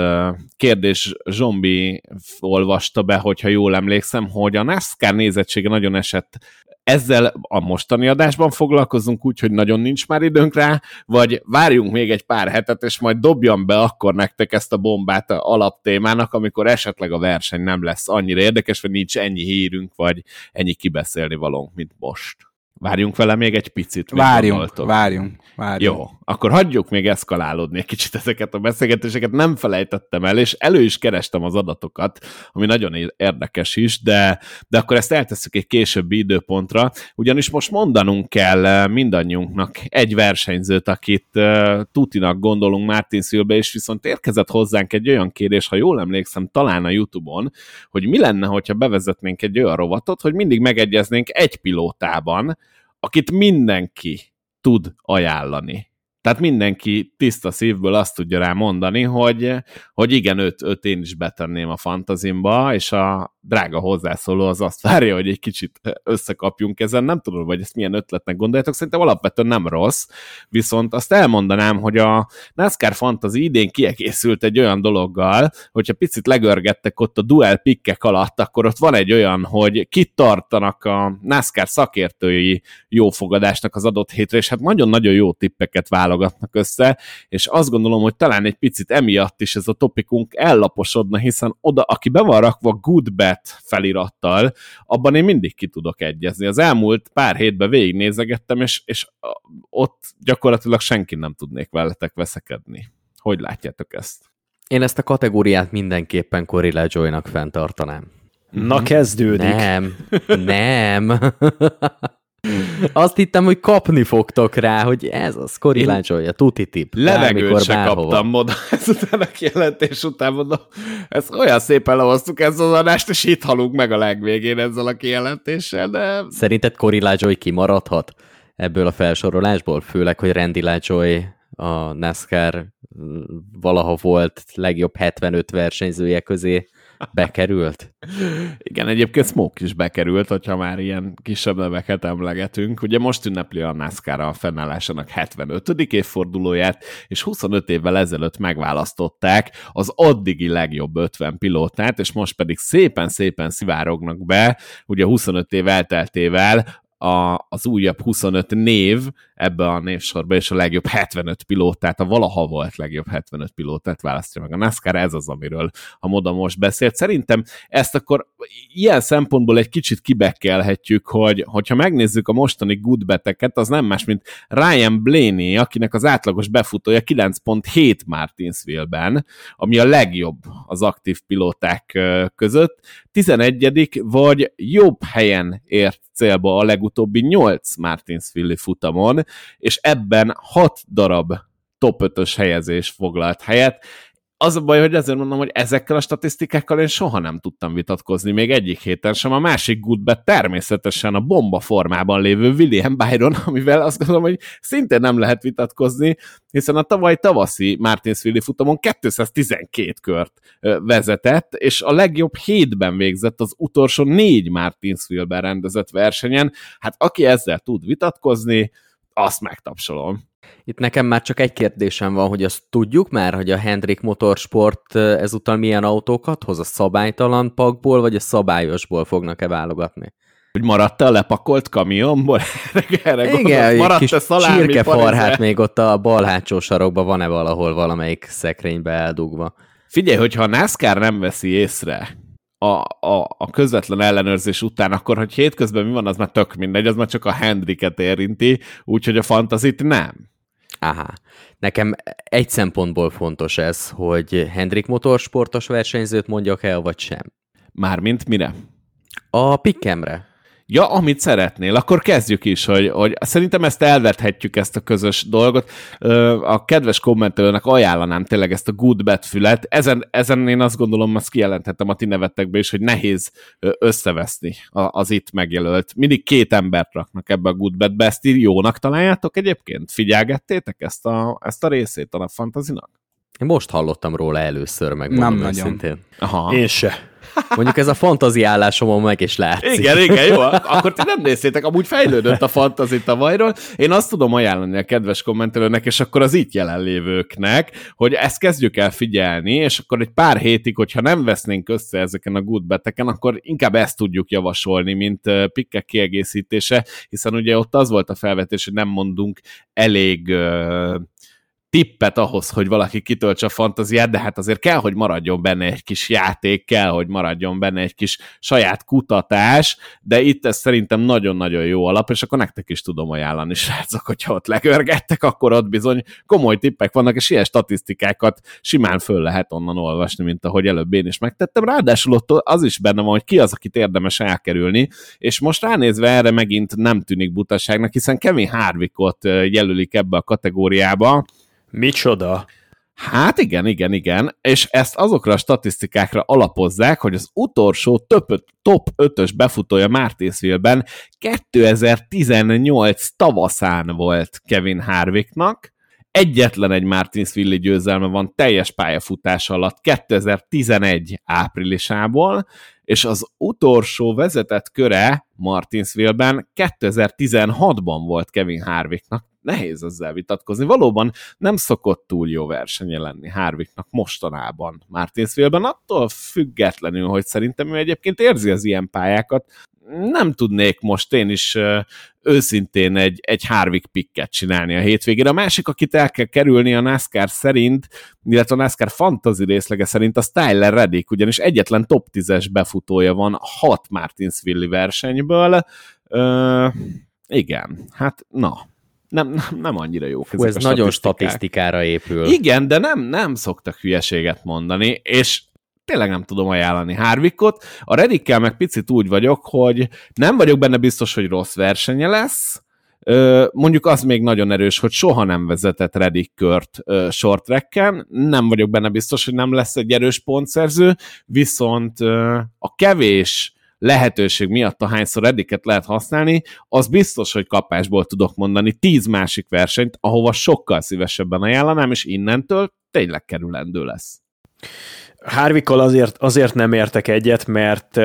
kérdés Zsombi olvasta be, hogyha jól emlékszem, hogy a NASCAR nézettsége nagyon esett ezzel a mostani adásban foglalkozunk úgy, hogy nagyon nincs már időnk rá, vagy várjunk még egy pár hetet, és majd dobjam be akkor nektek ezt a bombát a alaptémának, amikor esetleg a verseny nem lesz annyira érdekes, vagy nincs ennyi hírünk, vagy ennyi kibeszélni valónk, mint most. Várjunk vele még egy picit. Várjunk, várjunk, várjunk. Jó, akkor hagyjuk még eszkalálódni egy kicsit ezeket a beszélgetéseket. Nem felejtettem el, és elő is kerestem az adatokat, ami nagyon érdekes is, de, de akkor ezt eltesszük egy későbbi időpontra, ugyanis most mondanunk kell eh, mindannyiunknak egy versenyzőt, akit uh, Tutinak gondolunk Martin Szülbe, és viszont érkezett hozzánk egy olyan kérdés, ha jól emlékszem, talán a Youtube-on, hogy mi lenne, hogyha bevezetnénk egy olyan rovatot, hogy mindig megegyeznénk egy pilótában, akit mindenki tud ajánlani. Tehát mindenki tiszta szívből azt tudja rá mondani, hogy, hogy igen, őt, őt én is betenném a fantazimba, és a drága hozzászóló az azt várja, hogy egy kicsit összekapjunk ezen. Nem tudom, hogy ezt milyen ötletnek gondoljátok, szerintem alapvetően nem rossz, viszont azt elmondanám, hogy a NASCAR Fantasy idén kiegészült egy olyan dologgal, hogyha picit legörgettek ott a duel pikkek alatt, akkor ott van egy olyan, hogy kit tartanak a NASCAR szakértői jófogadásnak az adott hétre, és hát nagyon-nagyon jó tippeket válogatnak össze, és azt gondolom, hogy talán egy picit emiatt is ez a topikunk ellaposodna, hiszen oda, aki be van rakva good bet felirattal, abban én mindig ki tudok egyezni. Az elmúlt pár hétben végignézegettem, és, és ott gyakorlatilag senki nem tudnék veletek veszekedni. Hogy látjátok ezt? Én ezt a kategóriát mindenképpen Corilla Joy-nak fenntartanám. Na kezdődik. Nem, nem. Azt hittem, hogy kapni fogtok rá, hogy ez az, koriláncsolja, tuti tip. Levegőt se bárhova. kaptam oda ezután a kijelentés után, mondom, ezt olyan szépen lehoztuk ezt az adást, és itt halunk meg a legvégén ezzel a kijelentéssel, de... Szerinted Coriláncsolja kimaradhat ebből a felsorolásból? Főleg, hogy Randy Lajoy a NASCAR valaha volt legjobb 75 versenyzője közé bekerült. Igen, egyébként Smoke is bekerült, hogyha már ilyen kisebb neveket emlegetünk. Ugye most ünnepli a NASCAR a fennállásának 75. évfordulóját, és 25 évvel ezelőtt megválasztották az addigi legjobb 50 pilótát, és most pedig szépen-szépen szivárognak be, ugye 25 év elteltével a, az újabb 25 név ebbe a névsorba, és a legjobb 75 pilótát, a valaha volt legjobb 75 pilótát választja meg a NASCAR, ez az, amiről a Moda most beszélt. Szerintem ezt akkor ilyen szempontból egy kicsit kibekkelhetjük, hogy hogyha megnézzük a mostani goodbeteket, az nem más, mint Ryan Blaney, akinek az átlagos befutója 9.7 Martinsville-ben, ami a legjobb az aktív pilóták között. 11 vagy jobb helyen ért célba a legutóbbi 8 Martinsville futamon, és ebben 6 darab top 5-ös helyezés foglalt helyet. Az a baj, hogy ezért mondom, hogy ezekkel a statisztikákkal én soha nem tudtam vitatkozni, még egyik héten sem. A másik goodbet természetesen a bomba formában lévő William Byron, amivel azt gondolom, hogy szintén nem lehet vitatkozni, hiszen a tavaly tavaszi Martinsville futamon 212 kört vezetett, és a legjobb hétben végzett az utolsó négy Martinsville-ben rendezett versenyen. Hát aki ezzel tud vitatkozni, azt megtapsolom. Itt nekem már csak egy kérdésem van, hogy azt tudjuk már, hogy a Hendrik Motorsport ezúttal milyen autókat hoz, a szabálytalan pakból, vagy a szabályosból fognak-e válogatni? Hogy maradt a lepakolt kamionból? Erre Igen, maradt kis csirkefarhát még ott a bal hátsó sarokban van-e valahol valamelyik szekrénybe eldugva. Figyelj, hogyha a NASCAR nem veszi észre, a, a, a közvetlen ellenőrzés után, akkor, hogy hétközben mi van, az már tök mindegy, az már csak a Hendriket érinti, úgyhogy a fantazit nem. Aha. Nekem egy szempontból fontos ez, hogy Hendrik motorsportos versenyzőt mondjak el, vagy sem. Mármint mire? A pikkemre. Ja, amit szeretnél, akkor kezdjük is, hogy, hogy szerintem ezt elvethetjük, ezt a közös dolgot. A kedves kommentelőnek ajánlanám tényleg ezt a good bet fület. Ezen, ezen én azt gondolom, azt kijelenthetem a ti nevetekbe is, hogy nehéz összeveszni az itt megjelölt. Mindig két embert raknak ebbe a good betbe. Ezt így jónak találjátok egyébként? Figyelgettétek ezt a, ezt a részét a fantazinak? Én most hallottam róla először, meg Nem nagyon. Szintén. Aha. Én se. Mondjuk ez a fantazi állásomon meg is látszik. Igen, igen, jó. Akkor ti nem néztétek, amúgy fejlődött a fantazi tavalyról. Én azt tudom ajánlani a kedves kommentelőnek, és akkor az itt jelenlévőknek, hogy ezt kezdjük el figyelni, és akkor egy pár hétig, hogyha nem vesznénk össze ezeken a good beteken, akkor inkább ezt tudjuk javasolni, mint pikkek kiegészítése, hiszen ugye ott az volt a felvetés, hogy nem mondunk elég tippet ahhoz, hogy valaki kitöltse a fantaziát, de hát azért kell, hogy maradjon benne egy kis játék, kell, hogy maradjon benne egy kis saját kutatás, de itt ez szerintem nagyon-nagyon jó alap, és akkor nektek is tudom ajánlani, srácok, hogyha ott legörgettek, akkor ott bizony komoly tippek vannak, és ilyen statisztikákat simán föl lehet onnan olvasni, mint ahogy előbb én is megtettem. Ráadásul ott az is benne van, hogy ki az, akit érdemes elkerülni, és most ránézve erre megint nem tűnik butaságnak, hiszen Kevin Harvickot jelölik ebbe a kategóriába, Micsoda? Hát igen, igen, igen, és ezt azokra a statisztikákra alapozzák, hogy az utolsó top, top 5-ös befutója Martinsville-ben 2018 tavaszán volt Kevin Harvicknak, egyetlen egy Martinsville győzelme van teljes pályafutás alatt 2011 áprilisából, és az utolsó vezetett köre Martinsville-ben 2016-ban volt Kevin Harvicknak, nehéz ezzel vitatkozni. Valóban nem szokott túl jó versenye lenni Harvicknak mostanában Martinsville-ben, attól függetlenül, hogy szerintem ő egyébként érzi az ilyen pályákat, nem tudnék most én is őszintén egy, egy Harvick picket csinálni a hétvégére. A másik, akit el kell kerülni a NASCAR szerint, illetve a NASCAR fantasy részlege szerint, a Tyler Reddick, ugyanis egyetlen top 10-es befutója van hat Martinsville versenyből. Ö, igen, hát na, nem, nem, nem annyira jó. Fú, ez nagyon statisztikára épül. Igen, de nem, nem szoktak hülyeséget mondani, és tényleg nem tudom ajánlani Harvickot. A Redikkel meg picit úgy vagyok, hogy nem vagyok benne biztos, hogy rossz versenye lesz, Mondjuk az még nagyon erős, hogy soha nem vezetett Redik kört short tracken, nem vagyok benne biztos, hogy nem lesz egy erős pontszerző, viszont a kevés lehetőség miatt, ahányszor ediket lehet használni, az biztos, hogy kapásból tudok mondani tíz másik versenyt, ahova sokkal szívesebben ajánlanám, és innentől tényleg kerülendő lesz. Hárvikkal azért, azért nem értek egyet, mert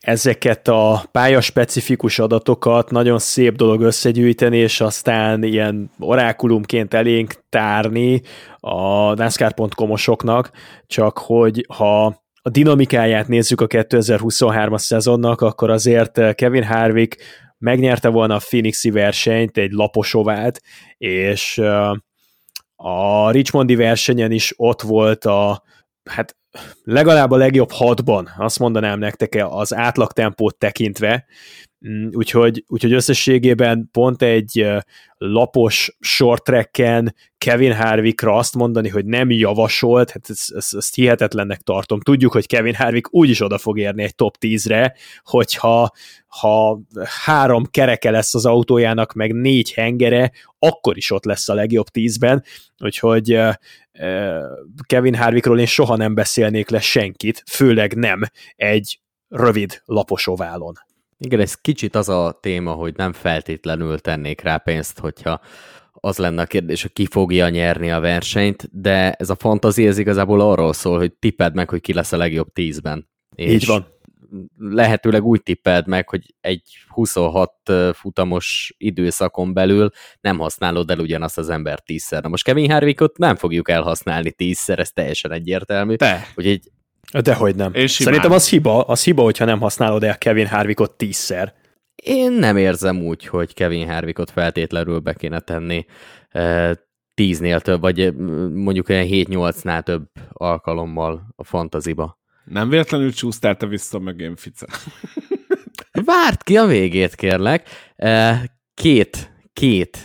ezeket a pályaspecifikus adatokat nagyon szép dolog összegyűjteni, és aztán ilyen orákulumként elénk tárni a NASCAR.com-osoknak, csak hogy ha a dinamikáját nézzük a 2023-as szezonnak, akkor azért eh, Kevin Harvick megnyerte volna a Phoenixi versenyt, egy laposovát, és eh, a Richmondi versenyen is ott volt a, hát legalább a legjobb hatban, azt mondanám nektek az átlagtempót tekintve, úgyhogy, úgyhogy összességében pont egy lapos short tracken Kevin Harvickra azt mondani, hogy nem javasolt, hát ezt, ezt, ezt hihetetlennek tartom. Tudjuk, hogy Kevin Harvick úgyis oda fog érni egy top 10-re, hogyha ha három kereke lesz az autójának, meg négy hengere, akkor is ott lesz a legjobb tízben, úgyhogy Kevin Harvickról én soha nem beszélnék le senkit, főleg nem egy rövid lapos oválon. Igen, ez kicsit az a téma, hogy nem feltétlenül tennék rá pénzt, hogyha az lenne a kérdés, hogy ki fogja nyerni a versenyt, de ez a fantazi, ez igazából arról szól, hogy tipped meg, hogy ki lesz a legjobb tízben. És Így van. Lehetőleg úgy tippeld meg, hogy egy 26 futamos időszakon belül nem használod el ugyanazt az ember tízszer. Na most Kevin Harvickot nem fogjuk elhasználni tízszer, ez teljesen egyértelmű. Te. Úgyhogy Dehogy nem. És Szerintem az hiba, az hiba, hogyha nem használod el Kevin Harvickot tízszer. Én nem érzem úgy, hogy Kevin Harvickot feltétlenül be kéne tenni tíznél több, vagy mondjuk olyan 7-8-nál több alkalommal a fantaziba. Nem véletlenül csúsztál te vissza mögém, Fice. Várt ki a végét, kérlek. Két, két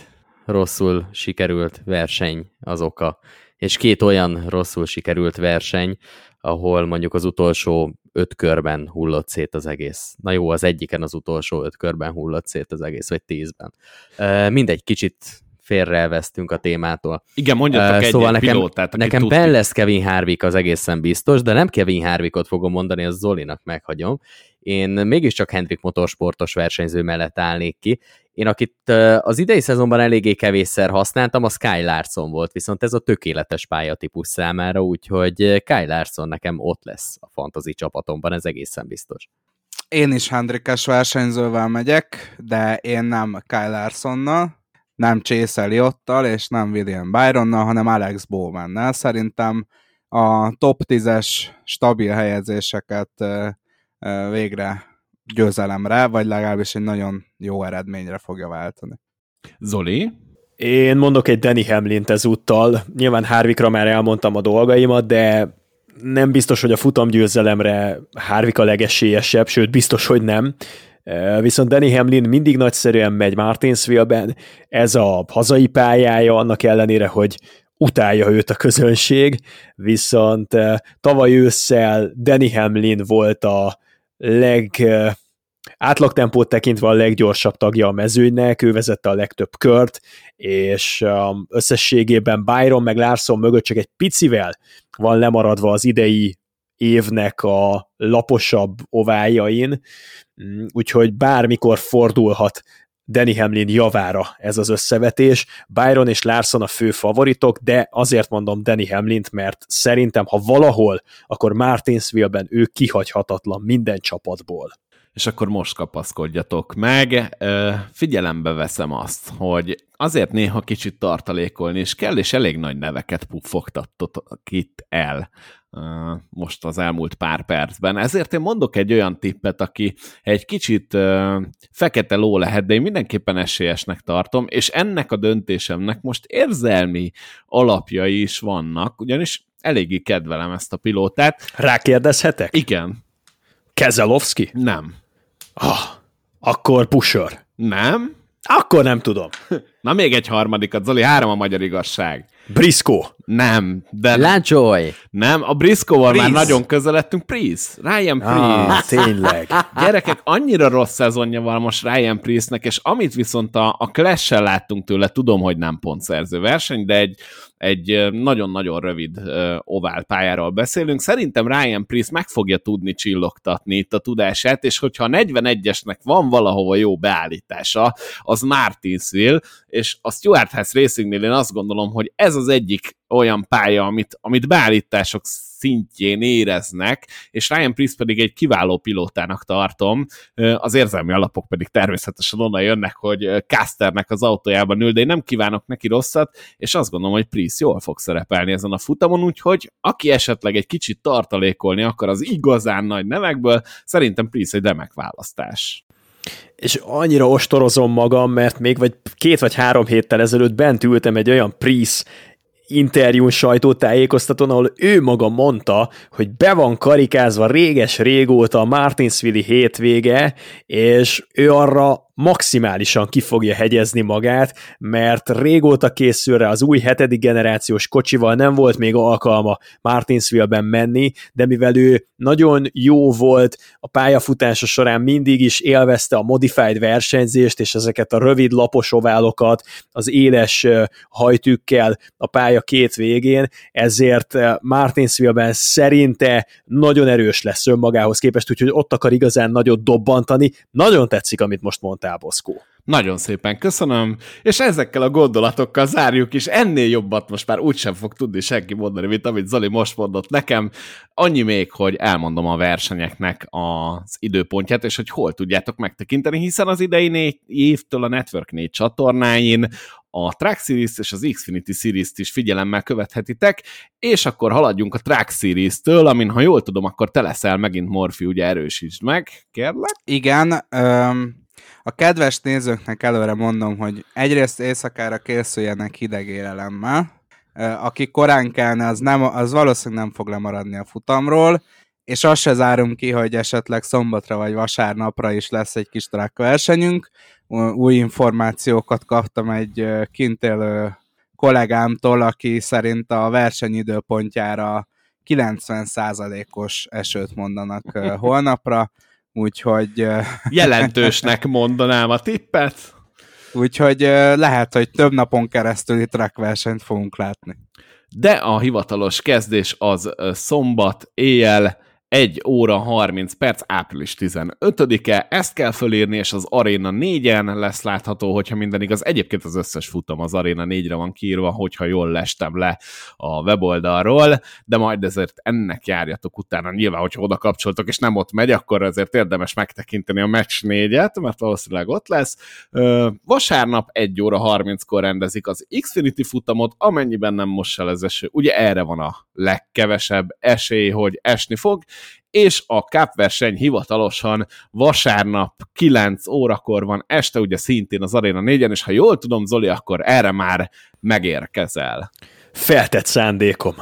rosszul sikerült verseny az oka, és két olyan rosszul sikerült verseny, ahol mondjuk az utolsó öt körben hullott szét az egész. Na jó, az egyiken az utolsó öt körben hullott szét az egész, vagy tízben. Mindegy, kicsit félreelvesztünk a témától. Igen, mondjatok uh, egy, szóval egy nekem, pilótát, nekem Ben lesz Kevin Harvick az egészen biztos, de nem Kevin Harvickot fogom mondani, az Zolinak meghagyom. Én mégiscsak Hendrik motorsportos versenyző mellett állnék ki. Én akit az idei szezonban eléggé kevésszer használtam, a Sky Larson volt, viszont ez a tökéletes pályatípus számára, úgyhogy Kyle Larson nekem ott lesz a fantasy csapatomban, ez egészen biztos. Én is Hendrikes versenyzővel megyek, de én nem Kyle Larsonnal, nem Chase Elliotttal, és nem William Byronnal, hanem Alex Bowmannel. Szerintem a top 10-es stabil helyezéseket végre győzelemre, vagy legalábbis egy nagyon jó eredményre fogja váltani. Zoli? Én mondok egy Danny Hamlin-t ezúttal. Nyilván Harvickra már elmondtam a dolgaimat, de nem biztos, hogy a futamgyőzelemre Harvick a legesélyesebb, sőt biztos, hogy nem. Viszont Danny Hamlin mindig nagyszerűen megy Martinsville-ben, ez a hazai pályája, annak ellenére, hogy utálja őt a közönség, viszont tavaly ősszel Danny Hamlin volt a leg átlagtempót tekintve a leggyorsabb tagja a mezőnynek, ő vezette a legtöbb kört, és összességében Byron meg Larson mögött csak egy picivel van lemaradva az idei évnek a laposabb ovájain, mm, úgyhogy bármikor fordulhat Danny Hamlin javára ez az összevetés. Byron és Larson a fő favoritok, de azért mondom Danny Hamlint, mert szerintem, ha valahol, akkor Martinsville-ben ő kihagyhatatlan minden csapatból és akkor most kapaszkodjatok meg. Figyelembe veszem azt, hogy azért néha kicsit tartalékolni is kell, és elég nagy neveket puffogtatok itt el most az elmúlt pár percben. Ezért én mondok egy olyan tippet, aki egy kicsit fekete ló lehet, de én mindenképpen esélyesnek tartom, és ennek a döntésemnek most érzelmi alapjai is vannak, ugyanis eléggé kedvelem ezt a pilótát. Rákérdezhetek? Igen. Kezelowski? Nem. Ah, akkor Pusher. Nem? Akkor nem tudom. Na még egy harmadikat, Zoli, három a magyar igazság. Brisco. Nem, de... Láncsolj! Nem, a Briscoval már nagyon közeledtünk. Priest, Ryan Ah, Priest. tényleg. Gyerekek, annyira rossz szezonja van most Ryan Priestnek, és amit viszont a, a Clash-sel láttunk tőle, tudom, hogy nem pontszerző verseny, de egy, egy nagyon-nagyon rövid ovál pályáról beszélünk. Szerintem Ryan Priest meg fogja tudni csillogtatni itt a tudását, és hogyha a 41-esnek van valahova jó beállítása, az Martinsville, és a Stuart House Racingnél én azt gondolom, hogy ez az egyik olyan pálya, amit, amit beállítások szintjén éreznek, és Ryan Priest pedig egy kiváló pilótának tartom, az érzelmi alapok pedig természetesen onnan jönnek, hogy Casternek az autójában ül, de én nem kívánok neki rosszat, és azt gondolom, hogy Priest jól fog szerepelni ezen a futamon, úgyhogy aki esetleg egy kicsit tartalékolni akar az igazán nagy nevekből, szerintem Priest egy remek választás. És annyira ostorozom magam, mert még vagy két vagy három héttel ezelőtt bent ültem egy olyan Priest interjún sajtótájékoztatón, ahol ő maga mondta, hogy be van karikázva réges-régóta a Martinsville hétvége, és ő arra maximálisan ki fogja hegyezni magát, mert régóta készül rá az új hetedik generációs kocsival, nem volt még alkalma Martinsville-ben menni, de mivel ő nagyon jó volt a pályafutása során, mindig is élvezte a modified versenyzést, és ezeket a rövid lapos oválokat az éles hajtűkkel a pálya két végén, ezért Martinsville-ben szerinte nagyon erős lesz önmagához képest, úgyhogy ott akar igazán nagyot dobbantani. Nagyon tetszik, amit most mondtál Boszkó. Nagyon szépen köszönöm, és ezekkel a gondolatokkal zárjuk is. Ennél jobbat most már úgysem fog tudni senki mondani, mint amit Zoli most mondott nekem. Annyi még, hogy elmondom a versenyeknek az időpontját, és hogy hol tudjátok megtekinteni, hiszen az idei négy évtől a Network 4 csatornáin a Track Series és az Xfinity Series-t is figyelemmel követhetitek, és akkor haladjunk a Track Series-től, amin, ha jól tudom, akkor te leszel megint Morfi, ugye erősítsd meg, kérlek. Igen, um a kedves nézőknek előre mondom, hogy egyrészt éjszakára készüljenek hideg élelemmel, aki korán kelne, az, nem, az valószínűleg nem fog lemaradni a futamról, és azt se zárom ki, hogy esetleg szombatra vagy vasárnapra is lesz egy kis track versenyünk. Új információkat kaptam egy kint élő kollégámtól, aki szerint a versenyidőpontjára 90%-os esőt mondanak holnapra, úgyhogy... Jelentősnek mondanám a tippet. Úgyhogy lehet, hogy több napon keresztül itt versenyt fogunk látni. De a hivatalos kezdés az szombat éjjel 1 óra 30 perc, április 15-e, ezt kell fölírni, és az Arena 4-en lesz látható, hogyha minden igaz. Egyébként az összes futam az Arena 4-re van kiírva, hogyha jól lestem le a weboldalról, de majd ezért ennek járjatok utána. Nyilván, hogyha oda kapcsoltok, és nem ott megy, akkor azért érdemes megtekinteni a Match 4-et, mert valószínűleg ott lesz. Vasárnap 1 óra 30-kor rendezik az Xfinity futamot, amennyiben nem most el az eső. Ugye erre van a legkevesebb esély, hogy esni fog, és a Cup verseny hivatalosan vasárnap 9 órakor van, este ugye szintén az Arena 4-en, és ha jól tudom, Zoli, akkor erre már megérkezel. Feltett szándékom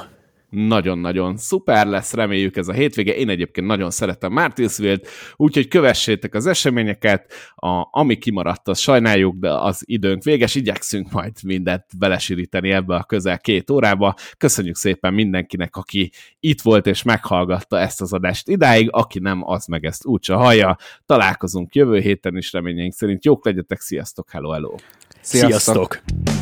nagyon-nagyon szuper lesz, reméljük ez a hétvége. Én egyébként nagyon szeretem Martinsville-t, úgyhogy kövessétek az eseményeket, a, ami kimaradt, az sajnáljuk, de az időnk véges, igyekszünk majd mindent belesíríteni ebbe a közel két órába. Köszönjük szépen mindenkinek, aki itt volt és meghallgatta ezt az adást idáig, aki nem, az meg ezt úgyse hallja. Találkozunk jövő héten is reményeink szerint. Jók legyetek, sziasztok, hello, hello! Sziasztok! sziasztok.